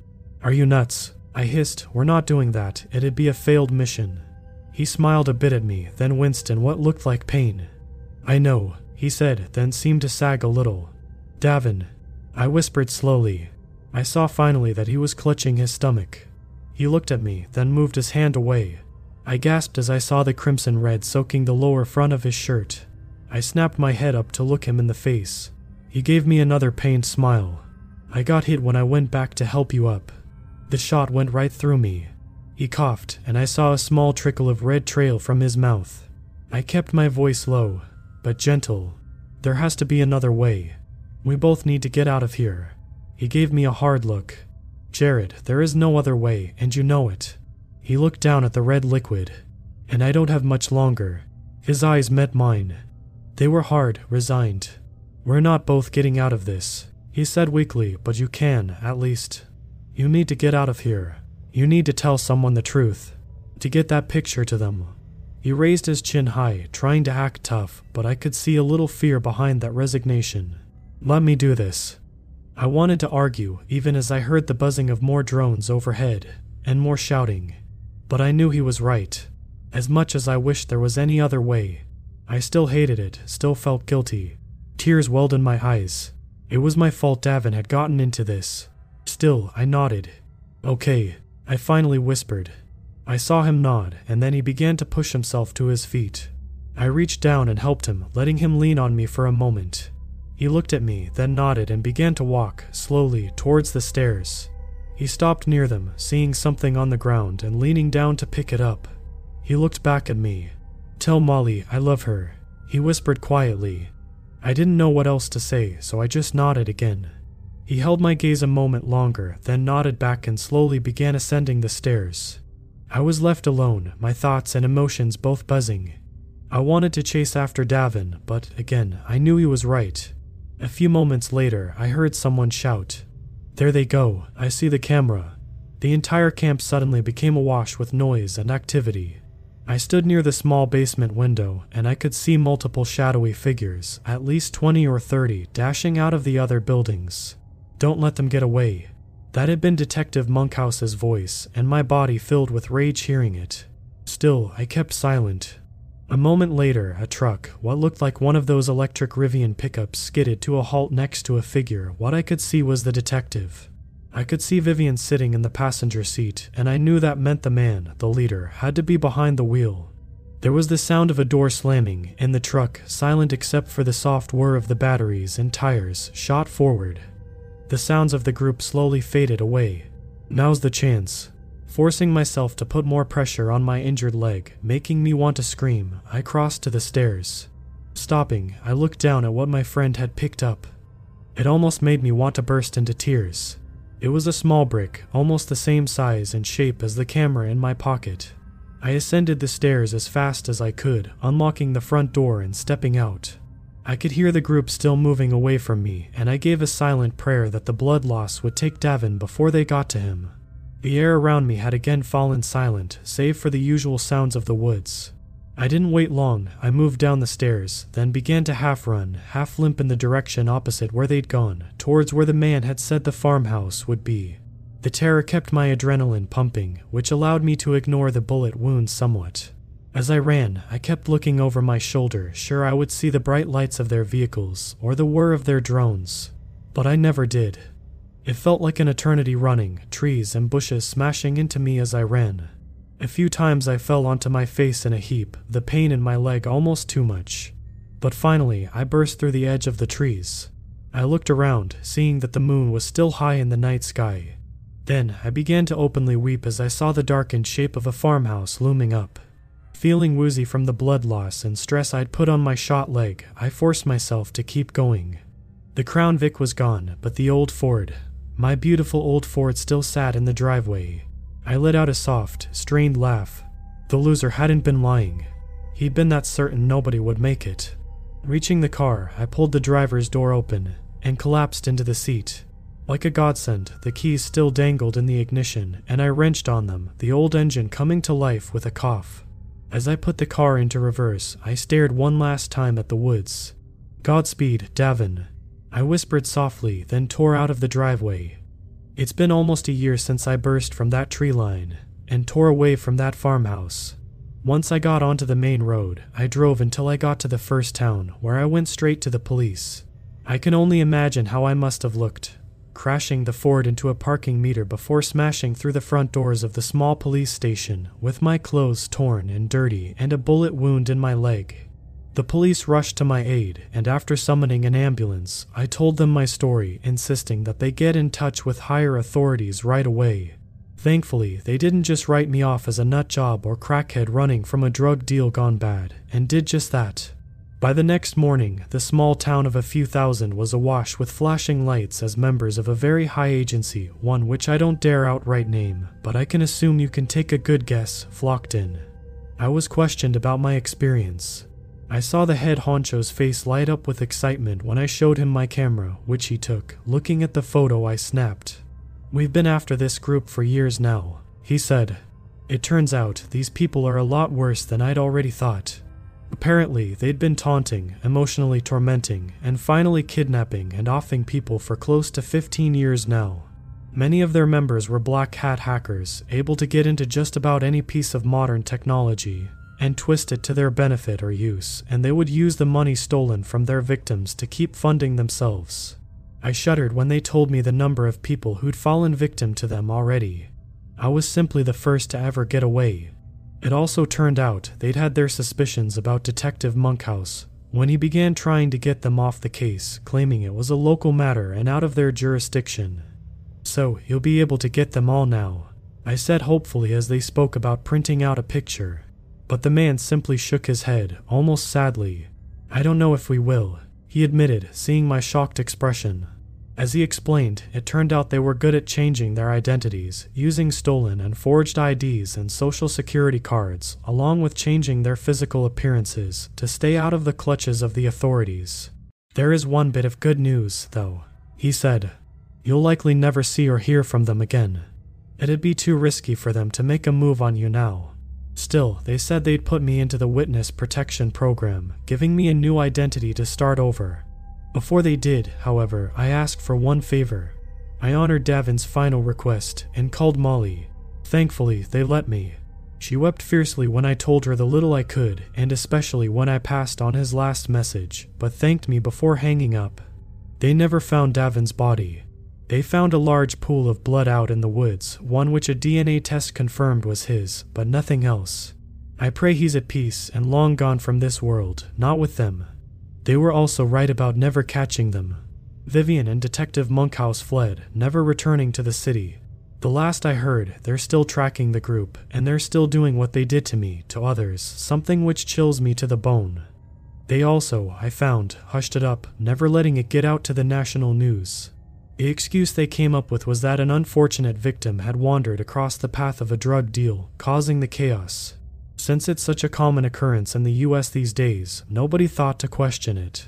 Are you nuts? I hissed, We're not doing that. It'd be a failed mission. He smiled a bit at me, then winced in what looked like pain. I know, he said, then seemed to sag a little. Davin. I whispered slowly. I saw finally that he was clutching his stomach. He looked at me, then moved his hand away. I gasped as I saw the crimson red soaking the lower front of his shirt. I snapped my head up to look him in the face. He gave me another pained smile. I got hit when I went back to help you up. The shot went right through me. He coughed, and I saw a small trickle of red trail from his mouth. I kept my voice low, but gentle. There has to be another way. We both need to get out of here. He gave me a hard look. Jared, there is no other way, and you know it. He looked down at the red liquid, and I don't have much longer. His eyes met mine. They were hard, resigned. We're not both getting out of this, he said weakly, but you can, at least. You need to get out of here. You need to tell someone the truth. To get that picture to them. He raised his chin high, trying to act tough, but I could see a little fear behind that resignation. Let me do this. I wanted to argue, even as I heard the buzzing of more drones overhead, and more shouting. But I knew he was right. As much as I wished there was any other way, I still hated it, still felt guilty. Tears welled in my eyes. It was my fault Davin had gotten into this. Still, I nodded. Okay, I finally whispered. I saw him nod, and then he began to push himself to his feet. I reached down and helped him, letting him lean on me for a moment. He looked at me, then nodded and began to walk, slowly, towards the stairs. He stopped near them, seeing something on the ground and leaning down to pick it up. He looked back at me. Tell Molly I love her, he whispered quietly. I didn't know what else to say, so I just nodded again. He held my gaze a moment longer, then nodded back and slowly began ascending the stairs. I was left alone, my thoughts and emotions both buzzing. I wanted to chase after Davin, but again, I knew he was right. A few moments later, I heard someone shout, There they go, I see the camera. The entire camp suddenly became awash with noise and activity. I stood near the small basement window, and I could see multiple shadowy figures, at least 20 or 30, dashing out of the other buildings. Don't let them get away. That had been Detective Monkhouse's voice, and my body filled with rage hearing it. Still, I kept silent, a moment later, a truck, what looked like one of those electric Rivian pickups, skidded to a halt next to a figure. What I could see was the detective. I could see Vivian sitting in the passenger seat, and I knew that meant the man, the leader, had to be behind the wheel. There was the sound of a door slamming, and the truck, silent except for the soft whir of the batteries and tires, shot forward. The sounds of the group slowly faded away. Now's the chance. Forcing myself to put more pressure on my injured leg, making me want to scream, I crossed to the stairs. Stopping, I looked down at what my friend had picked up. It almost made me want to burst into tears. It was a small brick, almost the same size and shape as the camera in my pocket. I ascended the stairs as fast as I could, unlocking the front door and stepping out. I could hear the group still moving away from me, and I gave a silent prayer that the blood loss would take Davin before they got to him. The air around me had again fallen silent, save for the usual sounds of the woods. I didn't wait long. I moved down the stairs, then began to half run, half limp in the direction opposite where they'd gone, towards where the man had said the farmhouse would be. The terror kept my adrenaline pumping, which allowed me to ignore the bullet wound somewhat. As I ran, I kept looking over my shoulder, sure I would see the bright lights of their vehicles or the whir of their drones. But I never did. It felt like an eternity running, trees and bushes smashing into me as I ran. A few times I fell onto my face in a heap, the pain in my leg almost too much. But finally, I burst through the edge of the trees. I looked around, seeing that the moon was still high in the night sky. Then I began to openly weep as I saw the darkened shape of a farmhouse looming up. Feeling woozy from the blood loss and stress I'd put on my shot leg, I forced myself to keep going. The Crown Vic was gone, but the old Ford, my beautiful old Ford still sat in the driveway. I let out a soft, strained laugh. The loser hadn't been lying. He'd been that certain nobody would make it. Reaching the car, I pulled the driver's door open and collapsed into the seat. Like a godsend, the keys still dangled in the ignition, and I wrenched on them, the old engine coming to life with a cough. As I put the car into reverse, I stared one last time at the woods. Godspeed, Davin. I whispered softly, then tore out of the driveway. It's been almost a year since I burst from that tree line and tore away from that farmhouse. Once I got onto the main road, I drove until I got to the first town, where I went straight to the police. I can only imagine how I must have looked, crashing the Ford into a parking meter before smashing through the front doors of the small police station, with my clothes torn and dirty and a bullet wound in my leg. The police rushed to my aid, and after summoning an ambulance, I told them my story, insisting that they get in touch with higher authorities right away. Thankfully, they didn't just write me off as a nut job or crackhead running from a drug deal gone bad, and did just that. By the next morning, the small town of a few thousand was awash with flashing lights as members of a very high agency, one which I don't dare outright name, but I can assume you can take a good guess, flocked in. I was questioned about my experience, I saw the head honcho's face light up with excitement when I showed him my camera, which he took, looking at the photo I snapped. We've been after this group for years now, he said. It turns out these people are a lot worse than I'd already thought. Apparently, they'd been taunting, emotionally tormenting, and finally kidnapping and offing people for close to 15 years now. Many of their members were black hat hackers, able to get into just about any piece of modern technology, and twist it to their benefit or use, and they would use the money stolen from their victims to keep funding themselves. I shuddered when they told me the number of people who'd fallen victim to them already. I was simply the first to ever get away. It also turned out they'd had their suspicions about Detective Monkhouse when he began trying to get them off the case, claiming it was a local matter and out of their jurisdiction. So you'll be able to get them all now, I said hopefully as they spoke about printing out a picture. But the man simply shook his head, almost sadly. I don't know if we will, he admitted, seeing my shocked expression. As he explained, it turned out they were good at changing their identities, using stolen and forged IDs and social security cards, along with changing their physical appearances to stay out of the clutches of the authorities. There is one bit of good news, though, he said. You'll likely never see or hear from them again. It'd be too risky for them to make a move on you now. Still, they said they'd put me into the witness protection program, giving me a new identity to start over. Before they did, however, I asked for one favor. I honored Davin's final request and called Molly. Thankfully, they let me. She wept fiercely when I told her the little I could, and especially when I passed on his last message, but thanked me before hanging up. They never found Davin's body. They found a large pool of blood out in the woods, one which a DNA test confirmed was his, but nothing else. I pray he's at peace and long gone from this world, not with them, they were also right about never catching them. Vivian and Detective Monkhouse fled, never returning to the city. The last I heard, they're still tracking the group, and they're still doing what they did to me, to others, something which chills me to the bone. They also, I found, hushed it up, never letting it get out to the national news. The excuse they came up with was that an unfortunate victim had wandered across the path of a drug deal, causing the chaos. Since it's such a common occurrence in the US these days, nobody thought to question it.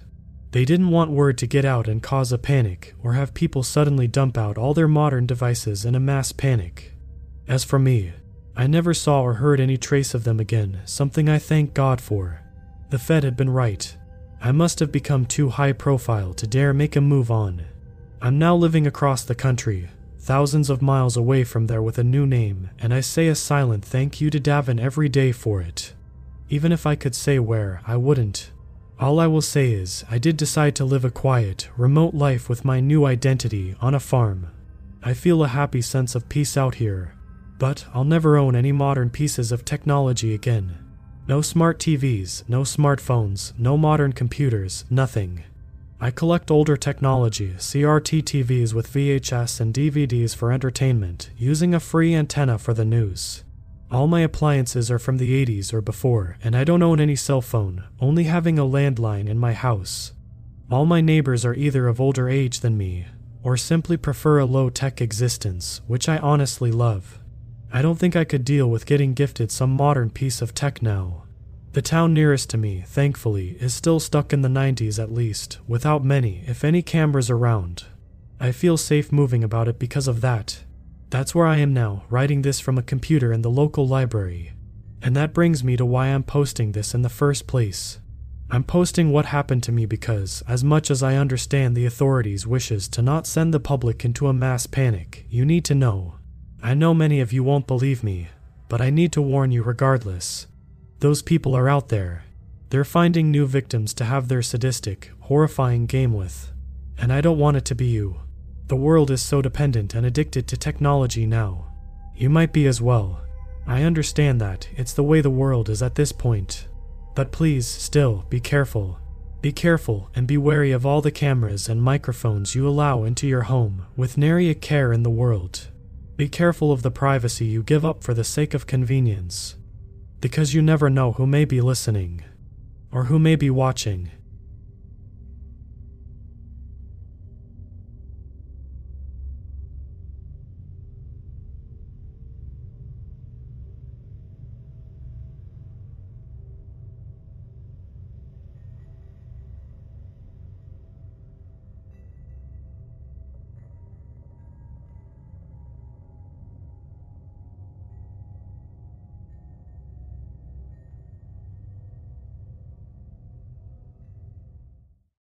They didn't want word to get out and cause a panic, or have people suddenly dump out all their modern devices in a mass panic. As for me, I never saw or heard any trace of them again, something I thank God for. The Fed had been right. I must have become too high profile to dare make a move on. I'm now living across the country, thousands of miles away from there with a new name, and I say a silent thank you to Davin every day for it. Even if I could say where, I wouldn't. All I will say is, I did decide to live a quiet, remote life with my new identity on a farm. I feel a happy sense of peace out here, but I'll never own any modern pieces of technology again. No smart TVs, no smartphones, no modern computers, nothing. I collect older technology, CRT TVs with VHS and DVDs for entertainment, using a free antenna for the news. All my appliances are from the 80s or before, and I don't own any cell phone, only having a landline in my house. All my neighbors are either of older age than me, or simply prefer a low tech existence, which I honestly love. I don't think I could deal with getting gifted some modern piece of tech now. The town nearest to me, thankfully, is still stuck in the 90s at least, without many, if any, cameras around. I feel safe moving about it because of that. That's where I am now, writing this from a computer in the local library. And that brings me to why I'm posting this in the first place. I'm posting what happened to me because, as much as I understand the authorities' wishes to not send the public into a mass panic, you need to know. I know many of you won't believe me, but I need to warn you regardless. Those people are out there. They're finding new victims to have their sadistic, horrifying game with. And I don't want it to be you. The world is so dependent and addicted to technology now. You might be as well. I understand that, it's the way the world is at this point. But please, still, be careful. Be careful and be wary of all the cameras and microphones you allow into your home, with nary a care in the world. Be careful of the privacy you give up for the sake of convenience because you never know who may be listening or who may be watching